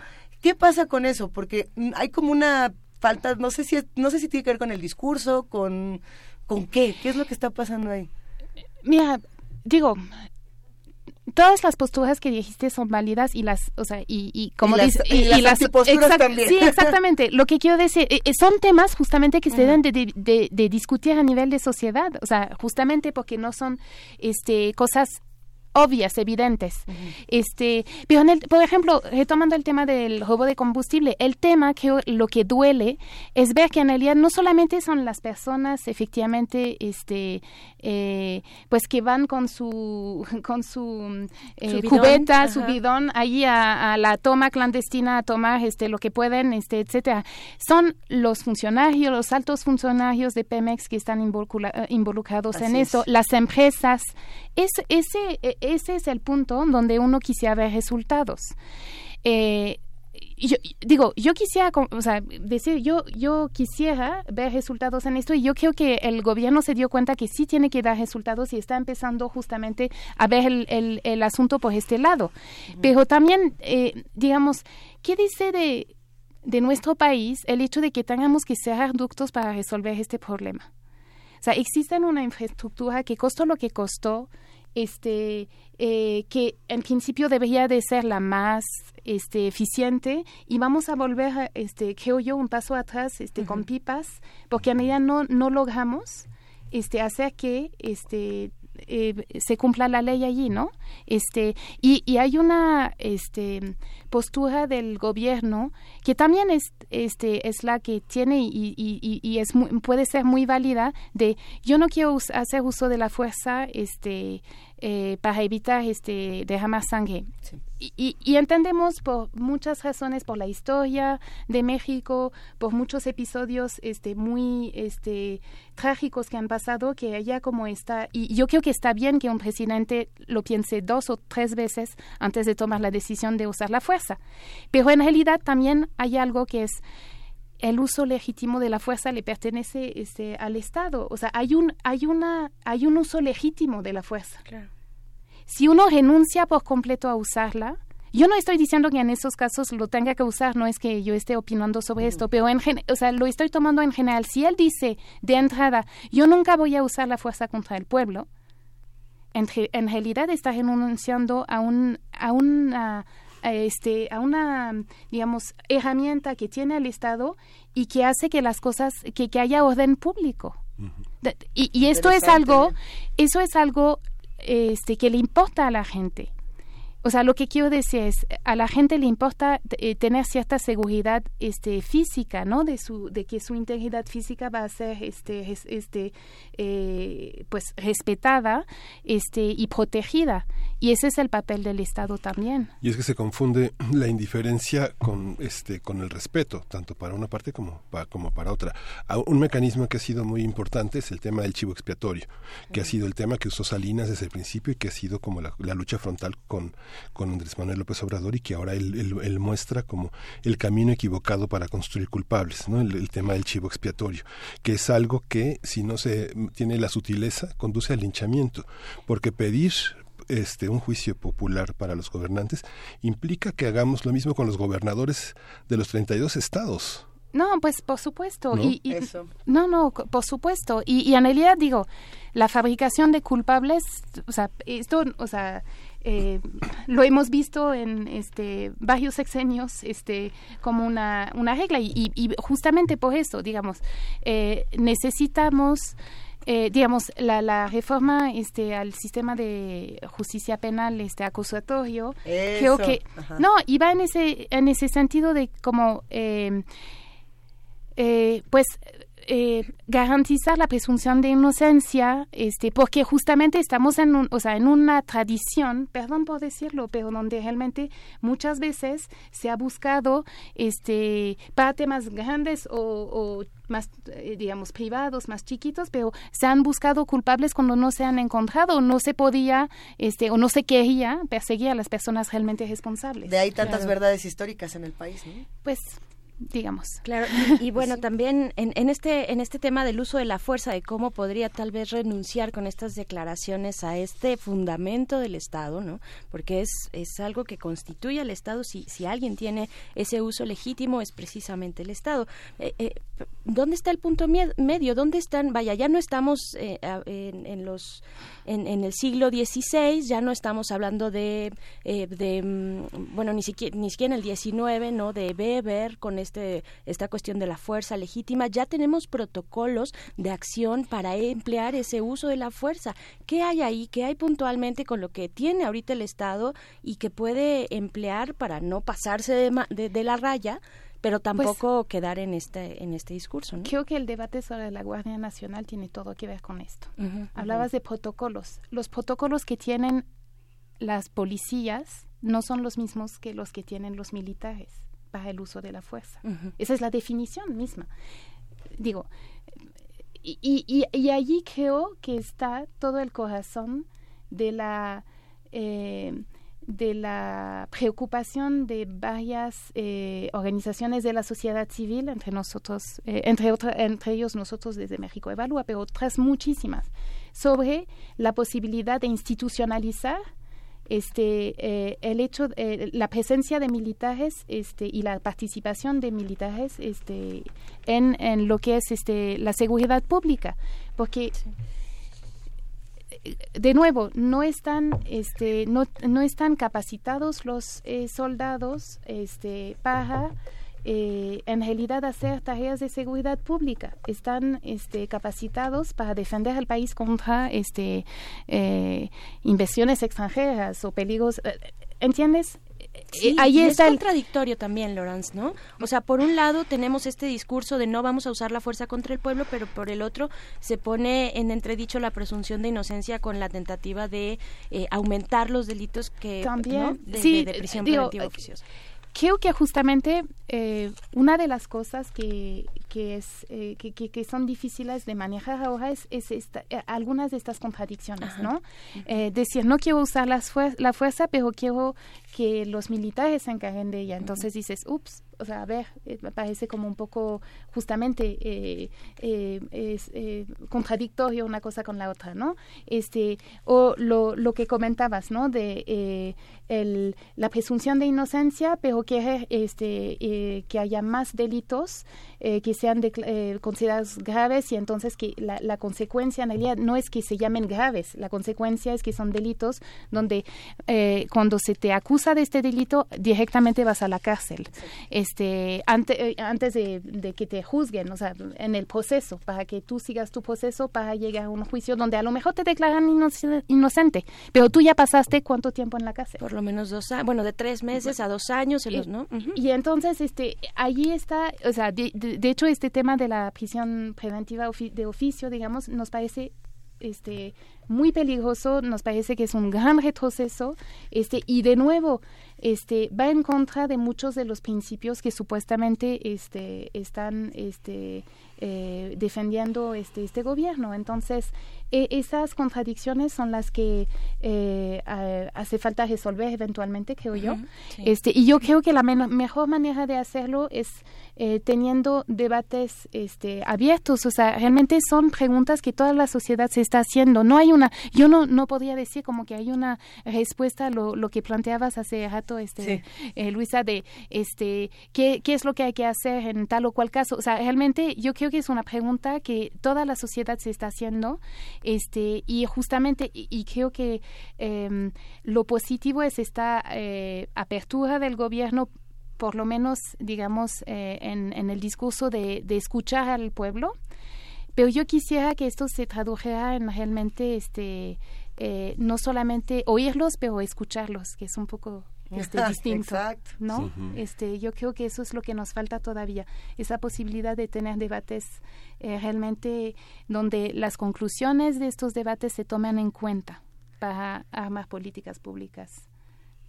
¿qué pasa con eso? Porque hay como una falta, no sé si no sé si tiene que ver con el discurso, con con qué, qué es lo que está pasando ahí. Mira, digo, todas las posturas que dijiste son válidas y las, o sea, y, y como Y las- y las antiposturas también. Sí, exactamente. Lo que quiero decir, eh, eh, son temas justamente que se deben de, de- de- de discutir a nivel de sociedad, o sea, justamente porque no son, este, cosas obvias, evidentes. Este, pero en el- por ejemplo, retomando el tema del robo de combustible, el tema que lo que duele es ver que en realidad no solamente son las personas efectivamente este eh, pues que van con su con su, eh, Su bidón, cubeta, su bidón ahí a, a la toma clandestina a tomar este lo que pueden, este etcétera. Son los funcionarios, los altos funcionarios de Pemex que están involucra- eh, involucrados en eso, es. las empresas. Es, ese, e- ese es el punto donde uno quisiera ver resultados. Eh, yo digo, yo quisiera, o sea, decir, yo, yo quisiera ver resultados en esto y yo creo que el gobierno se dio cuenta que sí tiene que dar resultados y está empezando justamente a ver el, el, el asunto por este lado. Pero también, eh, digamos, ¿qué dice de, de nuestro país el hecho de que tengamos que cerrar ductos para resolver este problema? O sea, existe una infraestructura que costó lo que costó, este, eh, que en principio debería de ser la más este, eficiente y vamos a volver, a, este, creo yo, un paso atrás este, con pipas, porque en realidad no, no logramos este, hacer que este, eh, se cumpla la ley allí, ¿no? Este, y, y hay una este, postura del gobierno que también es, este, es la que tiene y, y, y, es muy- puede ser muy válida de yo no quiero hacer uso de la fuerza este, eh, para evitar este, derramar sangre. Y, y- y entendemos por muchas razones, por la historia de México, por muchos episodios este, muy este, trágicos que han pasado, que ella como está, y yo creo que está bien que un presidente lo piense dos o tres veces antes de tomar la decisión de usar la fuerza. Pero en realidad también hay algo que es el uso legítimo de la fuerza le pertenece este, al Estado. O sea, hay un, hay una, hay un uso legítimo de la fuerza. Si uno renuncia por completo a usarla, yo no estoy diciendo que en esos casos lo tenga que usar, no es que yo esté opinando sobre esto, pero en gen- o sea, lo estoy tomando en general. Si él dice de entrada, yo nunca voy a usar la fuerza contra el pueblo, en, re- en realidad está renunciando a un a una este a una digamos herramienta que tiene el Estado y que hace que las cosas que, que haya orden público. Y, y esto es algo eso es algo este que le importa a la gente o sea, lo que quiero decir es, a la gente le importa eh, tener cierta seguridad este, física, ¿no? De, su, de que su integridad física va a ser este, es- este, eh, pues, respetada este, y protegida. Y ese es el papel del Estado también. Y es que se confunde la indiferencia con este con el respeto, tanto para una parte como para, como para otra. Un mecanismo que ha sido muy importante es el tema del chivo expiatorio, que ha sido el tema que usó Salinas desde el principio y que ha sido como la, la lucha frontal con, con Andrés Manuel López Obrador y que ahora él, él- él muestra como el camino equivocado para construir culpables, ¿no? El, el tema del chivo expiatorio, que es algo que si no se tiene la sutileza conduce al linchamiento, porque pedir este un juicio popular para los gobernantes implica que hagamos lo mismo con los gobernadores de los 32 estados. No, pues por supuesto. ¿No? Y, y- Eso. No, no, por supuesto. Y, y en realidad digo, la fabricación de culpables, o sea, esto, o sea, eh, lo hemos visto en este varios sexenios este como una, una regla y, y- y justamente por eso digamos eh, necesitamos eh, digamos la, la reforma este al sistema de justicia penal este acusatorio creo Eso, que ajá. no iba en ese en ese sentido de como eh, eh, pues eh, garantizar la presunción de inocencia, este, porque justamente estamos en, un, o sea, en una tradición, perdón por decirlo, pero donde realmente muchas veces se ha buscado este, para temas grandes o, o más, eh, digamos, privados, más chiquitos, pero se han buscado culpables cuando no se han encontrado, no se podía, este, o no se quería perseguir a las personas realmente responsables. De ahí tantas Claro. verdades históricas en el país, ¿no? Pues, digamos. Claro, y, y bueno, también en, en este en este tema del uso de la fuerza, de cómo podría tal vez renunciar con estas declaraciones a este fundamento del Estado, ¿no? Porque es, es algo que constituye al Estado. Si, si alguien tiene ese uso legítimo, es precisamente el Estado. Eh, eh, ¿Dónde está el punto medio? ¿Dónde están? Vaya, ya no estamos eh, en, en los en, en el siglo XVI, ya no estamos hablando de, de mm, bueno, ni siquiera, ni siquiera en el XIX, ¿no? De Weber con este, esta cuestión de la fuerza legítima, ya tenemos protocolos de acción para emplear ese uso de la fuerza. ¿Qué hay ahí? ¿Qué hay puntualmente con lo que tiene ahorita el Estado y que puede emplear para no pasarse de, ma- de- de la raya? pero tampoco quedar en este en este discurso, ¿no? Creo que el debate sobre la Guardia Nacional tiene todo que ver con esto. Hablabas de protocolos. Los protocolos que tienen las policías no son los mismos que los que tienen los militares para el uso de la fuerza. Esa es la definición misma. Digo, y, y, y- y allí creo que está todo el corazón de la eh, de la preocupación de varias eh, organizaciones de la sociedad civil, entre nosotros, eh, entre, otra- entre ellos nosotros desde México Evalúa, pero otras muchísimas, sobre la posibilidad de institucionalizar este eh, el hecho eh, la presencia de militares este y la participación de militares este en, en lo que es este la seguridad pública. Porque eh, de nuevo no están este no, no están capacitados los eh, soldados este para eh, en realidad hacer tareas de seguridad pública están este capacitados para defender al país contra este eh, inversiones extranjeras o peligros eh, entiendes Sí, Eh, ahí está es contradictorio también, Laurence, ¿no? O sea, por un lado tenemos este discurso de no vamos a usar la fuerza contra el pueblo, pero por el otro se pone en entredicho la presunción de inocencia con la tentativa de eh, aumentar los delitos que También, ¿no? de, sí, de- de prisión digo, preventiva oficiosa. Creo que justamente eh, una de las cosas que, que es eh, que, que- que son difíciles de manejar ahora es, es esta- eh, algunas de estas contradicciones, ¿no? Eh, decir no quiero usar las fuer- la fuerza, pero quiero que los militares se encarguen de ella. Entonces dices, ups, o sea, a ver, eh, me parece como un poco justamente eh, eh, es eh, contradictorio una cosa con la otra, ¿no? Este o lo, lo que comentabas, ¿no? De eh, el, la presunción de inocencia, pero quiere este eh, que haya más delitos eh, que sean eh, considerados graves y entonces que la, la, consecuencia en realidad no es que se llamen graves, la consecuencia es que son delitos donde cuando se te acusa de este delito directamente vas a la cárcel, este ante, antes de, de, que te juzguen, o sea, en el proceso, para que tú sigas tu proceso para llegar a un juicio donde a lo mejor te declaran inocente, pero tú ya pasaste cuánto tiempo en la cárcel. Por lo menos dos años, bueno, de tres meses a dos años, en los, ¿no? Y entonces, este, allí está, o sea, de, de, hecho, este tema de la prisión preventiva de oficio, digamos, nos parece este muy peligroso, nos parece que es un gran retroceso, este, y de nuevo, este, va en contra de muchos de los principios que supuestamente este, están este, eh, defendiendo este, este gobierno. Entonces, e, esas contradicciones son las que eh, hace falta resolver eventualmente, creo yo. este, y yo creo que la mejor manera de hacerlo es eh, teniendo debates este, abiertos. O sea, realmente son preguntas que toda la sociedad se está haciendo. No hay una, yo no, no podría decir como que hay una respuesta a lo, lo que planteabas hace rato, este, eh, Luisa, de este, ¿qué, qué es lo que hay que hacer en tal o cual caso. O sea, realmente yo creo que es una pregunta que toda la sociedad se está haciendo este, y justamente, y, creo que em, lo positivo es esta eh, apertura del gobierno por lo menos, digamos, eh, en, en, el discurso de, de, escuchar al pueblo. Pero yo quisiera que esto se tradujera en realmente, este, eh, no solamente oírlos, pero escucharlos, que es un poco este, distinto, Exacto. ¿no? Este, yo creo que eso es lo que nos falta todavía, esa posibilidad de tener debates eh, realmente donde las conclusiones de estos debates se tomen en cuenta para armar políticas públicas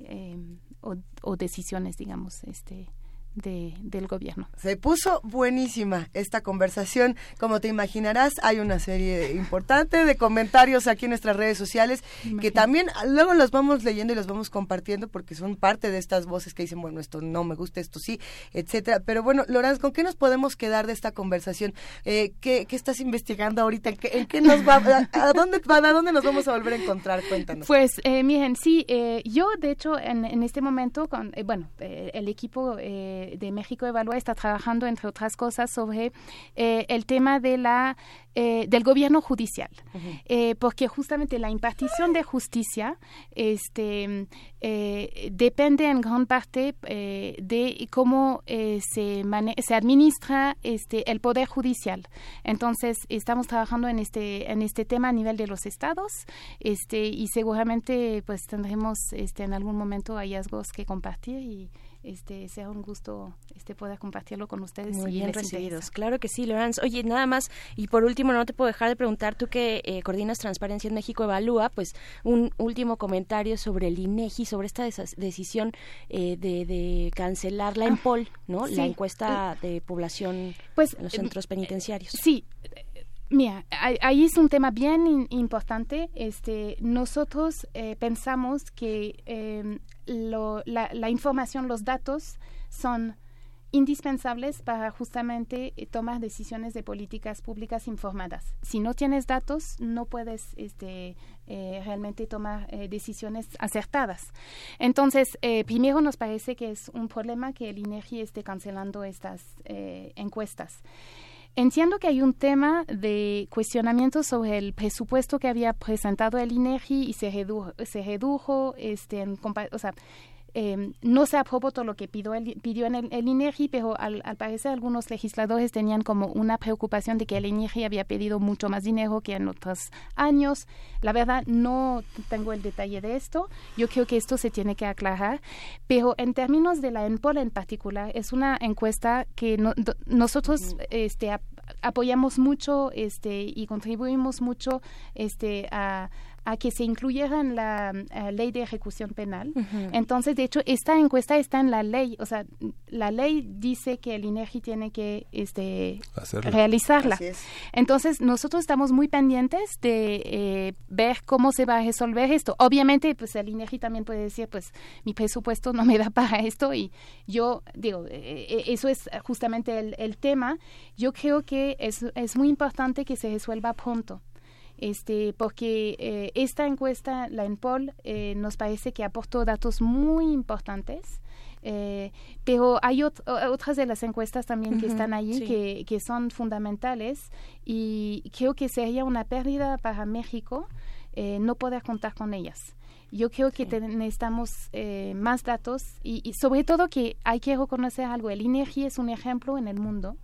eh, o, o, decisiones, digamos, este, de, del gobierno. Se puso buenísima esta conversación. Como te imaginarás, hay una serie importante de comentarios aquí en nuestras redes sociales que también luego los vamos leyendo y los vamos compartiendo porque son parte de estas voces que dicen, bueno, esto no me gusta, esto sí, etcétera. Pero bueno, Lorenz, ¿con qué nos podemos quedar de esta conversación? Eh, ¿qué, ¿qué, estás investigando ahorita? ¿En qué, nos va, a, dónde, a dónde nos vamos a volver a encontrar? Cuéntanos. Pues, eh, miren, sí, eh, yo de hecho en, en este momento, con, eh, bueno, eh, el equipo... Eh, de, México Evalúa está trabajando, entre otras cosas, sobre eh, el tema de la, eh, del gobierno judicial, eh, porque justamente la impartición de justicia este, depende en gran parte de cómo se, se administra este, el poder judicial. Entonces, estamos trabajando en este, en este tema a nivel de los estados este, y seguramente pues tendremos este, en algún momento hallazgos que compartir y este sea un gusto este poder compartirlo con ustedes. Muy bien recibidos. Claro que sí, Lorenz. Oye, nada más, y por último, no te puedo dejar de preguntar, tú que eh, coordinas Transparencia en México Evalúa, pues un último comentario sobre el INEGI, sobre esta decisión eh, de, de, cancelar la ah, EMPOL, ¿no? La encuesta eh, de población pues, en los centros penitenciarios. Sí, Mira, ahí es un tema bien importante. Este, nosotros eh, pensamos que em, la, información, los datos son indispensables para justamente eh, tomar decisiones de políticas públicas informadas. Si no tienes datos, no puedes este, eh, realmente tomar decisiones acertadas. Entonces, primero nos parece que es un problema que el INEGI esté cancelando estas encuestas. Entiendo que hay un tema de cuestionamiento sobre el presupuesto que había presentado el INEGI y se redujo, se redujo este, en, o sea, eh, no se aprobó todo lo que pidió el, pidió en el, INEGI, pero al, parecer algunos legisladores tenían como una preocupación de que el INEGI había pedido mucho más dinero que en otros años. La verdad, no tengo el detalle de esto. Yo creo que esto se tiene que aclarar. Pero en términos de la ENPOL en particular, es una encuesta que nosotros este, apoyamos mucho este, y contribuimos mucho este, a a que se incluyera en la eh, ley de ejecución penal. Entonces, de hecho, esta encuesta está en la ley, o sea, la ley dice que el INEGI tiene que este, realizarla. Entonces, nosotros estamos muy pendientes de eh, ver cómo se va a resolver esto. Obviamente, pues el INEGI también puede decir, pues mi presupuesto no me da para esto y yo digo, eh, eso es justamente el, el tema. Yo creo que es, es muy importante que se resuelva pronto este, porque eh, esta encuesta, la ENPOL, eh, nos parece que aportó datos muy importantes Eh, pero hay ot- otras de las encuestas también que están allí sí. que, que son fundamentales y creo que sería una pérdida para México eh, no poder contar con ellas. Yo creo que necesitamos eh, más datos y, y sobre todo que hay que reconocer algo. El INEGI es un ejemplo en el mundo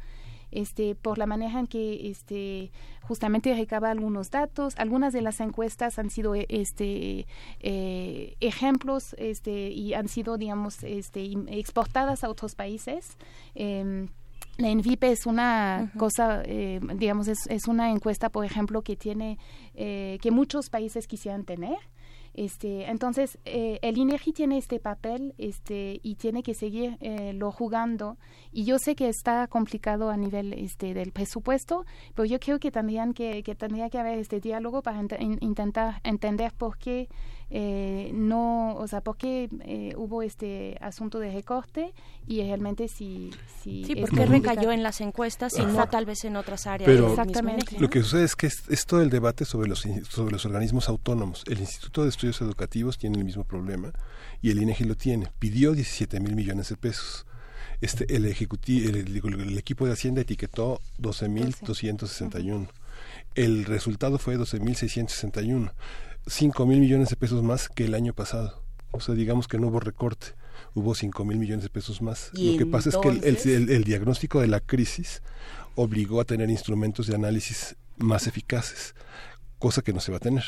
este, por la manera en que este, justamente recaba algunos datos. Algunas de las encuestas han sido eh, este, eh, ejemplos este, y han sido, digamos, este, exportadas a otros países. Em, la ENVIPE es una cosa, eh, digamos, es, es una encuesta, por ejemplo, que tiene, eh, que muchos países quisieran tener. Este, entonces, eh, el INEGI tiene este papel este, y tiene que seguir eh, lo jugando. Y yo sé que está complicado a nivel este, del presupuesto, pero yo creo que tendrían que, que tendría que haber este diálogo para ent- in- intentar entender por qué eh, no, o sea, por qué eh, hubo este asunto de recorte y realmente si, si Sí, porque recayó en las encuestas y no tal vez en otras áreas. Pero INEGI, lo que sucede es que es, es todo el debate sobre los, sobre los organismos autónomos. El Instituto de Estudios Educativos tiene el mismo problema y el INEGI lo tiene. Pidió 17 mil millones de pesos. Este, el, ejecuti- el, equipo de Hacienda etiquetó 12 mil 261. El resultado fue 12 mil 661. 5 mil millones de pesos más que el año pasado. O sea, digamos que no hubo recorte. Hubo 5 mil millones de pesos más. Lo que pasa es que el- el- entonces- el, el diagnóstico de la crisis obligó a tener instrumentos de análisis más eficaces, cosa que no se va a tener.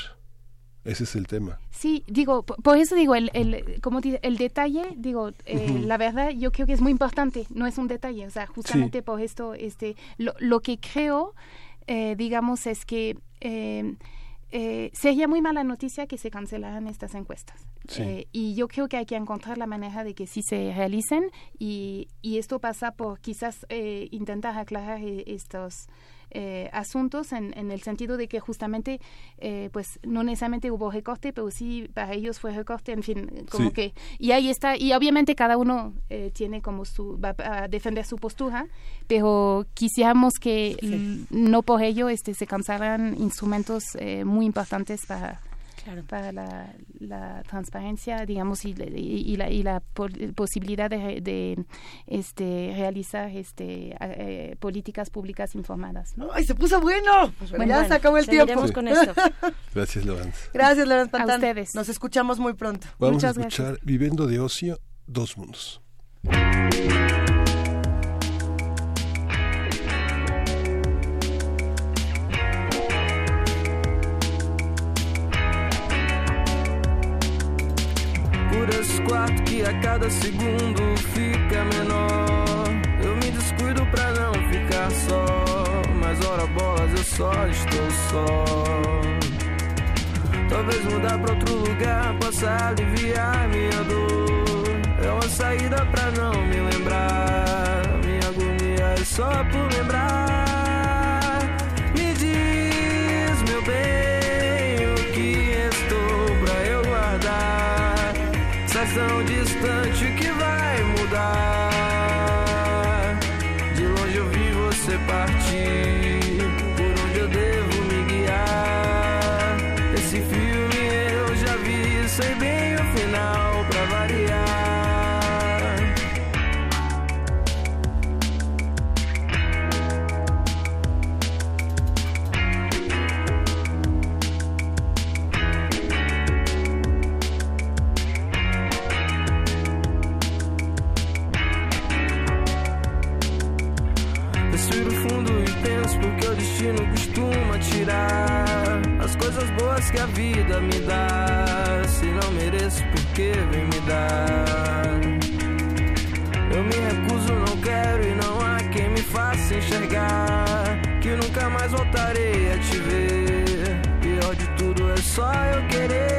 Ese es el tema. Sí, digo, po- por eso digo, el, el, como dice, el detalle, digo, eh, la verdad yo creo que es muy importante, no es un detalle, o sea, justamente Sí. por esto, este, lo, lo que creo, eh, digamos, es que eh, eh, sería muy mala noticia que se cancelaran estas encuestas. Sí. Eh, y yo creo que hay que encontrar la manera de que sí se realicen y, y esto pasa por quizás eh, intentar aclarar eh, estos eh, asuntos en, en el sentido de que justamente eh, pues no necesariamente hubo recorte pero sí para ellos fue recorte en fin como Sí. que y ahí está y obviamente cada uno eh, tiene como su va a defender su postura pero quisiéramos que no por ello este se cansaran instrumentos eh, muy importantes para para la, la transparencia, digamos, y, y- y la, y la po- posibilidad de, de, este, realizar este, a- eh, políticas públicas informadas. ¿no? ¡Ay, se puso bueno! Pues Bueno, ya bueno, se acabó el tiempo. seguiremos con esto. Gracias, Lorenz. Gracias, Lorenz A Pantán. ustedes. Nos escuchamos muy pronto. Vamos a escuchar Viviendo de Ocio, Dos Mundos. A cada segundo fica menor. Eu me descuido pra não ficar só. Mas ora bolas, eu só estou só. Talvez mudar pra outro lugar possa aliviar minha dor. É uma saída pra não me lembrar. Minha agonia é só por lembrar. Porque o destino costuma tirar as coisas boas que a vida me dá. Se não mereço, por que vem me dar? Eu me recuso, não quero e não há quem me faça enxergar que nunca mais voltarei a te ver. Pior de tudo é só eu querer.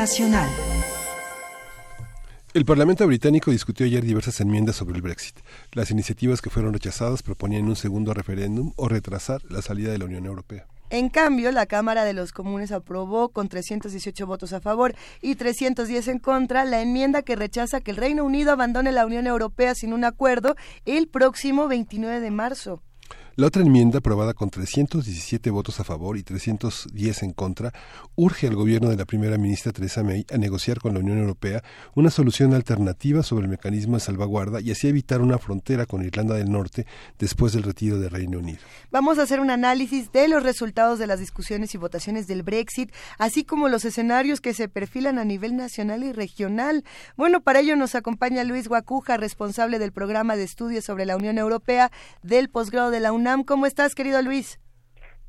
Internacional. El Parlamento británico discutió ayer diversas enmiendas sobre el Brexit. Las iniciativas que fueron rechazadas proponían un segundo referéndum o retrasar la salida de la Unión Europea. En cambio, la Cámara de los Comunes aprobó con 318 votos a favor y 310 en contra la enmienda que rechaza que el Reino Unido abandone la Unión Europea sin un acuerdo el próximo 29 de marzo. La otra enmienda, aprobada con 317 votos a favor y 310 en contra, urge al gobierno de la primera ministra Theresa May a negociar con la Unión Europea una solución alternativa sobre el mecanismo de salvaguarda y así evitar una frontera con Irlanda del Norte después del retiro del Reino Unido. Vamos a hacer un análisis de los resultados de las discusiones y votaciones del Brexit, así como los escenarios que se perfilan a nivel nacional y regional. Bueno, para ello nos acompaña Luis Guacuja, responsable del programa de estudios sobre la Unión Europea del posgrado de la UNAM. ¿Cómo estás, querido Luis?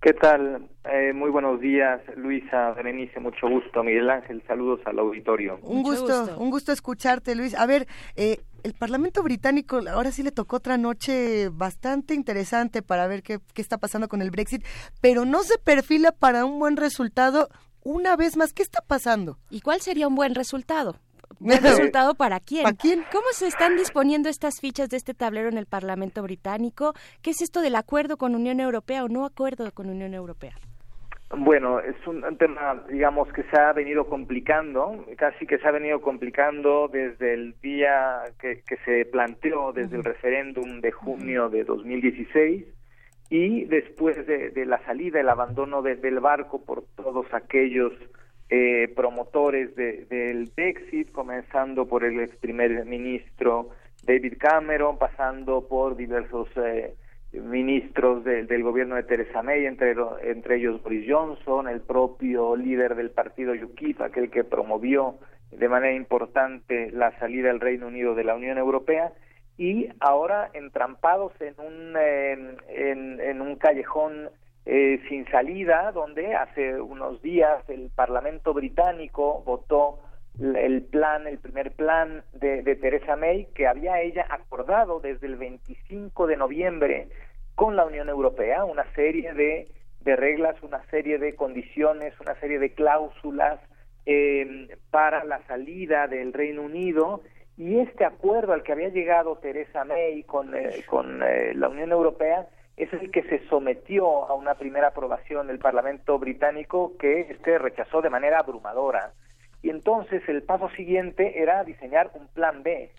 ¿Qué tal? Eh, muy buenos días, Luisa, Berenice, mucho gusto. Miguel Ángel, saludos al auditorio. Un gusto, un gusto escucharte, Luis. A ver, eh, el Parlamento británico ahora sí le tocó otra noche bastante interesante para ver qué, qué está pasando con el Brexit, pero no se perfila para un buen resultado. Una vez más, ¿qué está pasando? ¿Y cuál sería un buen resultado? ¿Buen resultado para quién? ¿Para quién? ¿Cómo se están disponiendo estas fichas de este tablero en el Parlamento británico? ¿Qué es esto del acuerdo con Unión Europea o no acuerdo con Unión Europea? Bueno, es un, un tema, digamos, que se ha venido complicando, casi que se ha venido complicando desde el día que, que se planteó, desde el referéndum de junio de 2016 y después de, de la salida, el abandono de- del barco por todos aquellos eh, promotores de- del Brexit, comenzando por el ex primer ministro David Cameron, pasando por diversos eh, ministros de- del gobierno de Theresa May, entre ellos Boris Johnson, el propio líder del partido UKIP, aquel que promovió de manera importante la salida del Reino Unido de la Unión Europea, y ahora entrampados en un, eh, en, en un callejón eh, sin salida, donde hace unos días el Parlamento británico votó el plan, el primer plan de, de Theresa May, que había ella acordado desde el 25 de noviembre con la Unión Europea, una serie de, de reglas, una serie de condiciones, una serie de cláusulas eh, para la salida del Reino Unido. Y este acuerdo al que había llegado Theresa May con, eh, con eh, la Unión Europea es el que se sometió a una primera aprobación del Parlamento británico que este rechazó de manera abrumadora. Y entonces el paso siguiente era diseñar un plan B.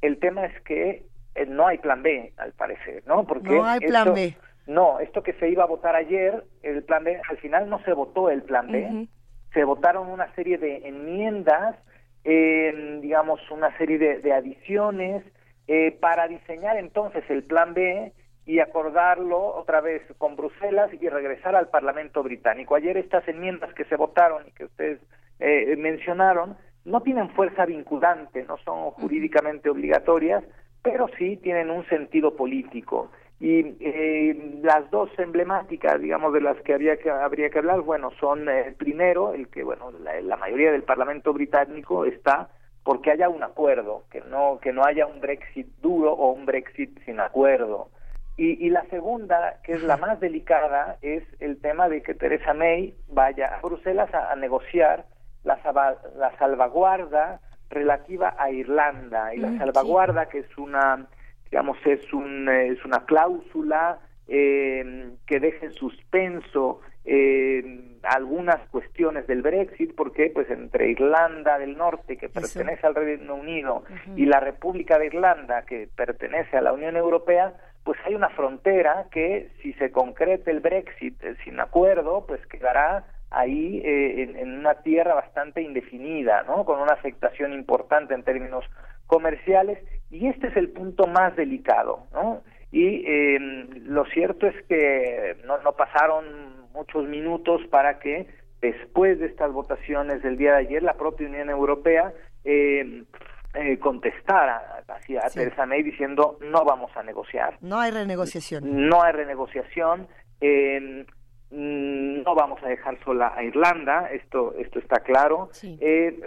El tema es que eh, no hay plan B, al parecer, ¿no? Porque No hay plan esto- B. No, esto que se iba a votar ayer, el plan B, al final no se votó el plan B, se votaron una serie de enmiendas, eh, digamos, una serie de, de adiciones eh, para diseñar entonces el plan B y acordarlo otra vez con Bruselas y regresar al Parlamento británico. Ayer estas enmiendas que se votaron y que ustedes eh, mencionaron no tienen fuerza vinculante, no son jurídicamente obligatorias, pero sí tienen un sentido político. Y eh, las dos emblemáticas, digamos, de las que había que habría que hablar, bueno, son eh, primero el que, bueno, la, la mayoría del Parlamento británico está porque haya un acuerdo, que no que no haya un Brexit duro o un Brexit sin acuerdo. Y, y la segunda, que es la más delicada, es el tema de que Theresa May vaya a Bruselas a, a negociar la, salvaguarda relativa a Irlanda. Y la Mm, salvaguarda, que es una, digamos, es, un, es una cláusula eh, que deja en suspenso eh, algunas cuestiones del Brexit, porque pues entre Irlanda del Norte, que pertenece al Reino Unido, y la República de Irlanda, que pertenece a la Unión Europea, pues hay una frontera que si se concreta el Brexit eh, sin acuerdo, pues quedará ahí eh, en, en una tierra bastante indefinida, ¿no? Con una afectación importante en términos comerciales y este es el punto más delicado, ¿no? Y eh, lo cierto es que no, no pasaron muchos minutos para que después de estas votaciones del día de ayer la propia Unión Europea eh, eh, contestara hacia a Sí. Theresa May diciendo no vamos a negociar No hay renegociación. no hay renegociación, eh, no vamos a dejar sola a Irlanda, esto, esto está claro, Eh,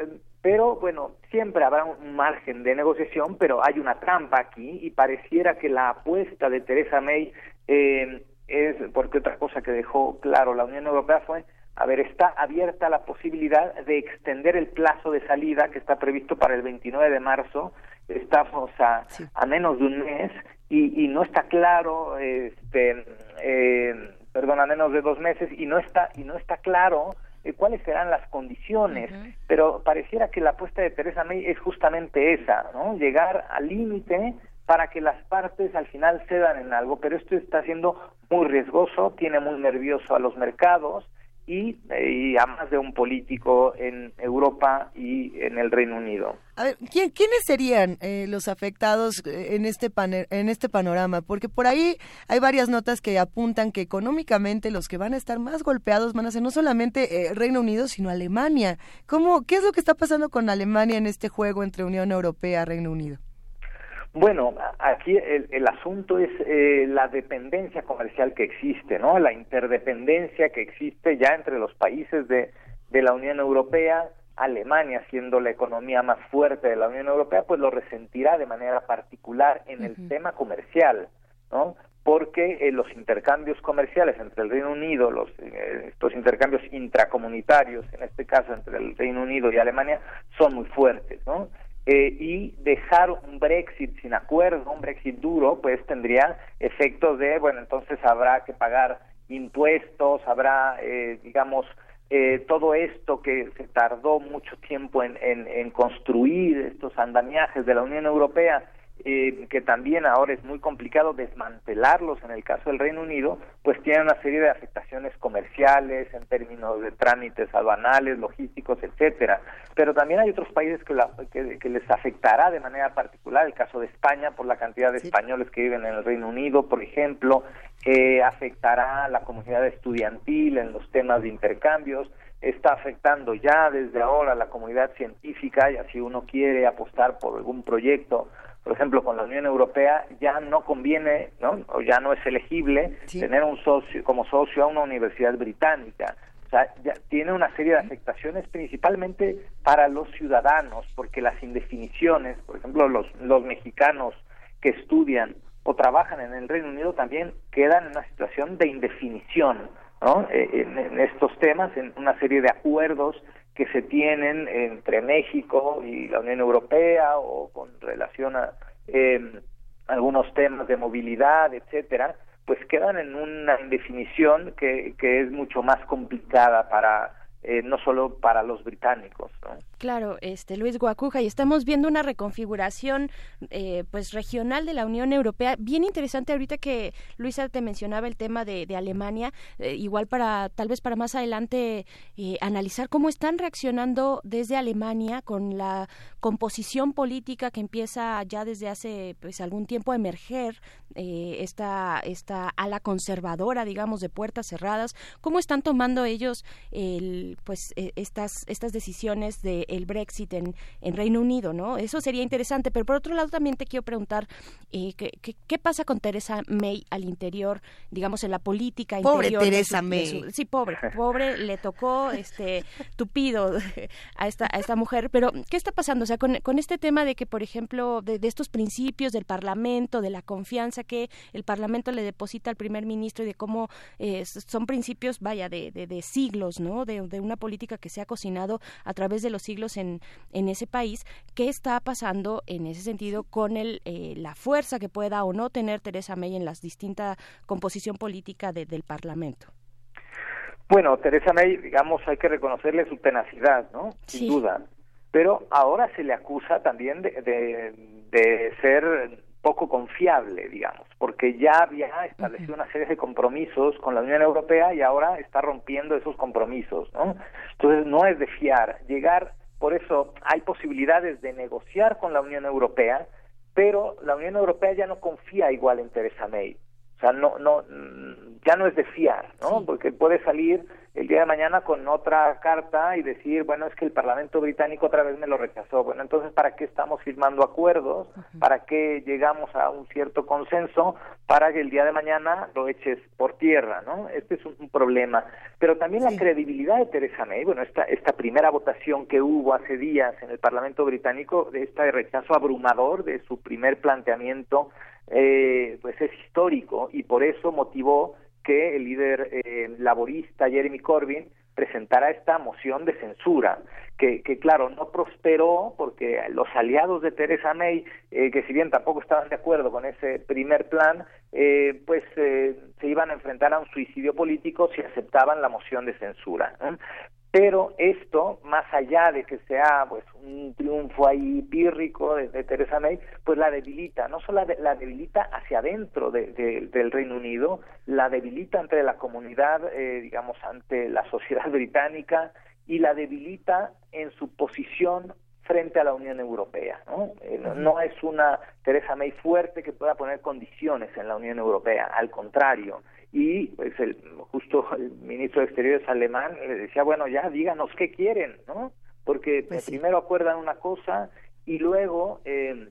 pero bueno, siempre habrá un margen de negociación, pero hay una trampa aquí y pareciera que la apuesta de Theresa May eh, es porque otra cosa que dejó claro la Unión Europea fue a ver, está abierta la posibilidad de extender el plazo de salida que está previsto para el 29 de marzo. Estamos a, a menos de un mes y, y no está claro, este, eh, perdón, a menos de dos meses y no está y no está claro eh, cuáles serán las condiciones. Pero pareciera que la apuesta de Teresa May es justamente esa, ¿no? Llegar al límite para que las partes al final cedan en algo. Pero esto está siendo muy riesgoso, tiene muy nervioso a los mercados y, y a más de un político en Europa y en el Reino Unido. A ver, ¿quién- ¿quiénes serían eh, los afectados eh, en este, en este panorama? Porque por ahí hay varias notas que apuntan que económicamente los que van a estar más golpeados van a ser no solamente eh, Reino Unido, sino Alemania. ¿Cómo, ¿Qué es lo que está pasando con Alemania en este juego entre Unión Europea y Reino Unido? Bueno, aquí el, el asunto es eh, la dependencia comercial que existe, ¿no? La interdependencia que existe ya entre los países de, de la Unión Europea. Alemania, siendo la economía más fuerte de la Unión Europea, pues lo resentirá de manera particular en el tema comercial, ¿no? Porque eh, los intercambios comerciales entre el Reino Unido, los eh, estos intercambios intracomunitarios, en este caso entre el Reino Unido y Alemania, son muy fuertes, ¿no? Eh, y dejar un Brexit sin acuerdo, un Brexit duro, pues tendría efectos de, bueno, entonces habrá que pagar impuestos, habrá, eh, digamos, eh, todo esto que se tardó mucho tiempo en, en, en construir, estos andamiajes de la Unión Europea, eh, que también ahora es muy complicado desmantelarlos en el caso del Reino Unido, pues tiene una serie de afectaciones comerciales en términos de trámites aduanales, logísticos, etcétera. Pero también hay otros países que, la- que, que les afectará de manera particular, el caso de España por la cantidad de españoles que viven en el Reino Unido, por ejemplo, eh, afectará a la comunidad estudiantil en los temas de intercambios, está afectando ya desde ahora a la comunidad científica, y así uno quiere apostar por algún proyecto por ejemplo, con la Unión Europea ya no conviene, ¿no? O ya no es elegible tener un socio como socio a una universidad británica. O sea, ya tiene una serie de afectaciones principalmente para los ciudadanos, porque las indefiniciones, por ejemplo, los los mexicanos que estudian o trabajan en el Reino Unido también quedan en una situación de indefinición, ¿no? Eh, En, en estos temas, en una serie de acuerdos que se tienen entre México y la Unión Europea o con relación a eh, algunos temas de movilidad, etcétera, pues quedan en una indefinición que, que es mucho más complicada para eh, no solo para los británicos, ¿no? Claro, este Luis Guacuja, y estamos viendo una reconfiguración eh, pues regional de la Unión Europea. Bien interesante ahorita que Luisa te mencionaba el tema de, Alemania, eh, igual para tal vez para más adelante eh, analizar cómo están reaccionando desde Alemania con la composición política que empieza ya desde hace pues algún tiempo a emerger eh, esta esta ala conservadora, digamos, de puertas cerradas. ¿Cómo están tomando ellos el pues eh, estas estas decisiones de el Brexit en, en Reino Unido, ¿no? Eso sería interesante, pero por otro lado también te quiero preguntar eh, ¿qué, qué, qué pasa con Teresa May al interior, digamos, en la política Pobre interior de Teresa su- May. su- sí, pobre, pobre, le tocó este tupido a esta, a esta mujer, pero ¿qué está pasando? O sea, con, con este tema de que, por ejemplo, de, de estos principios del Parlamento, de la confianza que el Parlamento le deposita al primer ministro y de cómo eh, son principios, vaya, de, de, de siglos, ¿no? De, de una política que se ha cocinado a través de los siglos en, en ese país. ¿Qué está pasando en ese sentido con el, eh, la fuerza que pueda o no tener Teresa May en la distinta composición política de- del Parlamento? Bueno, Teresa May, digamos, hay que reconocerle su tenacidad, ¿no? Sin duda. Pero ahora se le acusa también de, de, de ser poco confiable, digamos, porque ya había establecido una serie de compromisos con la Unión Europea y ahora está rompiendo esos compromisos, ¿no? Entonces no es de fiar. Llegar, por eso hay posibilidades de negociar con la Unión Europea, pero la Unión Europea ya no confía igual en Teresa May. O sea, no, no, mm, ya no es de fiar, ¿no? Porque puede salir el día de mañana con otra carta y decir, bueno, es que el Parlamento británico otra vez me lo rechazó. Bueno, entonces, ¿para qué estamos firmando acuerdos? ¿Para qué llegamos a un cierto consenso? Para que el día de mañana lo eches por tierra, ¿no? Este es un, un problema. Pero también la credibilidad de Teresa May, bueno, esta, esta primera votación que hubo hace días en el Parlamento británico, de este rechazo abrumador de su primer planteamiento eh, pues es histórico y por eso motivó que el líder eh, laborista Jeremy Corbyn presentara esta moción de censura, que, que, claro, no prosperó porque los aliados de Theresa May, eh, que si bien tampoco estaban de acuerdo con ese primer plan, eh, pues eh, se iban a enfrentar a un suicidio político si aceptaban la moción de censura. Pero esto, más allá de que sea pues un triunfo ahí pírrico de, de Theresa May, pues la debilita, no solo la, la debilita hacia adentro de, de, del Reino Unido, la debilita entre la comunidad, eh, digamos, ante la sociedad británica y la debilita en su posición frente a la Unión Europea. ¿no? Eh, no, es una Theresa May fuerte que pueda poner condiciones en la Unión Europea, al contrario, y pues el justo el ministro de Exteriores alemán le decía bueno ya díganos qué quieren no porque pues sí. primero acuerdan una cosa y luego eh,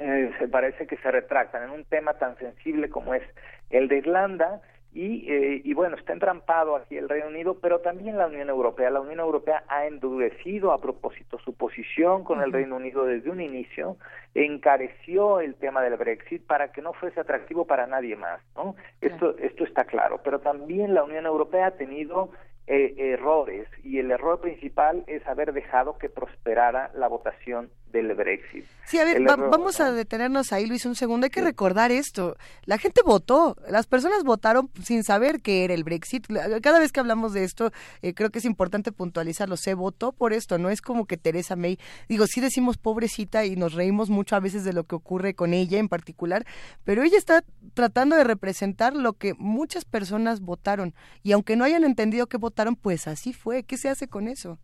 eh, se parece que se retractan en un tema tan sensible como es el de Irlanda y, eh, y bueno, está entrampado aquí el Reino Unido, pero también la Unión Europea. La Unión Europea ha endurecido a propósito su posición con el Reino Unido desde un inicio, encareció el tema del Brexit para que no fuese atractivo para nadie más. ¿no? Esto, esto está claro, pero también la Unión Europea ha tenido eh, errores y el error principal es haber dejado que prosperara la votación del Brexit. Sí, a ver, va, error, vamos ¿no? a detenernos ahí, Luis, un segundo. Hay que sí. recordar esto. La gente votó, las personas votaron sin saber qué era el Brexit. Cada vez que hablamos de esto, eh, creo que es importante puntualizarlo. Se votó por esto, no es como que Teresa May, digo, sí decimos pobrecita y nos reímos mucho a veces de lo que ocurre con ella en particular, pero ella está tratando de representar lo que muchas personas votaron. Y aunque no hayan entendido que votaron, pues así fue. ¿Qué se hace con eso?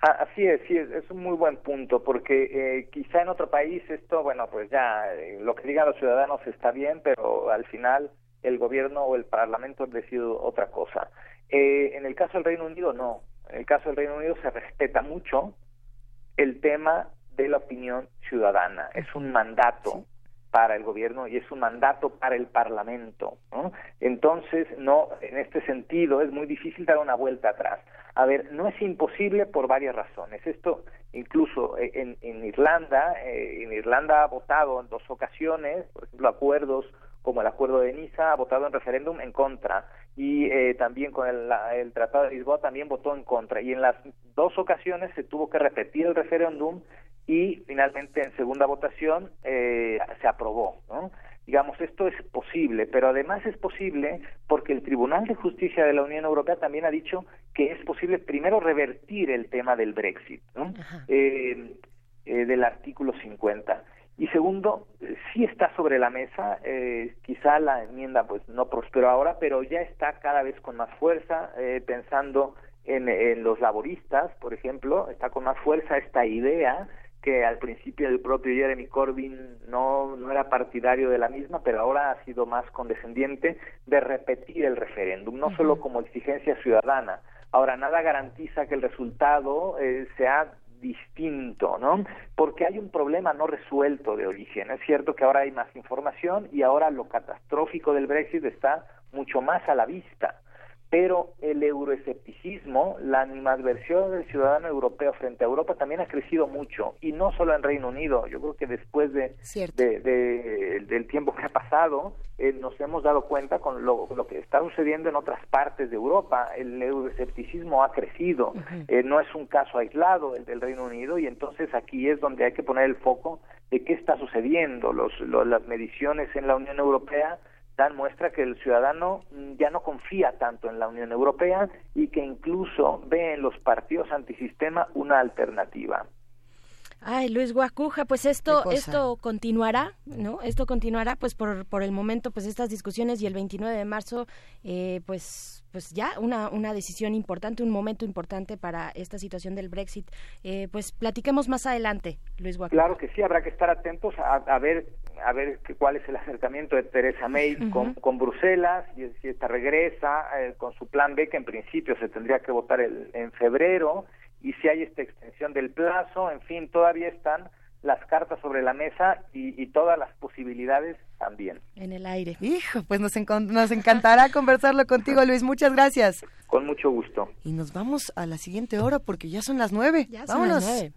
Así es, sí, es, es un muy buen punto, porque eh, quizá en otro país esto, bueno, pues ya eh, lo que digan los ciudadanos está bien, pero al final el gobierno o el parlamento han decidido otra cosa. Eh, en el caso del Reino Unido, no. En el caso del Reino Unido se respeta mucho el tema de la opinión ciudadana. Es un mandato. Para el gobierno y es un mandato para el parlamento ¿no? entonces no en este sentido es muy difícil dar una vuelta atrás. A ver no es imposible por varias razones. Esto incluso en, en Irlanda eh, en Irlanda ha votado en dos ocasiones por ejemplo acuerdos como el acuerdo de Niza ha votado en referéndum en contra. Y eh, también con el, el Tratado de Lisboa también votó en contra. Y en las dos ocasiones se tuvo que repetir el referéndum y finalmente en segunda votación eh, se aprobó. ¿no? Digamos, esto es posible, pero además es posible porque el Tribunal de Justicia de la Unión Europea también ha dicho que es posible primero revertir el tema del Brexit, ¿no? eh, eh, del artículo 50. Y segundo, sí está sobre la mesa, eh, quizá la enmienda pues no prosperó ahora, pero ya está cada vez con más fuerza, eh, pensando en, en los laboristas, por ejemplo, está con más fuerza esta idea que al principio el propio Jeremy Corbyn no, no era partidario de la misma, pero ahora ha sido más condescendiente de repetir el referéndum, no uh -huh. solo como exigencia ciudadana. Ahora, nada garantiza que el resultado eh, sea distinto, ¿no? Porque hay un problema no resuelto de origen. Es cierto que ahora hay más información y ahora lo catastrófico del Brexit está mucho más a la vista pero el euroescepticismo, la animadversión del ciudadano europeo frente a Europa también ha crecido mucho y no solo en Reino Unido. Yo creo que después de, de, de del tiempo que ha pasado eh, nos hemos dado cuenta con lo, lo, que está sucediendo en otras partes de Europa. El euroescepticismo ha crecido, uh -huh. eh, no es un caso aislado el del Reino Unido y entonces aquí es donde hay que poner el foco de qué está sucediendo. Los, los, las mediciones en la Unión Europea dan muestra que el ciudadano ya no confía tanto en la Unión Europea y que incluso ve en los partidos antisistema una alternativa. Ay, Luis Guacuja, pues esto esto continuará, ¿no? Esto continuará pues por, por el momento pues estas discusiones y el 29 de marzo eh, pues pues ya una, una decisión importante, un momento importante para esta situación del Brexit. Eh, pues platiquemos más adelante, Luis Guacuja. Claro que sí, habrá que estar atentos a, a ver a ver que, cuál es el acercamiento de Teresa May uh -huh. con, con, Bruselas, y si esta regresa eh, con su plan B, que en principio se tendría que votar el, en febrero, y si hay esta extensión del plazo, en fin, todavía están las cartas sobre la mesa y, y todas las posibilidades también. En el aire. Hijo, pues nos, nos encantará conversarlo contigo, Luis. Muchas gracias. Con mucho gusto. Y nos vamos a la siguiente hora porque ya son las nueve. Ya Vámonos. Son las nueve.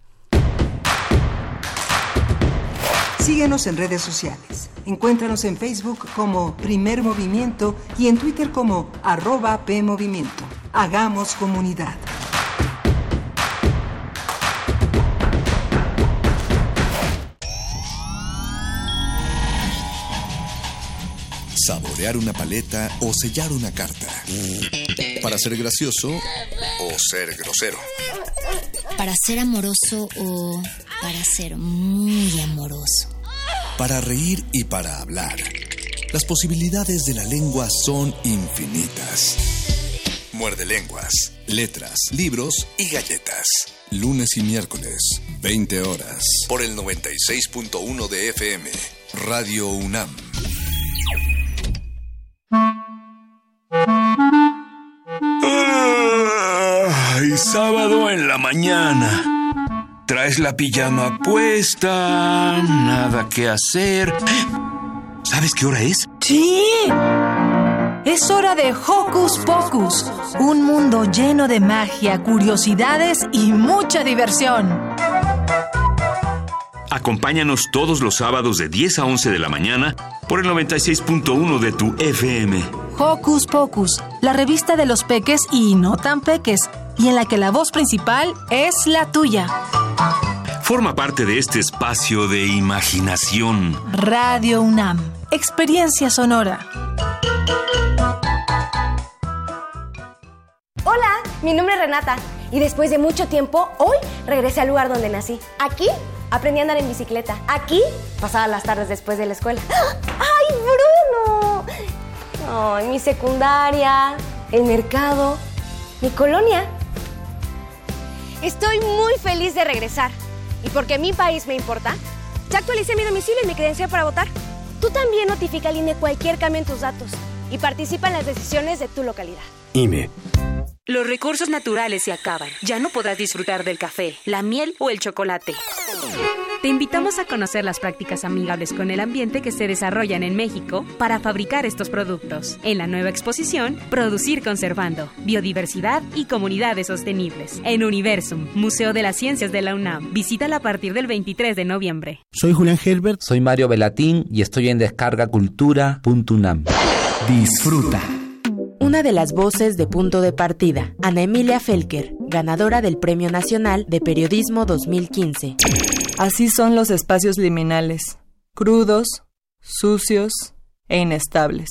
Síguenos en redes sociales. Encuéntranos en Facebook como Primer Movimiento y en Twitter como arroba PMovimiento. Hagamos comunidad. Saborear una paleta o sellar una carta. Para ser gracioso o ser grosero. Para ser amoroso o para ser muy amoroso. Para reír y para hablar. Las posibilidades de la lengua son infinitas. Muerde lenguas, letras, libros y galletas. Lunes y miércoles, 20 horas. Por el 96.1 de FM. Radio UNAM. Sábado en la mañana. Traes la pijama puesta, nada que hacer. ¿Sabes qué hora es? Sí. Es hora de Hocus Pocus, un mundo lleno de magia, curiosidades y mucha diversión. Acompáñanos todos los sábados de 10 a 11 de la mañana por el 96.1 de tu FM. Hocus Pocus, la revista de los peques y no tan peques, y en la que la voz principal es la tuya. Forma parte de este espacio de imaginación. Radio UNAM, experiencia sonora. Hola, mi nombre es Renata y después de mucho tiempo, hoy regresé al lugar donde nací. Aquí aprendí a andar en bicicleta. Aquí pasaba las tardes después de la escuela. ¡Ay, Bruno! Ay, mi secundaria, el mercado, mi colonia. Estoy muy feliz de regresar. Y porque mi país me importa, ya actualicé mi domicilio y mi credencial para votar. Tú también notifica al INE cualquier cambio en tus datos y participa en las decisiones de tu localidad. INE. Los recursos naturales se acaban. Ya no podrás disfrutar del café, la miel o el chocolate. Te invitamos a conocer las prácticas amigables con el ambiente que se desarrollan en México para fabricar estos productos. En la nueva exposición, Producir Conservando, Biodiversidad y Comunidades Sostenibles. En Universum, Museo de las Ciencias de la UNAM. Visítala a partir del 23 de noviembre. Soy Julián Herbert. Soy Mario Velatín y estoy en descargacultura.unam. Disfruta. Una de las voces de punto de partida, Ana Emilia Felker, ganadora del Premio Nacional de Periodismo 2015. Así son los espacios liminales, crudos, sucios e inestables.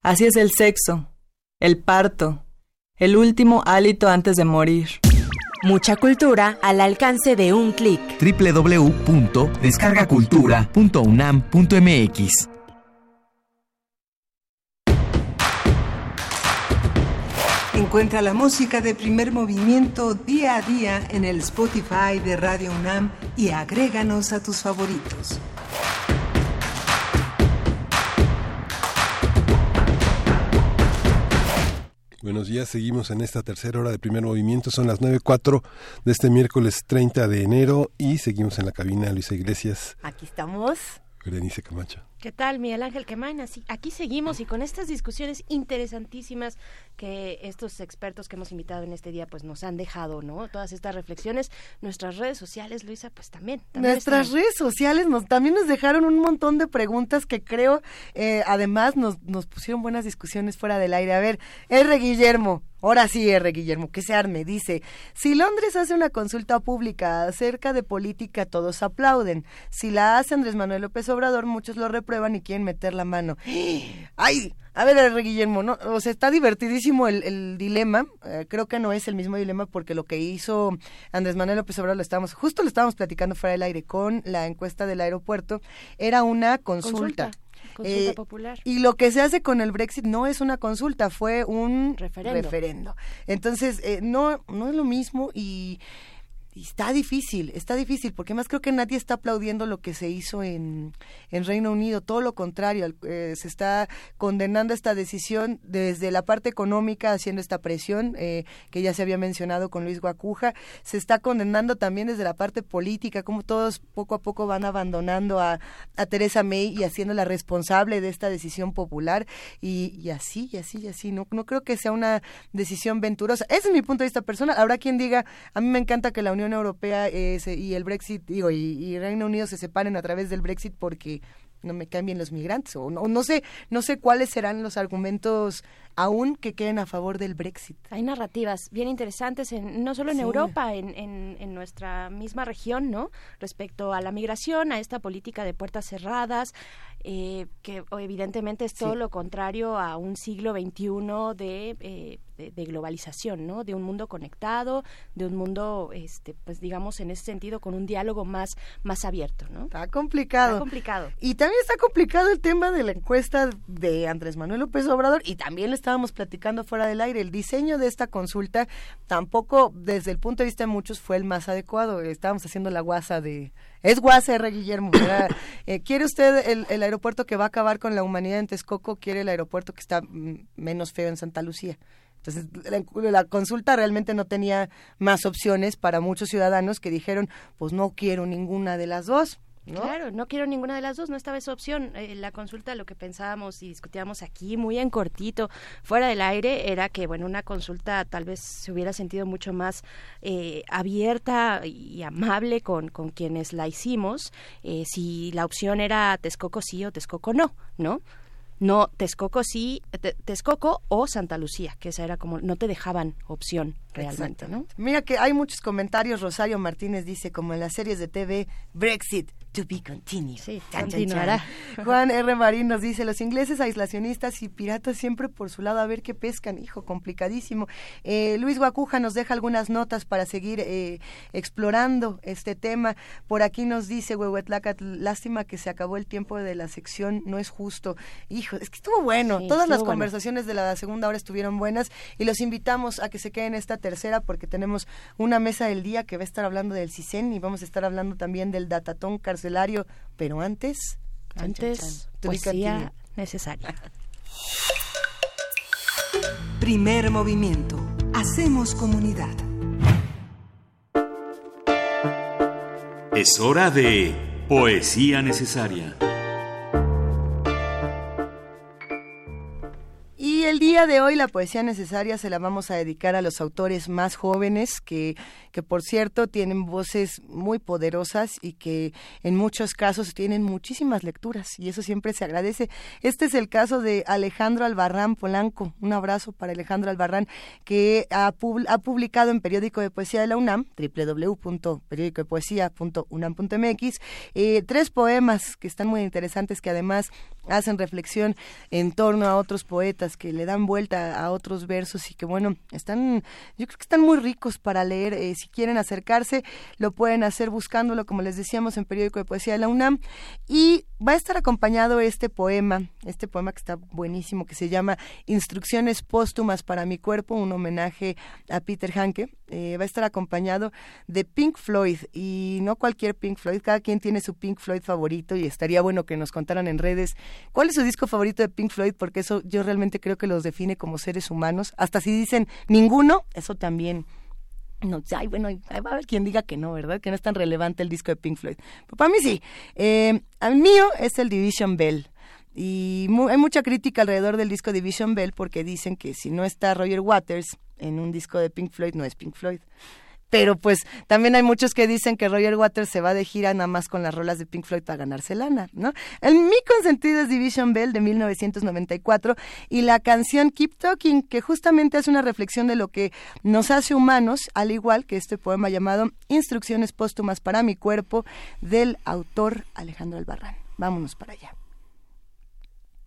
Así es el sexo, el parto, el último hálito antes de morir. Mucha cultura al alcance de un clic. www.descargacultura.unam.mx Encuentra la música de primer movimiento día a día en el Spotify de Radio UNAM y agréganos a tus favoritos. Buenos días, seguimos en esta tercera hora de primer movimiento, son las 9.04 de este miércoles 30 de enero y seguimos en la cabina Luisa Iglesias, Aquí estamos. Berenice Camacho. ¿Qué tal, Miguel Ángel Quemain? Así, aquí seguimos y con estas discusiones interesantísimas que estos expertos que hemos invitado en este día pues nos han dejado, ¿no? Todas estas reflexiones, nuestras redes sociales, Luisa, pues también. también Nuestras están- redes sociales nos, también nos dejaron un montón de preguntas que creo, eh, además nos, nos pusieron buenas discusiones fuera del aire. A ver, R. Guillermo, ahora sí R. Guillermo, que se arme, dice, si Londres hace una consulta pública acerca de política, todos aplauden. Si la hace Andrés Manuel López Obrador, muchos lo reprueban y quieren meter la mano. ¡Ay! A ver. Guillermo, ¿no? o sea, está divertidísimo el, el dilema. Eh, creo que no es el mismo dilema porque lo que hizo Andrés Manuel López Obrador, lo estábamos, justo lo estábamos platicando fuera del aire con la encuesta del aeropuerto, era una consulta. Consulta Eh, popular. Y lo que se hace con el Brexit no es una consulta, fue un Referendo. referendo. Entonces, eh, no, no es lo mismo y está difícil, está difícil, porque más creo que nadie está aplaudiendo lo que se hizo en, en Reino Unido, todo lo contrario, eh, se está condenando esta decisión desde la parte económica, haciendo esta presión eh, que ya se había mencionado con Luis Guacuja, se está condenando también desde la parte política, como todos poco a poco van abandonando a, a Teresa May y haciéndola responsable de esta decisión popular, y, y así, y así, y así, no, no creo que sea una decisión venturosa. Ese es mi punto de vista personal. Habrá quien diga, a mí me encanta que la Unión Unión Europea eh, se- y el Brexit, digo, y, y Reino Unido se separen a través del Brexit porque no me caen bien los migrantes o no, no sé, no sé cuáles serán los argumentos aún que queden a favor del Brexit. Hay narrativas bien interesantes, en, no solo en Sí. Europa, en, en, en nuestra misma región, ¿no? Respecto a la migración, a esta política de puertas cerradas, eh, que evidentemente es todo Sí. lo contrario a un siglo XXI de, eh, de, de globalización, ¿no? De un mundo conectado, de un mundo, este, pues digamos, en ese sentido, con un diálogo más, más abierto, ¿no? Está complicado. Está complicado. Y también está complicado el tema de la encuesta de Andrés Manuel López Obrador y también le estábamos platicando fuera del aire. El diseño de esta consulta tampoco, desde el punto de vista de muchos, fue el más adecuado. Estábamos haciendo la guasa de... Es guasa, R. Guillermo. Eh, ¿Quiere usted el, el aeropuerto que va a acabar con la humanidad en Texcoco? ¿Quiere el aeropuerto que está mm, menos feo en Santa Lucía? Entonces, la, la consulta realmente no tenía más opciones para muchos ciudadanos que dijeron, pues no quiero ninguna de las dos. ¿No? Claro, no quiero ninguna de las dos, no estaba esa opción. Eh, la consulta, lo que pensábamos y discutíamos aquí, muy en cortito, fuera del aire, era que, bueno, una consulta tal vez se hubiera sentido mucho más eh, abierta y amable con, con quienes la hicimos, eh, si la opción era Texcoco sí o Texcoco no, ¿no? No, Texcoco sí, Te- Texcoco o Santa Lucía, que esa era como, no te dejaban opción realmente, ¿no? Mira que hay muchos comentarios. Rosario Martínez dice, como en las series de TV, Brexit, to be continued. Sí, Chan, continuará. chan. Juan R. Marín nos dice, los ingleses aislacionistas y piratas siempre por su lado a ver qué pescan. Hijo, complicadísimo. Eh, Luis Guacuja nos deja algunas notas para seguir eh, explorando este tema. Por aquí nos dice, Huehuetlacatl, lástima que se acabó el tiempo de la sección, no es justo. Hijo, es que estuvo bueno. Sí, Todas las bueno. conversaciones de la segunda hora estuvieron buenas y los invitamos a que se queden esta tercera porque tenemos una mesa del día que va a estar hablando del CISEN y vamos a estar hablando también del datatón carcelario, pero antes... Antes, poesía necesaria. Primer movimiento. Hacemos comunidad. Es hora de Poesía Necesaria. Y el día de hoy la poesía necesaria se la vamos a dedicar a los autores más jóvenes que, que por cierto tienen voces muy poderosas y que en muchos casos tienen muchísimas lecturas y eso siempre se agradece. Este es el caso de Alejandro Albarrán Polanco. Un abrazo para Alejandro Albarrán que ha, ha publicado en Periódico de Poesía de la UNAM, www.periodicodepoesia.unam.mx, eh, tres poemas que están muy interesantes que además hacen reflexión en torno a otros poetas que le dan vuelta a otros versos y que bueno, están, yo creo que están muy ricos para leer. Eh, si quieren acercarse, lo pueden hacer buscándolo, como les decíamos, en Periódico de Poesía de la UNAM. Y va a estar acompañado este poema, este poema que está buenísimo, que se llama Instrucciones póstumas para mi cuerpo, un homenaje a Peter Hanke. Eh, va a estar acompañado de Pink Floyd y no cualquier Pink Floyd, cada quien tiene su Pink Floyd favorito y estaría bueno que nos contaran en redes cuál es su disco favorito de Pink Floyd porque eso yo realmente creo que los define como seres humanos. Hasta si dicen ninguno, eso también no, ay, bueno, va a haber quien diga que no, ¿verdad? Que no es tan relevante el disco de Pink Floyd. Pero para mí sí. Eh, al mío es el Division Bell. Y mu- hay mucha crítica alrededor del disco Division Bell porque dicen que si no está Roger Waters en un disco de Pink Floyd, no es Pink Floyd. Pero pues también hay muchos que dicen que Roger Waters se va de gira nada más con las rolas de Pink Floyd para ganarse lana, ¿no? El mi consentido es Division Bell de 1994 y la canción Keep Talking, que justamente hace una reflexión de lo que nos hace humanos, al igual que este poema llamado Instrucciones póstumas para mi cuerpo del autor Alejandro Albarrán. Vámonos para allá.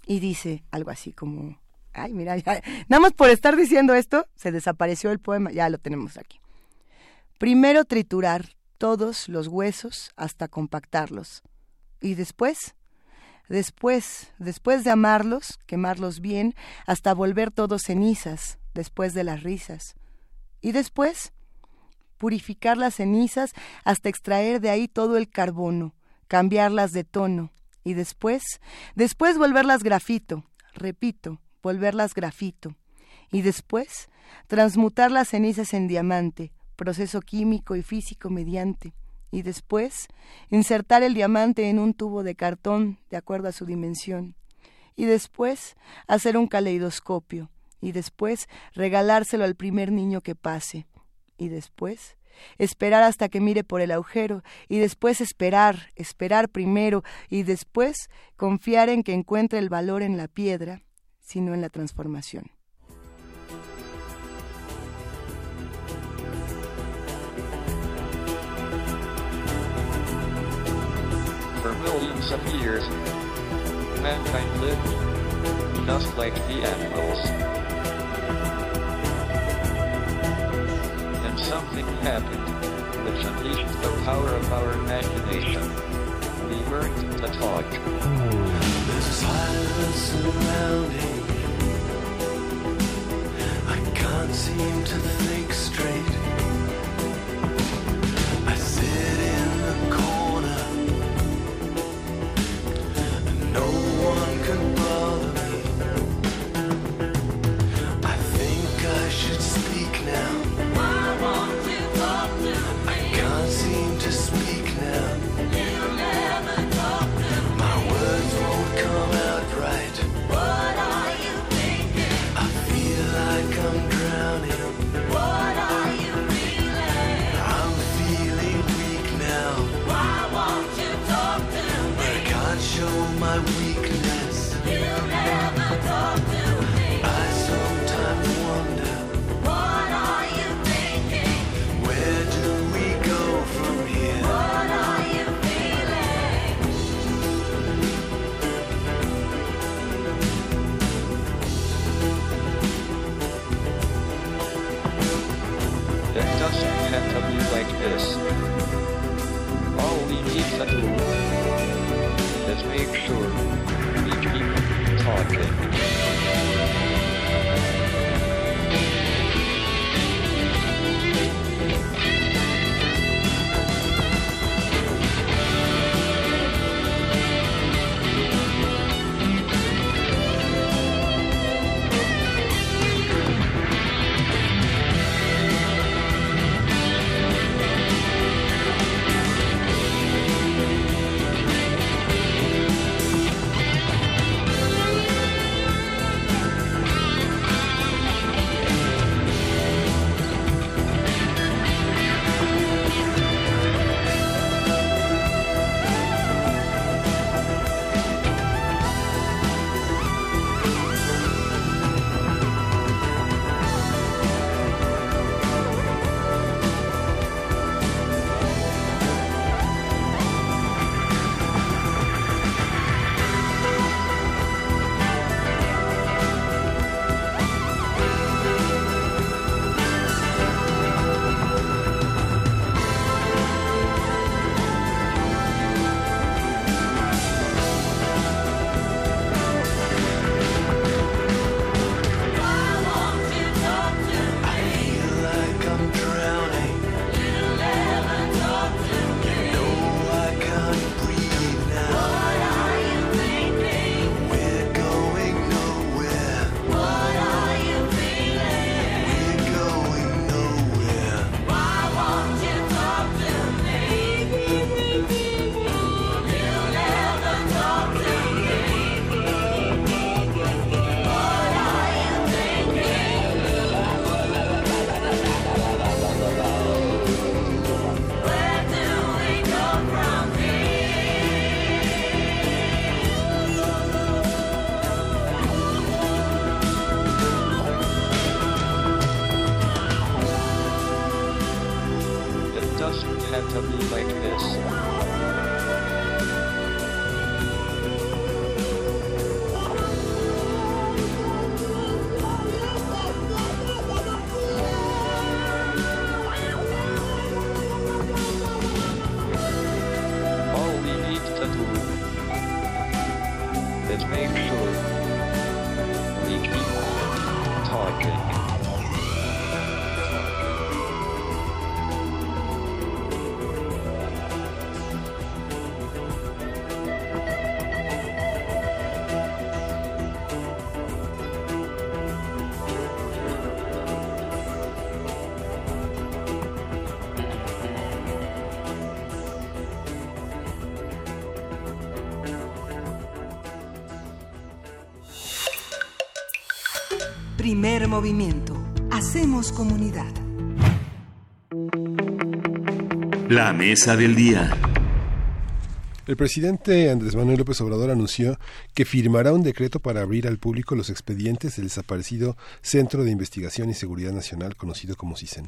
Y dice algo así como, ay, mira, ya, nada más por estar diciendo esto, se desapareció el poema, ya lo tenemos aquí. Primero triturar todos los huesos hasta compactarlos. Y después, después, después de amarlos, quemarlos bien, hasta volver todos cenizas, después de las risas. Y después, purificar las cenizas hasta extraer de ahí todo el carbono, cambiarlas de tono. Y después, después volverlas grafito, repito, volverlas grafito y después transmutar las cenizas en diamante, proceso químico y físico mediante, y después insertar el diamante en un tubo de cartón de acuerdo a su dimensión, y después hacer un caleidoscopio, y después regalárselo al primer niño que pase, y después esperar hasta que mire por el agujero, y después esperar, esperar primero, y después confiar en que encuentre el valor en la piedra, sino en la transformación. For millions of years, mankind lived just like the animals. And something happened, which unleashed the power of our imagination. We learned to talk. There's silence surrounding can't seem to think straight. Primer movimiento. Hacemos comunidad. La mesa del día. El presidente Andrés Manuel López Obrador anunció que firmará un decreto para abrir al público los expedientes del desaparecido Centro de Investigación y Seguridad Nacional conocido como CISEN.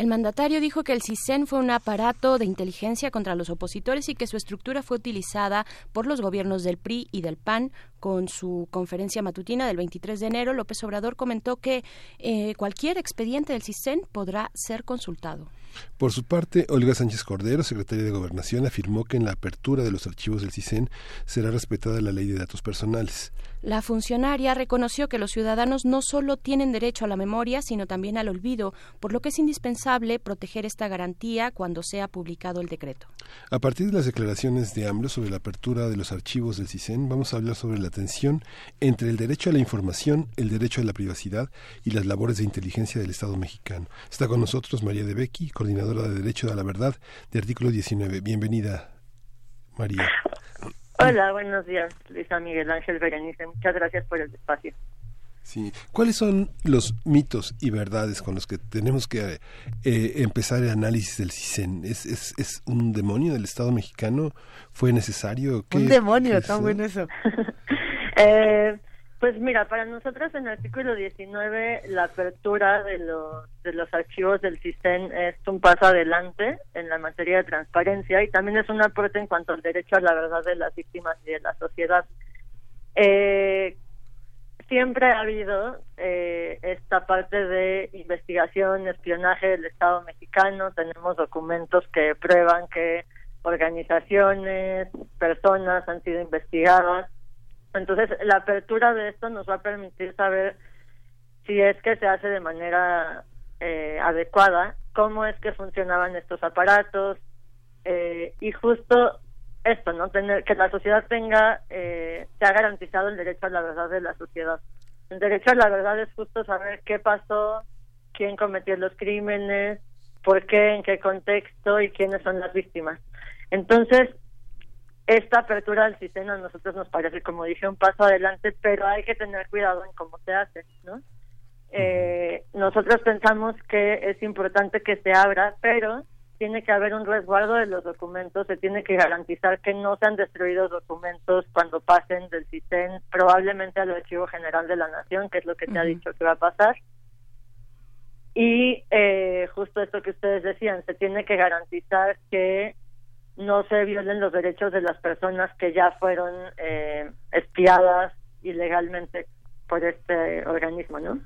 El mandatario dijo que el CISEN fue un aparato de inteligencia contra los opositores y que su estructura fue utilizada por los gobiernos del PRI y del PAN. Con su conferencia matutina del 23 de enero, López Obrador comentó que eh, cualquier expediente del CISEN podrá ser consultado. Por su parte, Olga Sánchez Cordero, secretaria de Gobernación, afirmó que en la apertura de los archivos del CISEN será respetada la ley de datos personales. La funcionaria reconoció que los ciudadanos no solo tienen derecho a la memoria, sino también al olvido, por lo que es indispensable proteger esta garantía cuando sea publicado el decreto. A partir de las declaraciones de AMLO sobre la apertura de los archivos del CISEN, vamos a hablar sobre la tensión entre el derecho a la información, el derecho a la privacidad y las labores de inteligencia del Estado mexicano. Está con nosotros María de Becky, coordinadora de Derecho a la Verdad de Artículo 19. Bienvenida, María. Hola, buenos días, Luisa Miguel Ángel Berenice. Muchas gracias por el espacio. Sí. ¿Cuáles son los mitos y verdades con los que tenemos que eh, empezar el análisis del CISEN? ¿Es, es, ¿Es un demonio del Estado mexicano? ¿Fue necesario? ¿Qué- Un demonio, es? bueno eso. Eh, pues mira, para nosotros en el artículo 19 la apertura de los, de los archivos del CISEN es un paso adelante en la materia de transparencia y también es un aporte en cuanto al derecho a la verdad de las víctimas y de la sociedad. Eh, siempre ha habido eh, esta parte de investigación, espionaje del Estado mexicano. Tenemos documentos que prueban que organizaciones, personas han sido investigadas. Entonces, la apertura de esto nos va a permitir saber si es que se hace de manera eh, adecuada, cómo es que funcionaban estos aparatos eh, y justo esto, ¿no? Tener, que la sociedad tenga, eh, se ha garantizado el derecho a la verdad de la sociedad. El derecho a la verdad es justo saber qué pasó, quién cometió los crímenes, por qué, en qué contexto y quiénes son las víctimas. Entonces, esta apertura del sistema a nosotros nos parece, como dije, un paso adelante, pero hay que tener cuidado en cómo se hace, ¿no? Eh, nosotros pensamos que es importante que se abra, pero tiene que haber un resguardo de los documentos, se tiene que garantizar que no sean destruidos documentos cuando pasen del CISEN probablemente al Archivo General de la Nación, que es lo que te ha dicho que va a pasar. Y eh, justo esto que ustedes decían, se tiene que garantizar que no se violen los derechos de las personas que ya fueron eh, espiadas ilegalmente por este organismo, ¿no?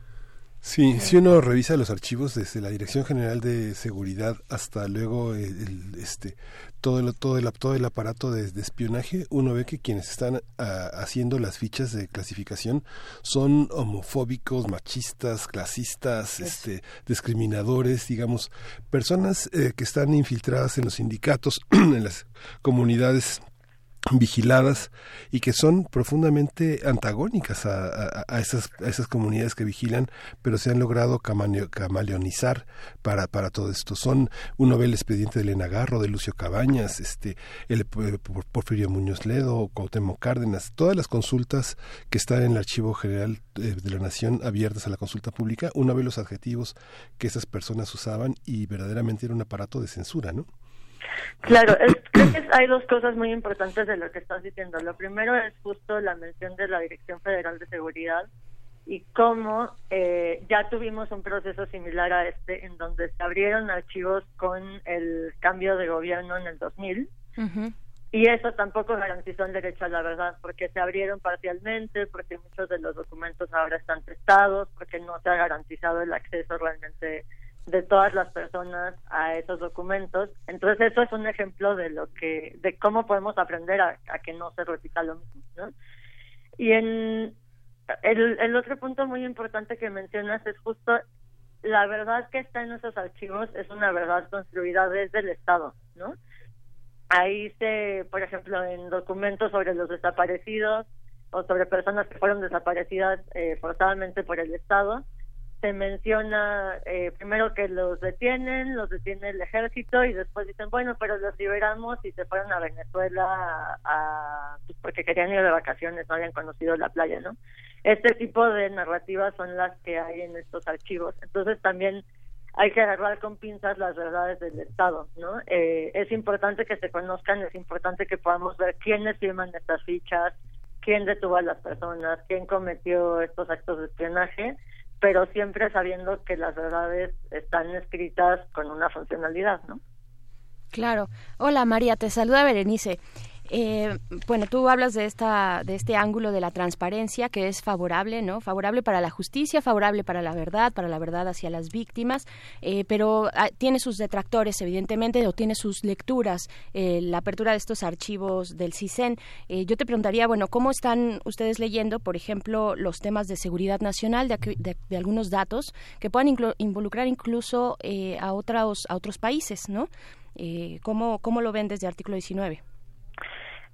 Sí, si uno revisa los archivos desde la Dirección General de Seguridad hasta luego el, el, este todo el, todo el todo el aparato de, de espionaje, uno ve que quienes están ah, haciendo las fichas de clasificación son homofóbicos, machistas, clasistas, este discriminadores, digamos, personas eh, que están infiltradas en los sindicatos, en las comunidades vigiladas y que son profundamente antagónicas a, a- esas, a esas comunidades que vigilan, pero se han logrado camaleonizar para, para todo esto. Son, uno ve el expediente de Elena Garro, de Lucio Cabañas, este, el eh, Por- Porfirio Muñoz Ledo, Cuauhtémoc Cárdenas, todas las consultas que están en el Archivo General eh, de la Nación abiertas a la consulta pública, uno ve los adjetivos que esas personas usaban y verdaderamente era un aparato de censura, ¿no? Claro, es- creo que hay dos cosas muy importantes de lo que estás diciendo. Lo primero es justo la mención de la Dirección Federal de Seguridad y cómo eh, ya tuvimos un proceso similar a este en donde se abrieron archivos con el cambio de gobierno en el 2000 y eso tampoco garantizó el derecho a la verdad porque se abrieron parcialmente, porque muchos de los documentos ahora están testados, porque no se ha garantizado el acceso realmente de todas las personas a esos documentos. Entonces eso es un ejemplo de lo que, de cómo podemos aprender a, que no se repita lo mismo, ¿no? Y en el, el otro punto muy importante que mencionas es justo la verdad que está en esos archivos es una verdad construida desde el Estado, ¿no? Ahí se, por ejemplo, en documentos sobre los desaparecidos o sobre personas que fueron desaparecidas eh, forzadamente por el Estado, se menciona eh, primero que los detienen, los detiene el ejército y después dicen, bueno, pero los liberamos y se fueron a Venezuela a, pues, porque querían ir de vacaciones, no habían conocido la playa, ¿no? Este tipo de narrativas son las que hay en estos archivos. Entonces también hay que agarrar con pinzas las verdades del Estado, ¿no? Eh, es importante que se conozcan, es importante que podamos ver quiénes firman estas fichas, quién detuvo a las personas, quién cometió estos actos de espionaje, pero siempre sabiendo que las verdades están escritas con una funcionalidad, ¿no? Claro. Hola María, te saluda Berenice. Eh, bueno, tú hablas de esta, de este ángulo de la transparencia que es favorable, ¿no? Favorable para la justicia, favorable para la verdad, para la verdad hacia las víctimas, eh, pero ah, tiene sus detractores, evidentemente, o tiene sus lecturas. eh, la apertura de estos archivos del CISEN. Eh, yo te preguntaría, bueno, ¿cómo están ustedes leyendo, por ejemplo, los temas de seguridad nacional, de, de- algunos datos que puedan inclu- involucrar incluso a otros a otros países, ¿no? ¿cómo, ¿Cómo lo ven desde artículo 19?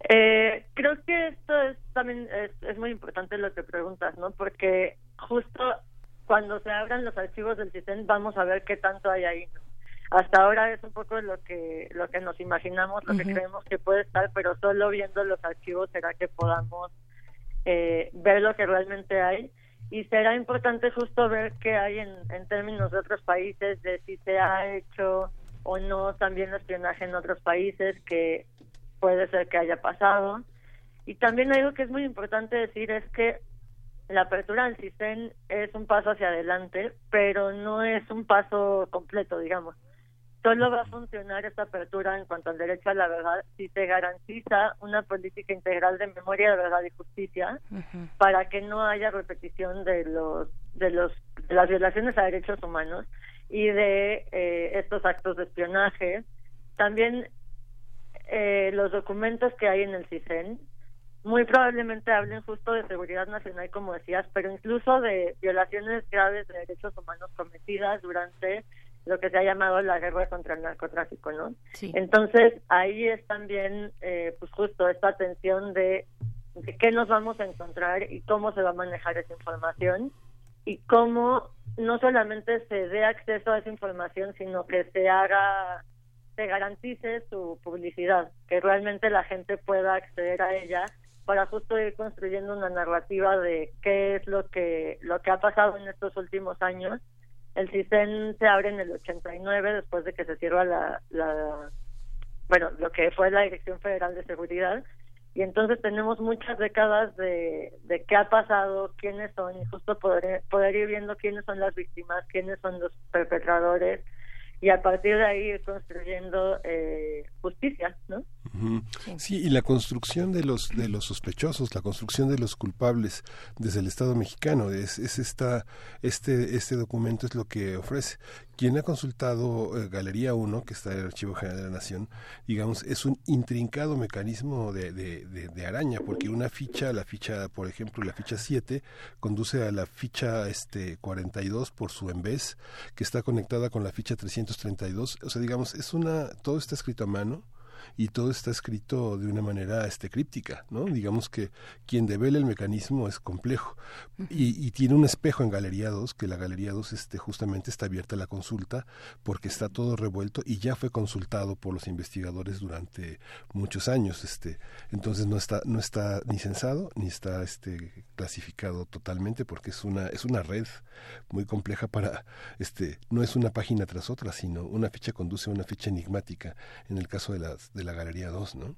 Eh, creo que esto es también es, es muy importante lo que preguntas, ¿no? Porque justo cuando se abran los archivos del CISEN vamos a ver qué tanto hay ahí. Hasta ahora es un poco lo que lo que nos imaginamos, lo que creemos que puede estar, pero solo viendo los archivos será que podamos eh, ver lo que realmente hay y será importante justo ver qué hay en, en términos de otros países, de si se ha hecho o no también espionaje en otros países, que puede ser que haya pasado. Y también algo que es muy importante decir es que la apertura del CISEN es un paso hacia adelante, pero no es un paso completo, digamos. Solo va a funcionar esta apertura en cuanto al derecho a la verdad si se garantiza una política integral de memoria, de verdad y justicia para que no haya repetición de los de los de las violaciones a derechos humanos y de eh, estos actos de espionaje. También eh, los documentos que hay en el CISEN muy probablemente hablen justo de seguridad nacional, como decías, pero incluso de violaciones graves de derechos humanos cometidas durante lo que se ha llamado la guerra contra el narcotráfico, ¿no? Sí. Entonces ahí es también, eh, pues justo esta tensión de, de qué nos vamos a encontrar y cómo se va a manejar esa información y cómo no solamente se dé acceso a esa información, sino que se haga, se garantice su publicidad, que realmente la gente pueda acceder a ella para justo ir construyendo una narrativa de qué es lo que lo que ha pasado en estos últimos años. El CISEN se abre en el 89 después de que se cierra la, la bueno, lo que fue la Dirección Federal de Seguridad y entonces tenemos muchas décadas de, de qué ha pasado, quiénes son y justo poder, poder ir viendo quiénes son las víctimas, quiénes son los perpetradores y a partir de ahí ir construyendo eh, justicia, ¿no? Sí, y la construcción de los de los sospechosos, la construcción de los culpables desde el Estado mexicano es, es esta este este documento es lo que ofrece. Quien ha consultado eh, Galería 1, que está en el Archivo General de la Nación, digamos, es un intrincado mecanismo de, de, de- de araña, porque una ficha, la ficha, por ejemplo, la ficha 7, conduce a la ficha este 42 por su en vez, que está conectada con la ficha 332. O sea, digamos, es una, todo está escrito a mano y todo está escrito de una manera este críptica, ¿no? Digamos que quien devela el mecanismo es complejo. Y, y tiene un espejo en Galería 2, que la Galería 2 este, justamente está abierta a la consulta porque está todo revuelto y ya fue consultado por los investigadores durante muchos años, este, entonces no está no está ni censado ni está este clasificado totalmente porque es una es una red muy compleja para este no es una página tras otra, sino una ficha conduce a una ficha enigmática. En el caso de las de la Galería 2, ¿no?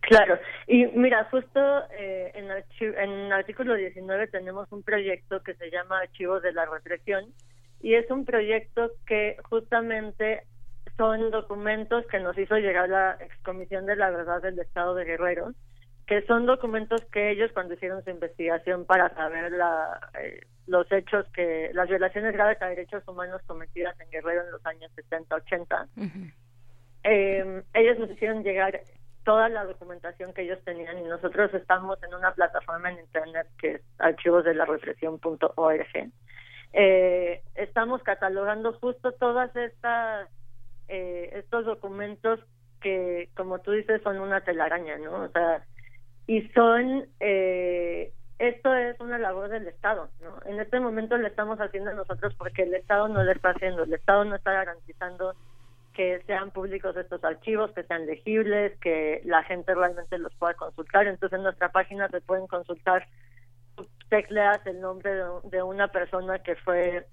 Claro, y mira, justo eh, en, archi- en el artículo 19 tenemos un proyecto que se llama Archivos de la Represión y es un proyecto que justamente son documentos que nos hizo llegar la excomisión de la verdad del Estado de Guerrero, que son documentos que ellos cuando hicieron su investigación para saber la, eh, los hechos que, las violaciones graves a derechos humanos cometidas en Guerrero en los años 70-80, eh, ellos nos hicieron llegar toda la documentación que ellos tenían y nosotros estamos en una plataforma en internet que es archivosdelarepresión.org. Eh, estamos catalogando justo todas estas eh, estos documentos que, como tú dices, son una telaraña, ¿no? O sea, y son eh, esto es una labor del Estado, ¿no? En este momento lo estamos haciendo nosotros porque el Estado no lo está haciendo, el Estado no está garantizando que sean públicos estos archivos, que sean legibles, que la gente realmente los pueda consultar. Entonces en nuestra página se pueden consultar, tecleas el nombre de, de una persona que fue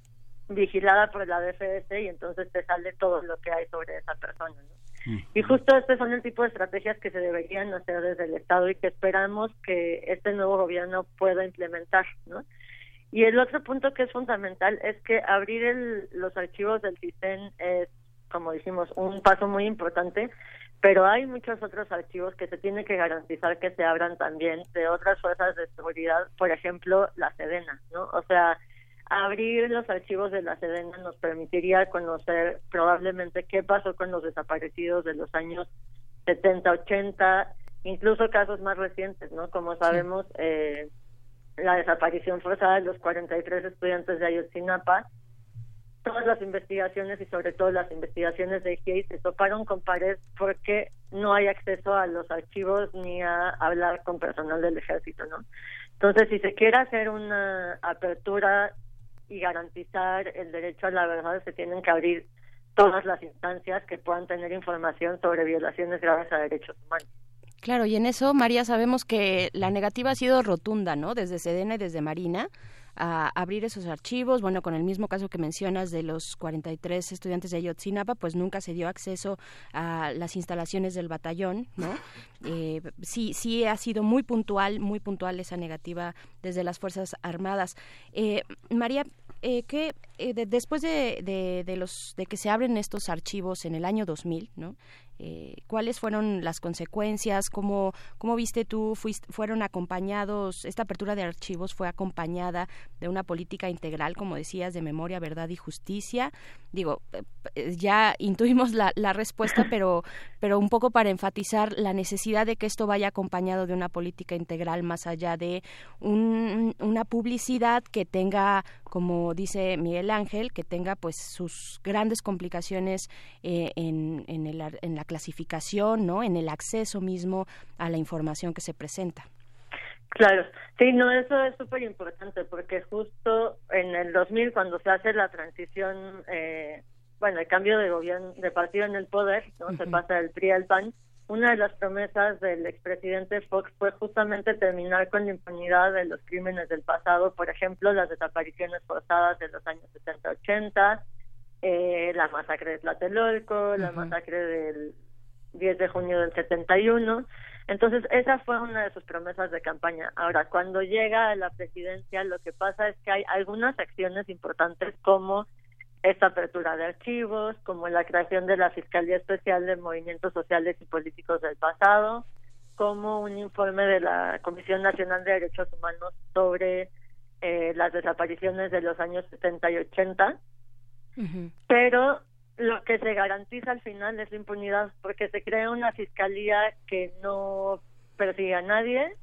vigilada por la DFS y entonces te sale todo lo que hay sobre esa persona. ¿no? Y justo este son el tipo de estrategias que se deberían hacer desde el Estado y que esperamos que este nuevo gobierno pueda implementar. ¿no? Y el otro punto que es fundamental es que abrir el, los archivos del CISEN es, como dijimos, un paso muy importante, pero hay muchos otros archivos que se tiene que garantizar que se abran también de otras fuerzas de seguridad, por ejemplo, la Sedena, ¿no? O sea, abrir los archivos de la Sedena nos permitiría conocer probablemente qué pasó con los desaparecidos de los años 70, 80, incluso casos más recientes, ¿no? Como sabemos, eh, la desaparición forzada de los 43 estudiantes de Ayotzinapa, todas las investigaciones y sobre todo las investigaciones de GIEI se toparon con pared porque no hay acceso a los archivos ni a hablar con personal del ejército, ¿no? Entonces, si se quiere hacer una apertura y garantizar el derecho a la verdad, se tienen que abrir todas las instancias que puedan tener información sobre violaciones graves a derechos humanos. Claro, y en eso, María, sabemos que la negativa ha sido rotunda, ¿no? Desde Sedena y desde Marina a abrir esos archivos. Bueno, con el mismo caso que mencionas de los 43 estudiantes de Ayotzinapa, pues nunca se dio acceso a las instalaciones del batallón, ¿no? Eh, sí, sí ha sido muy puntual, muy puntual esa negativa desde las Fuerzas Armadas. Eh, María, eh, que eh, de- después de, de, de los de que se abren estos archivos en el año 2000, ¿no? Eh, ¿Cuáles fueron las consecuencias? ¿Cómo, cómo viste tú? Fuiste, ¿Fueron acompañados, esta apertura de archivos fue acompañada de una política integral, como decías, de memoria, verdad y justicia? Digo, eh, eh, ya intuimos la, la respuesta, pero, pero un poco para enfatizar la necesidad de que esto vaya acompañado de una política integral más allá de un- una publicidad que tenga, como dice Miguel Ángel, que tenga pues sus grandes complicaciones eh, en, en, el en la clasificación, ¿no? En el acceso mismo a la información que se presenta. Claro, sí, no, eso es súper importante porque justo en el 2000 cuando se hace la transición, eh, bueno, el cambio de gobierno, de partido en el poder, no se pasa del PRI al PAN, una de las promesas del expresidente Fox fue justamente terminar con la impunidad de los crímenes del pasado, por ejemplo, las desapariciones forzadas de los años 70-80, eh, la masacre de Tlatelolco, la masacre del 10 de junio del 71. Entonces, esa fue una de sus promesas de campaña. Ahora, cuando llega a la presidencia, lo que pasa es que hay algunas acciones importantes como esta apertura de archivos, como la creación de la Fiscalía Especial de Movimientos Sociales y Políticos del Pasado, como un informe de la Comisión Nacional de Derechos Humanos sobre eh, las desapariciones de los años 70 y 80 pero lo que se garantiza al final es la impunidad porque se crea una fiscalía que no persigue a nadie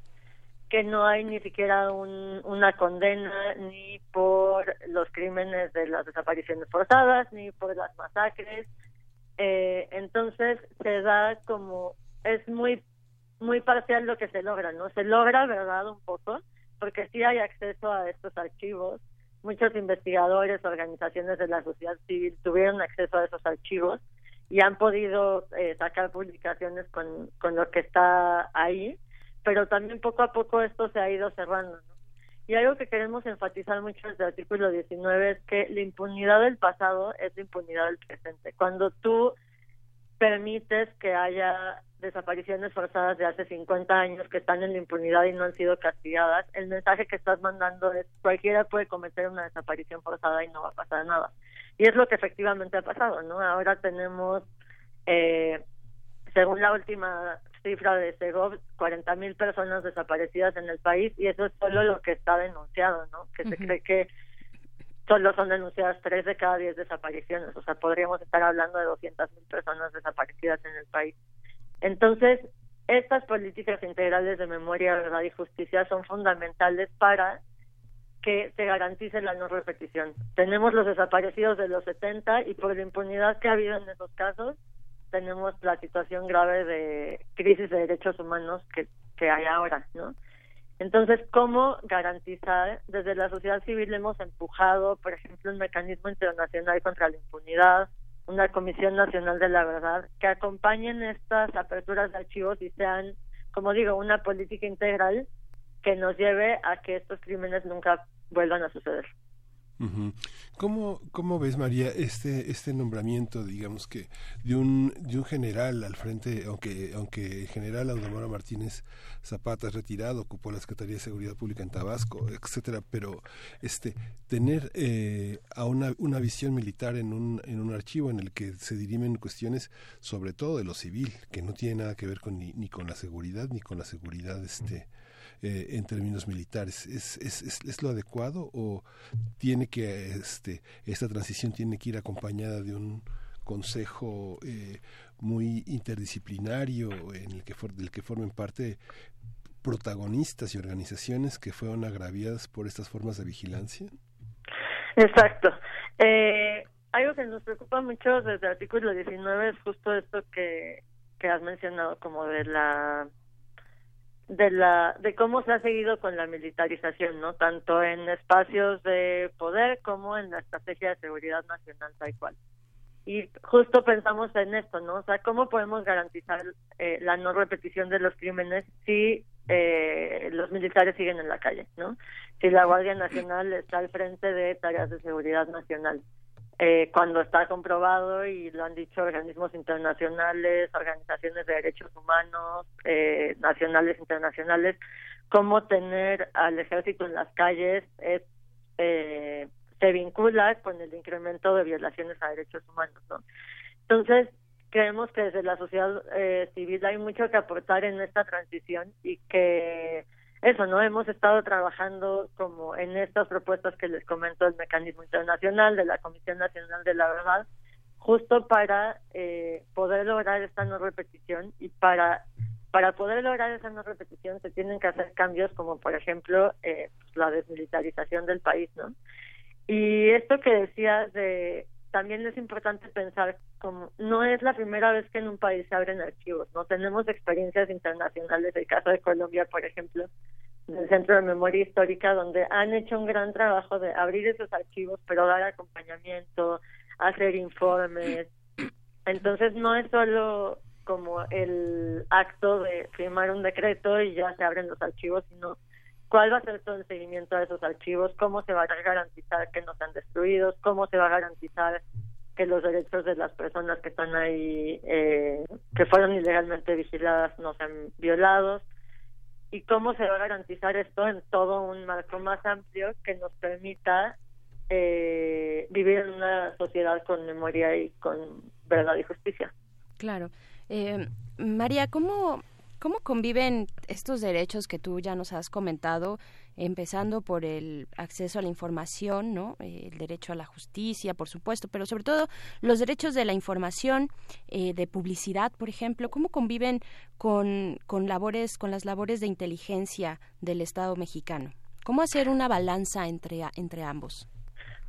que no hay ni siquiera un, una condena ni por los crímenes de las desapariciones forzadas ni por las masacres. Eh, entonces se da como es muy muy parcial lo que se logra no se logra verdad un poco porque sí hay acceso a estos archivos. Muchos investigadores, organizaciones de la sociedad civil tuvieron acceso a esos archivos y han podido eh, sacar publicaciones con, con lo que está ahí, pero también poco a poco esto se ha ido cerrando. ¿no? Y algo que queremos enfatizar mucho desde el artículo 19 es que la impunidad del pasado es la impunidad del presente. Cuando tú permites que haya desapariciones forzadas de hace 50 años que están en la impunidad y no han sido castigadas, el mensaje que estás mandando es cualquiera puede cometer una desaparición forzada y no va a pasar nada. Y es lo que efectivamente ha pasado, ¿no? Ahora tenemos, eh, según la última cifra de Segov, 40 mil personas desaparecidas en el país y eso es solo lo que está denunciado, ¿no? Que se cree que solo son denunciadas 3 de cada 10 desapariciones, o sea, podríamos estar hablando de 200 mil personas desaparecidas en el país. Entonces, estas políticas integrales de memoria, verdad y justicia son fundamentales para que se garantice la no repetición. Tenemos los desaparecidos de los 70 y por la impunidad que ha habido en esos casos, tenemos la situación grave de crisis de derechos humanos que, que hay ahora, ¿no? Entonces, ¿cómo garantizar? Desde la sociedad civil hemos empujado, por ejemplo, un mecanismo internacional contra la impunidad, una Comisión Nacional de la Verdad, que acompañen estas aperturas de archivos y sean, como digo, una política integral que nos lleve a que estos crímenes nunca vuelvan a suceder. ¿Cómo, ¿Cómo ves, María, este, este nombramiento, digamos que, de un, de un general al frente, aunque, aunque el general Audomoro Martínez Zapata es retirado, ocupó la Secretaría de Seguridad Pública en Tabasco, etcétera, pero este, tener eh, a una, una visión militar en un, en un archivo en el que se dirimen cuestiones sobre todo de lo civil, que no tiene nada que ver con ni, ni con la seguridad, ni con la seguridad este, eh, en términos militares. ¿Es, es, es, es lo adecuado o tiene que este, esta transición tiene que ir acompañada de un consejo eh, muy interdisciplinario en el que for- del que formen parte protagonistas y organizaciones que fueron agraviadas por estas formas de vigilancia? Exacto. Eh, algo que nos preocupa mucho desde el artículo 19 es justo esto que, que has mencionado, como de la de la de cómo se ha seguido con la militarización, ¿no? Tanto en espacios de poder como en la estrategia de seguridad nacional tal cual. Y justo pensamos en esto, ¿no? O sea, ¿cómo podemos garantizar eh, la no repetición de los crímenes si eh, los militares siguen en la calle, ¿no? Si la Guardia Nacional está al frente de tareas de seguridad nacional. Eh, cuando está comprobado y lo han dicho organismos internacionales, organizaciones de derechos humanos, eh, nacionales, internacionales, cómo tener al ejército en las calles es eh, se vincula con el incremento de violaciones a derechos humanos, ¿no? Entonces, creemos que desde la sociedad eh, civil hay mucho que aportar en esta transición y que eso, ¿no? Hemos estado trabajando como en estas propuestas que les comento del mecanismo internacional, de la Comisión Nacional de la Verdad, justo para eh, poder lograr esta no repetición y para para poder lograr esa no repetición se tienen que hacer cambios como por ejemplo eh, pues, la desmilitarización del país, ¿no? Y esto que decías de también es importante pensar como no es la primera vez que en un país se abren archivos, no tenemos experiencias internacionales, el caso de Colombia, por ejemplo, del Centro de Memoria Histórica, donde han hecho un gran trabajo de abrir esos archivos, pero dar acompañamiento, hacer informes. Entonces no es solo como el acto de firmar un decreto y ya se abren los archivos, sino cuál va a ser todo el seguimiento de esos archivos, cómo se va a garantizar que no sean destruidos, cómo se va a garantizar que los derechos de las personas que están ahí, eh, que fueron ilegalmente vigiladas, no sean violados, y cómo se va a garantizar esto en todo un marco más amplio que nos permita eh, vivir en una sociedad con memoria y con verdad y justicia. Claro. Eh, María, ¿cómo, ¿cómo conviven estos derechos que tú ya nos has comentado, empezando por el acceso a la información, ¿no? El derecho a la justicia, por supuesto, pero sobre todo los derechos de la información, eh, de publicidad, por ejemplo, ¿cómo conviven con, con labores, con las labores de inteligencia del Estado mexicano? ¿Cómo hacer una balanza entre, entre ambos?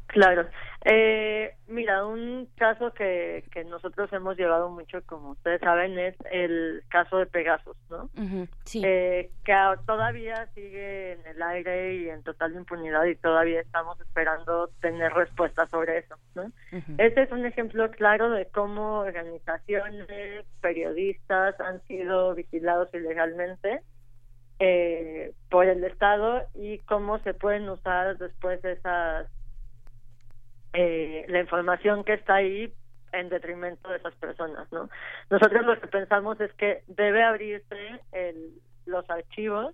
Claro. Eh, mira, un caso que, que nosotros hemos llevado mucho, como ustedes saben, es el caso de Pegasus, ¿no? Sí. Eh, que todavía sigue en el aire y en total impunidad y todavía estamos esperando tener respuestas sobre eso, ¿no? Este es un ejemplo claro de cómo organizaciones, periodistas han sido vigilados ilegalmente eh, por el Estado y cómo se pueden usar después esas eh, la información que está ahí en detrimento de esas personas, ¿no? Nosotros lo que pensamos es que debe abrirse el, los archivos,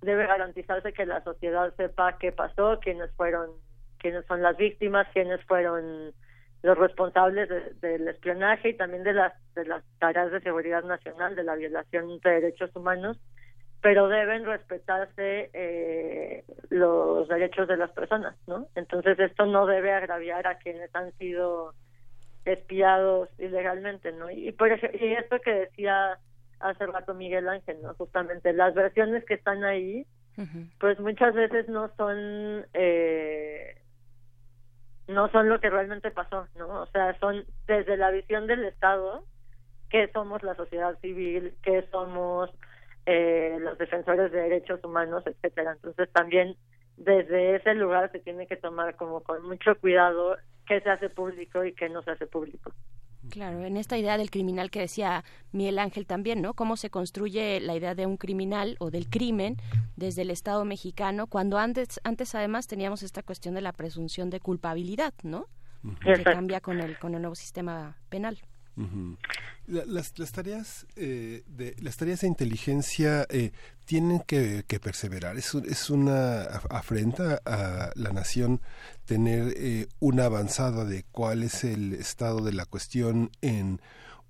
debe garantizarse que la sociedad sepa qué pasó, quiénes fueron, quiénes son las víctimas, quiénes fueron los responsables de- del espionaje y también de las de las tareas de seguridad nacional, de la violación de derechos humanos, pero deben respetarse eh, los derechos de las personas, ¿no? Entonces esto no debe agraviar a quienes han sido espiados ilegalmente, ¿no? Y por y esto que decía hace rato Miguel Ángel, ¿no? Justamente las versiones que están ahí, pues muchas veces no son eh, no son lo que realmente pasó, ¿no? O sea, son desde la visión del Estado que somos la sociedad civil, que somos eh, los defensores de derechos humanos, etcétera. Entonces también desde ese lugar se tiene que tomar como con mucho cuidado qué se hace público y qué no se hace público. Claro, en esta idea del criminal que decía Miguel Ángel también, ¿no? Cómo se construye la idea de un criminal o del crimen desde el Estado mexicano, cuando antes, antes además teníamos esta cuestión de la presunción de culpabilidad, ¿no? Que Exacto. cambia con el, con el nuevo sistema penal. Las, tareas eh, de las tareas de inteligencia eh, tienen que, perseverar. Es, es una af- afrenta a la nación tener eh, una avanzada de cuál es el estado de la cuestión en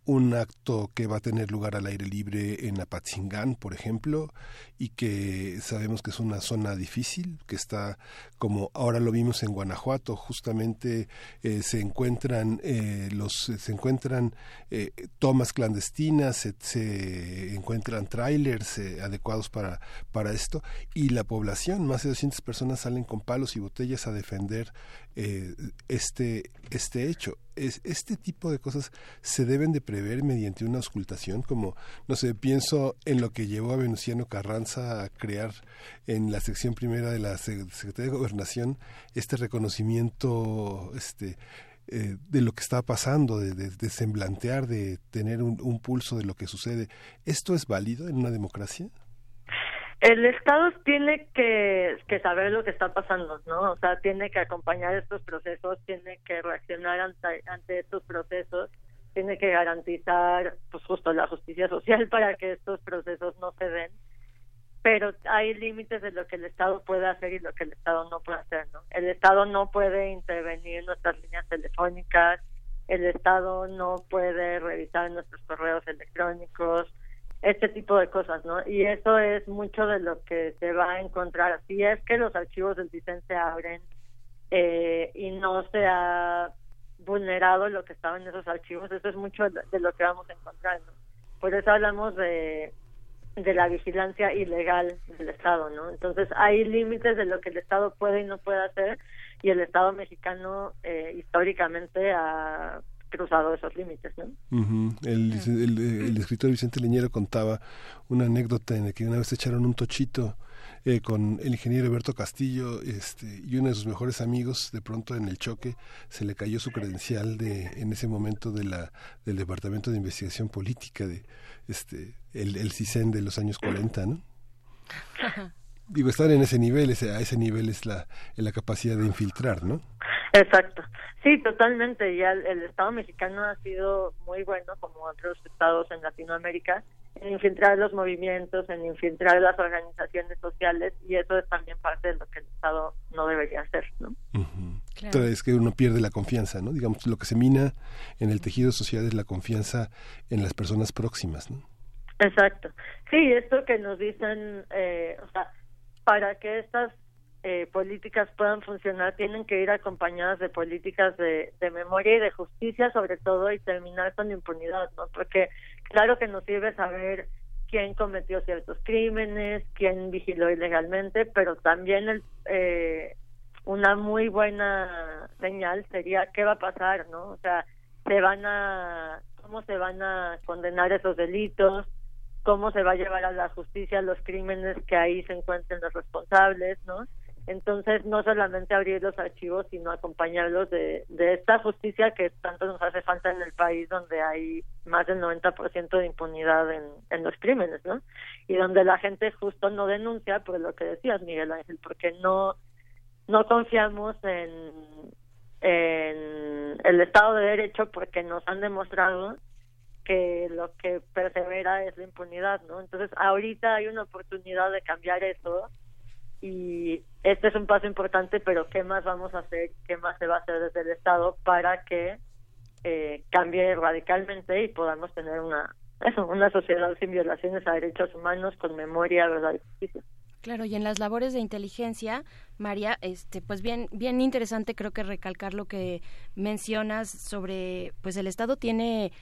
un acto que va a tener lugar al aire libre en Apatzingán, por ejemplo, y que sabemos que es una zona difícil, que está como ahora lo vimos en Guanajuato, justamente eh, se encuentran eh, los se encuentran eh, tomas clandestinas, se, se encuentran trailers eh, adecuados para para esto y la población, más de 200 personas salen con palos y botellas a defender eh, este este hecho. Es, este tipo de cosas se deben de prever mediante una auscultación, como, no sé, pienso en lo que llevó a Venustiano Carranza a crear en la sección primera de la Se- Secretaría de Gobernación este reconocimiento este, eh, de lo que está pasando, de, de- de semblantear, de tener un pulso de lo que sucede. ¿Esto es válido en una democracia? El Estado tiene que, que saber lo que está pasando, ¿no? O sea, tiene que acompañar estos procesos, tiene que reaccionar ante, ante estos procesos, tiene que garantizar, pues justo la justicia social para que estos procesos no se den. Pero hay límites de lo que el Estado puede hacer y lo que el Estado no puede hacer, ¿no? El Estado no puede intervenir en nuestras líneas telefónicas, el Estado no puede revisar nuestros correos electrónicos, este tipo de cosas, ¿no? Y eso es mucho de lo que se va a encontrar. Si es que los archivos del CISEN se abren eh, y no se ha vulnerado lo que estaba en esos archivos, eso es mucho de lo que vamos a encontrar, ¿no? Por eso hablamos de, de la vigilancia ilegal del Estado, ¿no? Entonces hay límites de lo que el Estado puede y no puede hacer y el Estado mexicano eh, históricamente ha cruzado esos límites, ¿no? El, el- el escritor Vicente Leñero contaba una anécdota en la que una vez echaron un tochito eh, con el ingeniero Alberto Castillo este, y uno de sus mejores amigos, de pronto en el choque se le cayó su credencial de en ese momento de la del Departamento de Investigación Política de este el, el CISEN de los años 40, ¿no? Digo, estar en ese nivel, ese, a ese nivel es la, es la capacidad de infiltrar, ¿no? Exacto. Sí, totalmente. Ya el, el Estado mexicano ha sido muy bueno, como otros estados en Latinoamérica, en infiltrar los movimientos, en infiltrar las organizaciones sociales, y eso es también parte de lo que el Estado no debería hacer, ¿no? Entonces es que uno pierde la confianza, ¿no? Digamos, lo que se mina en el tejido social es la confianza en las personas próximas, ¿no? Exacto. Sí, esto que nos dicen, eh, o sea, para que estas eh, políticas puedan funcionar, tienen que ir acompañadas de políticas de, memoria y de justicia, sobre todo, y terminar con impunidad, ¿no? Porque claro que nos sirve saber quién cometió ciertos crímenes, quién vigiló ilegalmente, pero también el, eh, una muy buena señal sería qué va a pasar, ¿no? O sea, se van a, cómo se van a condenar esos delitos, cómo se va a llevar a la justicia los crímenes que ahí se encuentren los responsables, ¿no? Entonces, no solamente abrir los archivos, sino acompañarlos de, de esta justicia que tanto nos hace falta en el país, donde hay más del 90% de impunidad en, en los crímenes, ¿no? Y donde la gente justo no denuncia por lo que decías, Miguel Ángel, porque no, no confiamos en, en el Estado de Derecho porque nos han demostrado que lo que persevera es la impunidad, ¿no? Entonces, ahorita hay una oportunidad de cambiar eso y este es un paso importante, pero ¿qué más vamos a hacer? ¿Qué más se va a hacer desde el Estado para que eh, cambie radicalmente y podamos tener una eso, una sociedad sin violaciones a derechos humanos, con memoria, verdad y justicia? Claro, y en las labores de inteligencia, María, este, pues bien, bien interesante creo que recalcar lo que mencionas sobre, pues el Estado tiene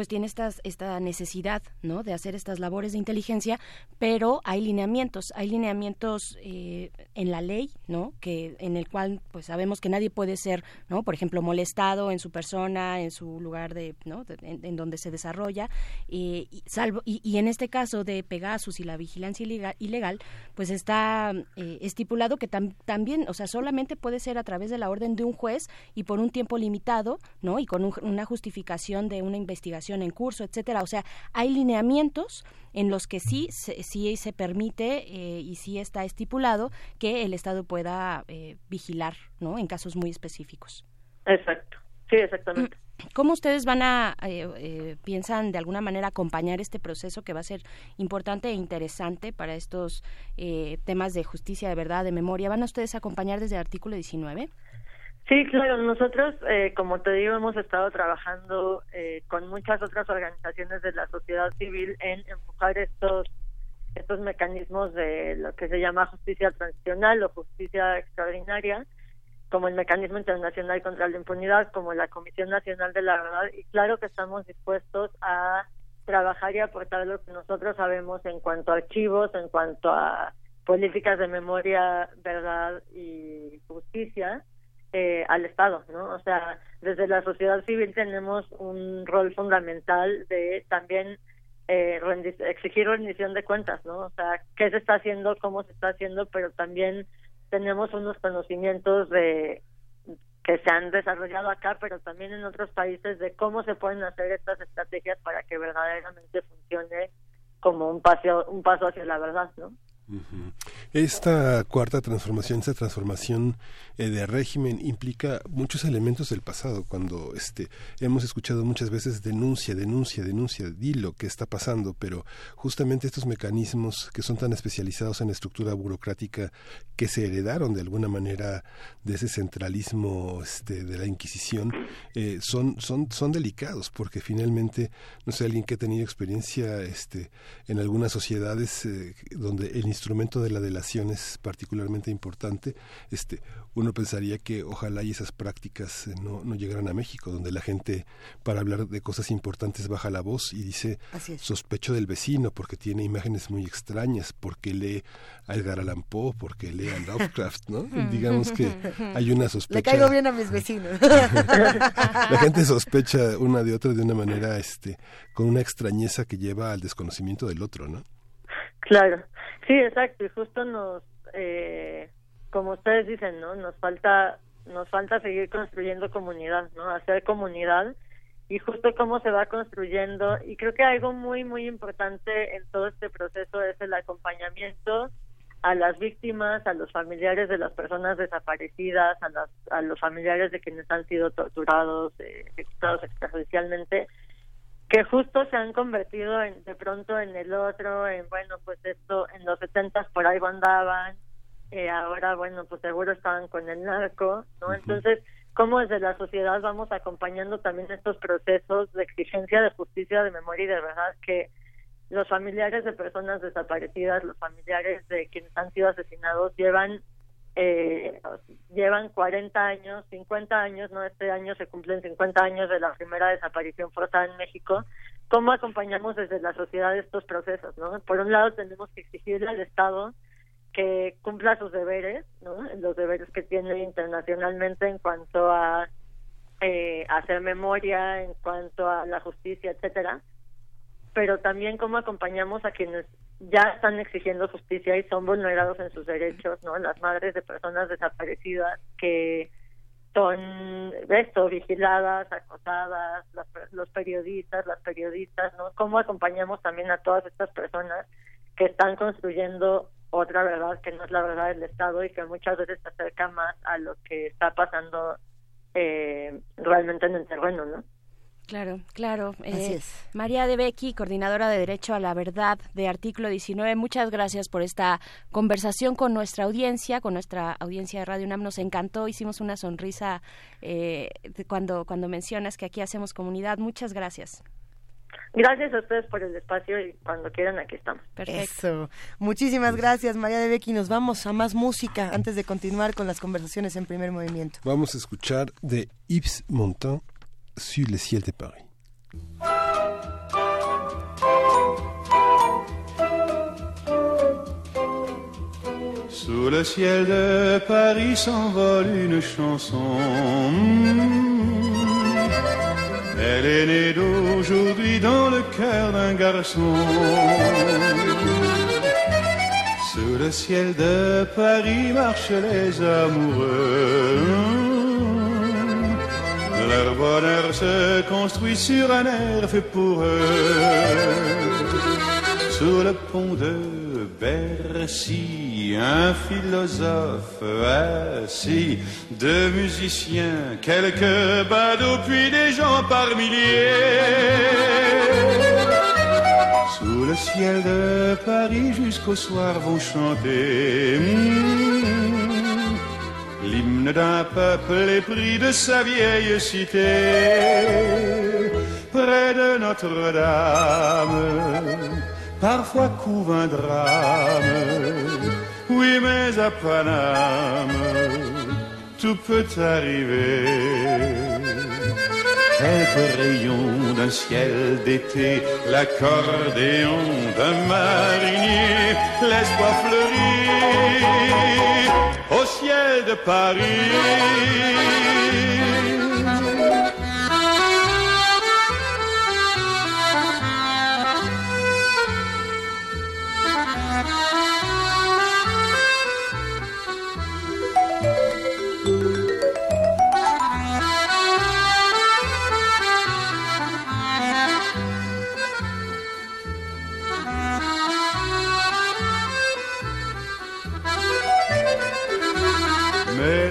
pues tiene estas, esta necesidad, ¿no? De hacer estas labores de inteligencia, pero hay lineamientos, hay lineamientos eh, en la ley, ¿no? Que en el cual, pues sabemos que nadie puede ser, ¿no? Por ejemplo, molestado en su persona, en su lugar de, ¿no? En, donde se desarrolla, y, salvo, y, en este caso de Pegasus y la vigilancia ilega- ilegal, pues está eh, estipulado que tam- también, o sea, solamente puede ser a través de la orden de un juez y por un tiempo limitado, ¿no? Y con un- una justificación de una investigación en curso, etcétera. O sea, hay lineamientos en los que sí se, sí se permite eh, y sí está estipulado que el Estado pueda eh, vigilar, ¿no? En casos muy específicos. Exacto. Sí, exactamente. ¿Cómo ustedes van a, eh, eh, piensan de alguna manera acompañar este proceso que va a ser importante e interesante para estos eh, temas de justicia, de verdad, de memoria? ¿Van a ustedes acompañar desde el artículo 19? Sí, claro, nosotros, eh, como te digo, hemos estado trabajando eh, con muchas otras organizaciones de la sociedad civil en empujar estos estos mecanismos de lo que se llama justicia transicional o justicia extraordinaria, como el Mecanismo Internacional contra la Impunidad, como la Comisión Nacional de la Verdad, y claro que estamos dispuestos a trabajar y aportar lo que nosotros sabemos en cuanto a archivos, en cuanto a políticas de memoria, verdad y justicia eh, al Estado, ¿no? O sea, desde la sociedad civil tenemos un rol fundamental de también eh, exigir rendición de cuentas, ¿no? O sea, qué se está haciendo, cómo se está haciendo, pero también tenemos unos conocimientos de que se han desarrollado acá, pero también en otros países de cómo se pueden hacer estas estrategias para que verdaderamente funcione como un paso un paso hacia la verdad, ¿no? Ujú. Esta cuarta transformación, esta transformación eh, de régimen implica muchos elementos del pasado. Cuando este hemos escuchado muchas veces denuncia, denuncia, denuncia, di lo que está pasando, pero justamente estos mecanismos que son tan especializados en la estructura burocrática que se heredaron de alguna manera de ese centralismo este, de la Inquisición eh, son son son delicados porque finalmente no sé alguien que ha tenido experiencia este en algunas sociedades eh, donde el instrumento de la delación es particularmente importante este uno pensaría que ojalá y esas prácticas eh, no, no llegaran a México donde la gente para hablar de cosas importantes baja la voz y dice sospecho del vecino porque tiene imágenes muy extrañas porque lee a Edgar Allan Poe porque lee a Lovecraft no digamos que hay una sospecha. Le caigo bien a mis vecinos. la gente sospecha una de otra de una manera este con una extrañeza que lleva al desconocimiento del otro no Claro, sí, exacto, y justo nos, eh, como ustedes dicen, ¿no? Nos falta, nos falta seguir construyendo comunidad, ¿no? Hacer comunidad y justo cómo se va construyendo y creo que algo muy muy importante en todo este proceso es el acompañamiento a las víctimas, a los familiares de las personas desaparecidas, a, las, a los familiares de quienes han sido torturados, eh, ejecutados extrajudicialmente, que justo se han convertido en, de pronto en el otro, en bueno, pues esto, en los setentas por ahí andaban, eh, ahora bueno, pues seguro estaban con el narco, ¿no? Entonces, cómo desde la sociedad vamos acompañando también estos procesos de exigencia de justicia, de memoria y de verdad que los familiares de personas desaparecidas, los familiares de quienes han sido asesinados llevan eh, llevan 40 años, 50 años, no este año se cumplen 50 años de la primera desaparición forzada en México. ¿Cómo acompañamos desde la sociedad estos procesos? ¿no? Por un lado tenemos que exigirle al Estado que cumpla sus deberes, ¿no? los deberes que tiene internacionalmente en cuanto a eh, hacer memoria, en cuanto a la justicia, etcétera, pero también cómo acompañamos a quienes ya están exigiendo justicia y son vulnerados en sus derechos, ¿no? Las madres de personas desaparecidas que son esto vigiladas, acosadas, las- los periodistas, las periodistas, ¿no? Cómo acompañamos también a todas estas personas que están construyendo otra verdad que no es la verdad del Estado y que muchas veces se acerca más a lo que está pasando eh, realmente en el terreno, ¿no? Claro, claro. Así Eh, es. María de Becky, coordinadora de Derecho a la Verdad de Artículo 19, muchas gracias por esta conversación con nuestra audiencia, con nuestra audiencia de Radio UNAM. Nos encantó, hicimos una sonrisa eh, cuando, cuando mencionas que aquí hacemos comunidad. Muchas gracias. Gracias a ustedes por el espacio y cuando quieran aquí estamos. Eso. Muchísimas gracias, María de Becky. Nos vamos a más música antes de continuar con las conversaciones en primer movimiento. Vamos a escuchar de Yves Montand sur le ciel de Paris. Sous le ciel de Paris s'envole une chanson. Hmm. Elle est née d'aujourd'hui dans le cœur d'un garçon. Sous le ciel de Paris marchent les amoureux hmm. Leur bonheur se construit sur un air fait pour eux. Sous le pont de Bercy, un philosophe assis, deux musiciens, quelques badauds, puis des gens par milliers. Sous le ciel de Paris jusqu'au soir vont chanter mm, d'un peuple épris de sa vieille cité. Près de Notre-Dame, parfois couve un drame. Oui, mais à Paname, tout peut arriver. Quelques rayons d'un ciel d'été, l'accordéon d'un marinier, l'espoir fleurit au ciel de Paris.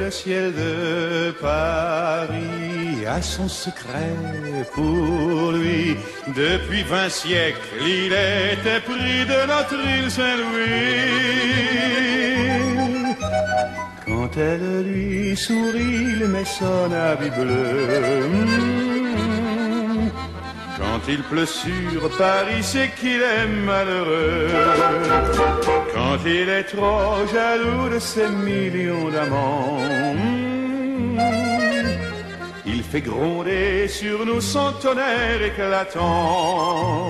Le ciel de Paris a son secret pour lui. Depuis vingt siècles, il était pris de notre île Saint-Louis. Quand elle lui sourit, il met son habit bleu. Quand il pleut sur Paris, c'est qu'il est malheureux. Quand il est trop jaloux de ses millions d'amants, mm, il fait gronder sur nous son tonnerre éclatant.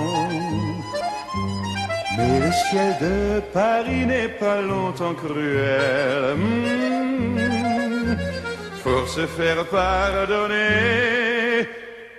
Mais le ciel de Paris n'est pas longtemps cruel. Pour se faire pardonner,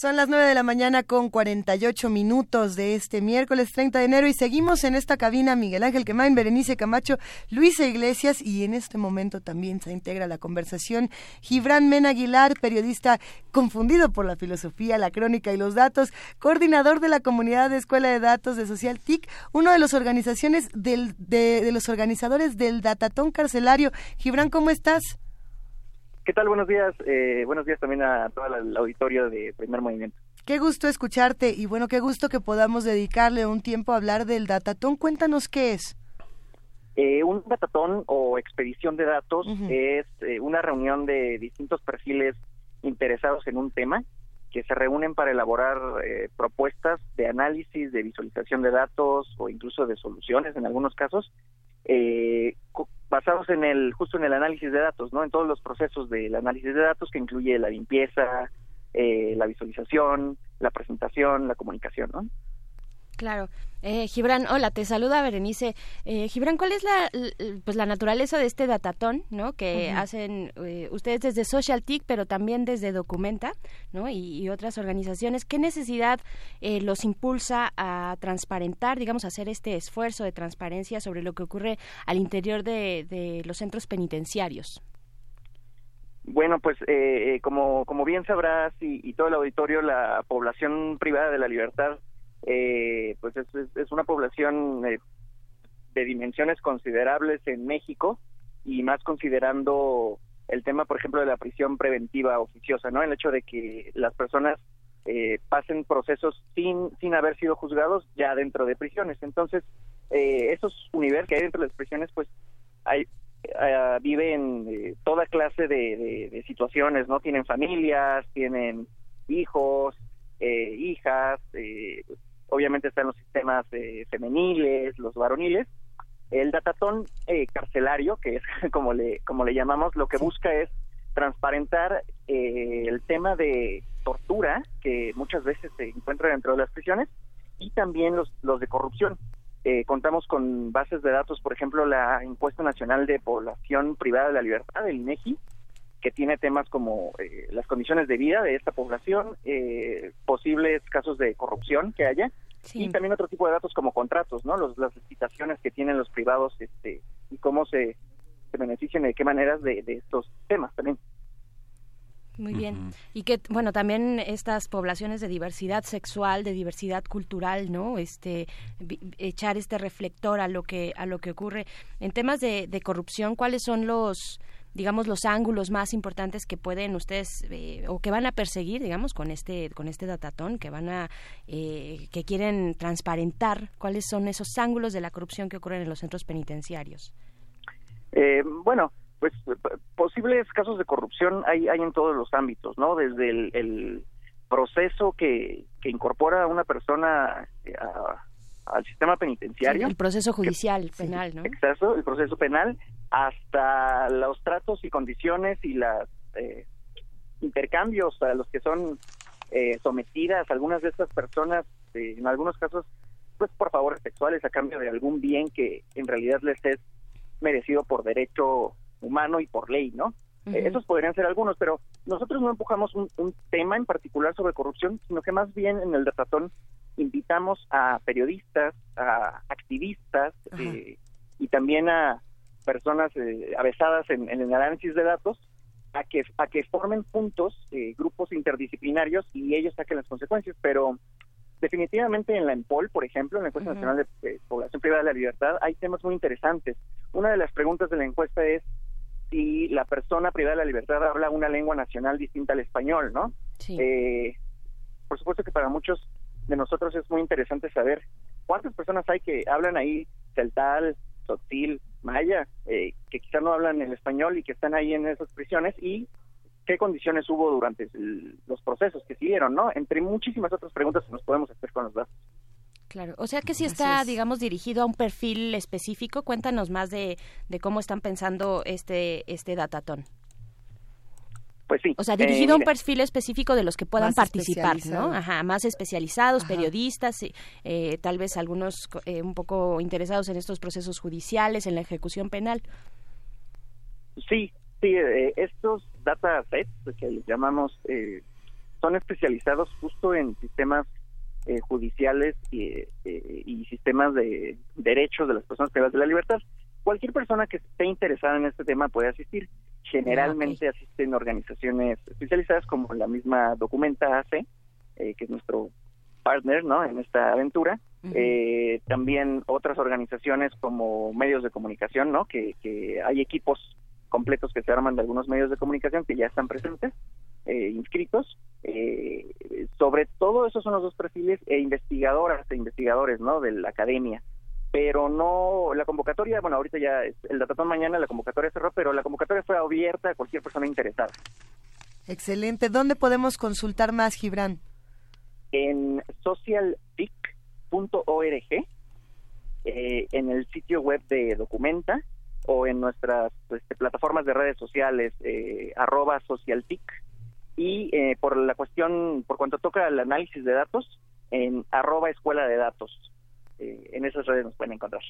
Son las 9 de la mañana con 48 minutos de este miércoles 30 de enero y seguimos en esta cabina Miguel Ángel Quemain, Berenice Camacho, Luisa Iglesias y en este momento también se integra la conversación Gibran Men Aguilar, periodista confundido por la filosofía, la crónica y los datos, coordinador de la comunidad de Escuela de Datos de Social TIC, uno de los organizaciones del, de, de los organizadores del Datatón Carcelario. Gibran, ¿cómo estás? ¿Qué tal? Buenos días. Eh, buenos días también a todo el auditorio de Primer Movimiento. Qué gusto escucharte y bueno, qué gusto que podamos dedicarle un tiempo a hablar del Datatón. Cuéntanos qué es. Eh, un datatón o expedición de datos es eh, una reunión de distintos perfiles interesados en un tema que se reúnen para elaborar eh, propuestas de análisis, de visualización de datos o incluso de soluciones en algunos casos, eh, basados en el justo en el análisis de datos, no, en todos los procesos del análisis de datos que incluye la limpieza, eh, la visualización, la presentación, la comunicación, ¿no? Claro. Eh, Gibran, hola, te saluda Berenice. Eh, Gibran, ¿cuál es la, pues la naturaleza de este datatón, ¿no? Que hacen eh, ustedes desde Social TIC, pero también desde Documenta, ¿no? Y, y otras organizaciones. ¿Qué necesidad eh, los impulsa a transparentar, digamos, a hacer este esfuerzo de transparencia sobre lo que ocurre al interior de, de los centros penitenciarios? Bueno, pues eh, eh, como, como bien sabrás y, y todo el auditorio, la población privada de la libertad, eh, pues es, es- una población eh, de dimensiones considerables en México y más considerando el tema, por ejemplo, de la prisión preventiva oficiosa, ¿no? El hecho de que las personas eh, pasen procesos sin, sin haber sido juzgados ya dentro de prisiones. Entonces, eh, esos universos que hay dentro de las prisiones, pues hay eh, viven eh, toda clase de, de- de situaciones, ¿no? Tienen familias, tienen hijos, eh, hijas, eh, obviamente están los sistemas eh, femeniles, los varoniles. El datatón eh, carcelario, que es como le, como le llamamos, lo que busca es transparentar eh, el tema de tortura que muchas veces se encuentra dentro de las prisiones y también los, los de corrupción. Eh, contamos con bases de datos, por ejemplo, la encuesta nacional de población privada de la libertad, el INEGI, que tiene temas como eh, las condiciones de vida de esta población, eh, posibles casos de corrupción que haya, y también otro tipo de datos como contratos, ¿no? Los, las licitaciones que tienen los privados este, y cómo se, se benefician y de qué maneras de, de estos temas también. Muy bien. Y que, bueno, también estas poblaciones de diversidad sexual, de diversidad cultural, ¿no? Este, echar este reflector a lo que, a lo que ocurre. En temas de, de corrupción, ¿cuáles son los, digamos, los ángulos más importantes que pueden ustedes, eh, o que van a perseguir, digamos, con este, con este datatón, que van a, eh, que quieren transparentar? ¿Cuáles son esos ángulos de la corrupción que ocurren en los centros penitenciarios? Eh, bueno, pues p- posibles casos de corrupción hay, hay en todos los ámbitos, ¿no? Desde el, el proceso que, que incorpora a una persona eh, a- al sistema penitenciario. El proceso judicial, penal, ¿no? Exacto, el proceso penal, hasta los tratos y condiciones y los intercambios a los que son eh, sometidas algunas de estas personas, eh, en algunos casos, pues por favores sexuales a cambio de algún bien que en realidad les es merecido por derecho humano y por ley, ¿no? Eh, esos podrían ser algunos, pero nosotros no empujamos un, un tema en particular sobre corrupción, sino que más bien en el datatón invitamos a periodistas, a activistas eh, y también a personas eh, avesadas en, en el análisis de datos a que a que formen juntos eh, grupos interdisciplinarios y ellos saquen las consecuencias, pero definitivamente en la EMPOL, por ejemplo, en la encuesta nacional de eh, población privada de la libertad, hay temas muy interesantes. Una de las preguntas de la encuesta es si la persona privada de la libertad habla una lengua nacional distinta al español, ¿no? Eh, por supuesto que para muchos de nosotros es muy interesante saber cuántas personas hay que hablan ahí celtal, tzotzil, maya, eh, que quizá no hablan el español y que están ahí en esas prisiones y qué condiciones hubo durante el- los procesos que siguieron, ¿no? Entre muchísimas otras preguntas que nos podemos hacer con los datos. Claro, o sea que si está, digamos, dirigido a un perfil específico, cuéntanos más de, de cómo están pensando este este datatón. Pues sí. O sea, eh, dirigido a un mira, perfil específico de los que puedan participar, ¿no? Ajá, más especializados, periodistas, eh, tal vez algunos eh, un poco interesados en estos procesos judiciales, en la ejecución penal. Sí, sí, eh, estos datasets que les llamamos eh, son especializados justo en sistemas eh, judiciales y, eh, y sistemas de derechos de las personas privadas de la libertad. Cualquier persona que esté interesada en este tema puede asistir. Generalmente asisten organizaciones especializadas como la misma Documenta AC, eh, que es nuestro partner ¿no? en esta aventura. Eh, también otras organizaciones como medios de comunicación, ¿no? que, que hay equipos completos que se arman de algunos medios de comunicación que ya están presentes, eh, inscritos. Eh, sobre todo esos son los dos perfiles e investigadoras e investigadores ¿no? de la academia. Pero no, la convocatoria, bueno, ahorita ya, es- el datatón mañana, la convocatoria cerró, pero la convocatoria fue abierta a cualquier persona interesada. Excelente. ¿Dónde podemos consultar más, Gibran? en socialtic.org, eh, en el sitio web de Documenta o en nuestras este, plataformas de redes sociales, eh, arroba socialtic, y eh, por la cuestión, por cuanto toca el análisis de datos, en arroba escuela de datos. Eh, en esas redes nos pueden encontrar.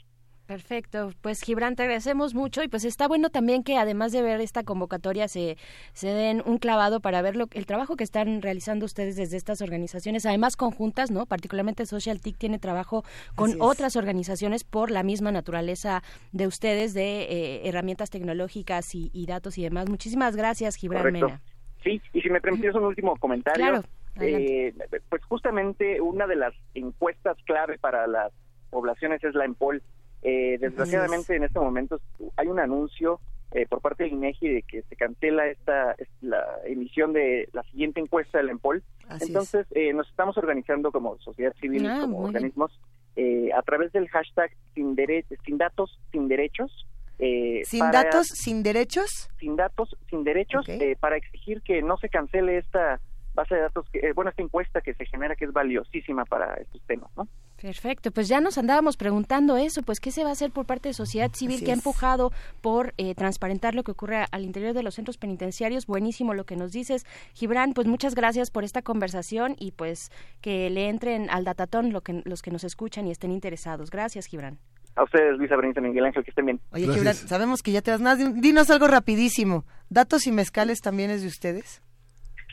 Perfecto, pues Gibran, te agradecemos mucho y pues está bueno también que además de ver esta convocatoria se, se den un clavado para ver lo, el trabajo que están realizando ustedes desde estas organizaciones, además conjuntas, ¿no? Particularmente Social TIC tiene trabajo con otras organizaciones por la misma naturaleza de ustedes de eh, herramientas tecnológicas y, y datos y demás. Muchísimas gracias, Gibran Correcto. Mena. Sí, y si me permites un último comentario. Claro, eh, pues justamente una de las encuestas clave para las poblaciones es la EMPOL. Eh, desgraciadamente en este momento hay un anuncio eh, por parte del INEGI de que se cancela esta es la emisión de la siguiente encuesta del EMPOL. Así Entonces eh, nos estamos organizando como sociedad civil, Ah, como organismos, eh, a través del hashtag sin, dere- sin datos, sin derechos. eh, Sin para- datos, sin derechos. sin datos, sin derechos, eh, para exigir que no se cancele esta base de datos, que, eh, bueno, esta encuesta que se genera que es valiosísima para estos temas, ¿no? Perfecto, pues ya nos andábamos preguntando eso, pues qué se va a hacer por parte de sociedad civil Así que ha empujado por eh, transparentar lo que ocurre al interior de los centros penitenciarios. Buenísimo lo que nos dices, Gibran. Pues muchas gracias por esta conversación y pues que le entren al datatón lo que, los que nos escuchan y estén interesados. Gracias, Gibran. A ustedes, Luisa Benítez, Miguel Ángel, que estén bien. Oye, Gibran, sabemos que ya te das más. Dinos algo rapidísimo. ¿Datos y mezcales también es de ustedes?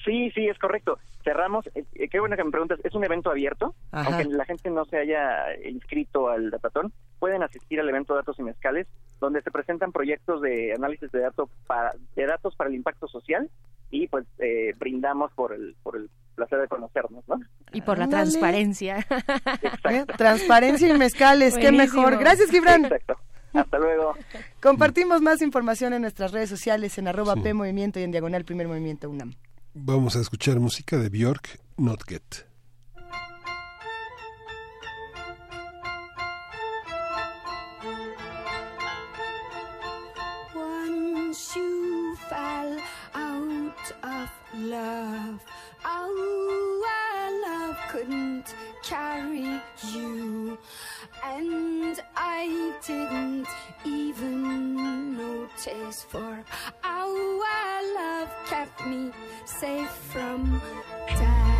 Sí, sí, es correcto. Cerramos, eh, eh, qué bueno que me preguntas, es un evento abierto, Ajá. aunque la gente no se haya inscrito al datatón, pueden asistir al evento Datos y Mezcales, donde se presentan proyectos de análisis de datos para, de datos para el impacto social y pues eh, brindamos por el, por el placer de conocernos, ¿no? Y por la transparencia. ¿Eh? Transparencia y mezcales, qué mejor. Gracias, Gibran. Exacto. Hasta luego. Compartimos más información en nuestras redes sociales en arroba P Movimiento y en diagonal Primer Movimiento UNAM. Vamos a escuchar música de Björk, Not Get. And I didn't even notice for how our love kept me safe from death.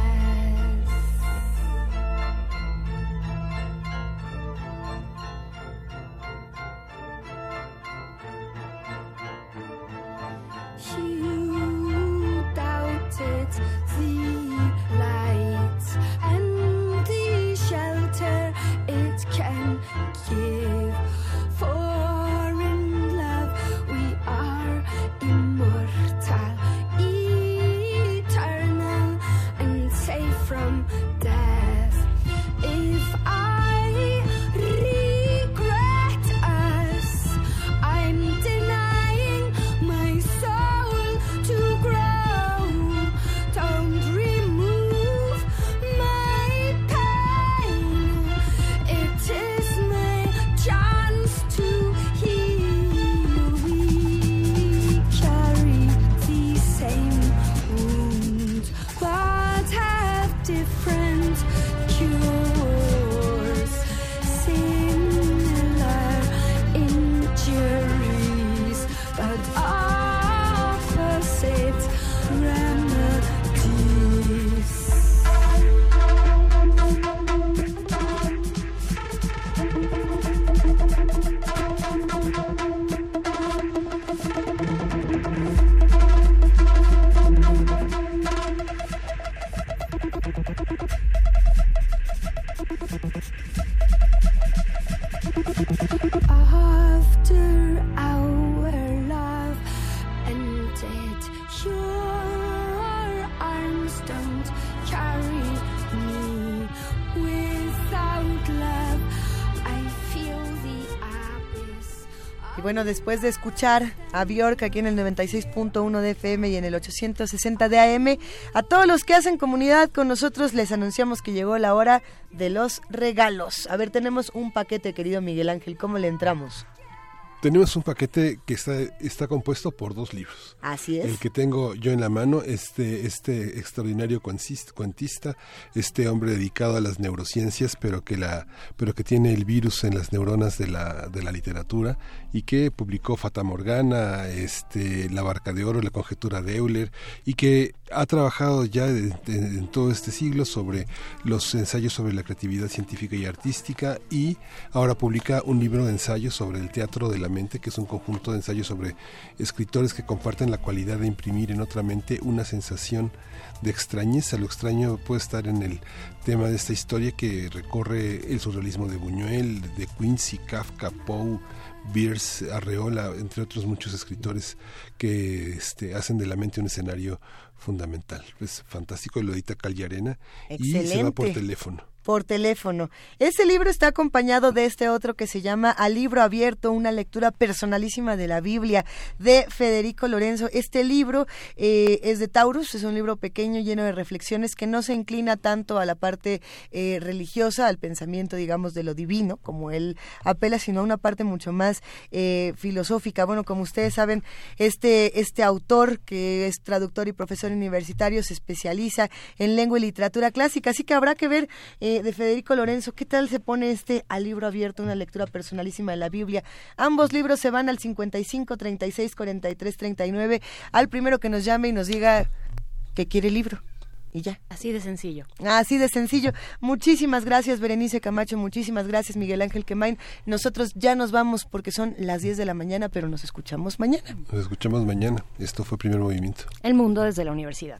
Bueno, después de escuchar a Bjork aquí en el 96.1 de FM y en el 860 de AM, a todos los que hacen comunidad con nosotros les anunciamos que llegó la hora de los regalos. A ver, tenemos un paquete, querido Miguel Ángel, ¿cómo le entramos? Tenemos un paquete que está, está compuesto por dos libros. Así es. El que tengo yo en la mano, este, este extraordinario cuentista, este hombre dedicado a las neurociencias, pero que la, pero que tiene el virus en las neuronas de la, de la literatura y que publicó Fata Morgana, este, La Barca de Oro, La Conjetura de Euler, y que ha trabajado ya en todo este siglo sobre los ensayos sobre la creatividad científica y artística y ahora publica un libro de ensayos sobre el teatro de la mente, que es un conjunto de ensayos sobre escritores que comparten la cualidad de imprimir en otra mente una sensación de extrañeza. Lo extraño puede estar en el tema de esta historia que recorre el surrealismo de Buñuel, de Quincy, Kafka, Poe, Bierce, Arreola, entre otros muchos escritores que este, hacen de la mente un escenario fundamental. Es fantástico, lo edita Calle Arena y se va por Excelente. teléfono. Por teléfono. Este libro está acompañado de este otro que se llama Al libro abierto, una lectura personalísima de la Biblia de Federico Lorenzo. Este libro eh, es de Taurus, es un libro pequeño lleno de reflexiones que no se inclina tanto a la parte eh, religiosa, al pensamiento, digamos, de lo divino, como él apela, sino a una parte mucho más eh, filosófica. Bueno, como ustedes saben, este, este autor, que es traductor y profesor universitario, se especializa en lengua y literatura clásica, así que habrá que ver eh, de Federico Lorenzo qué tal se pone este al libro abierto, una lectura personalísima de la Biblia. Ambos libros se van al 55 36 43 39, al primero que nos llame y nos diga que quiere el libro. Y ya. Así de sencillo. Así de sencillo. Muchísimas gracias, Berenice Camacho. Muchísimas gracias, Miguel Ángel Quemain. Nosotros ya nos vamos porque son las 10 de la mañana, pero nos escuchamos mañana. Nos escuchamos mañana. Esto fue Primer Movimiento. El mundo desde la universidad.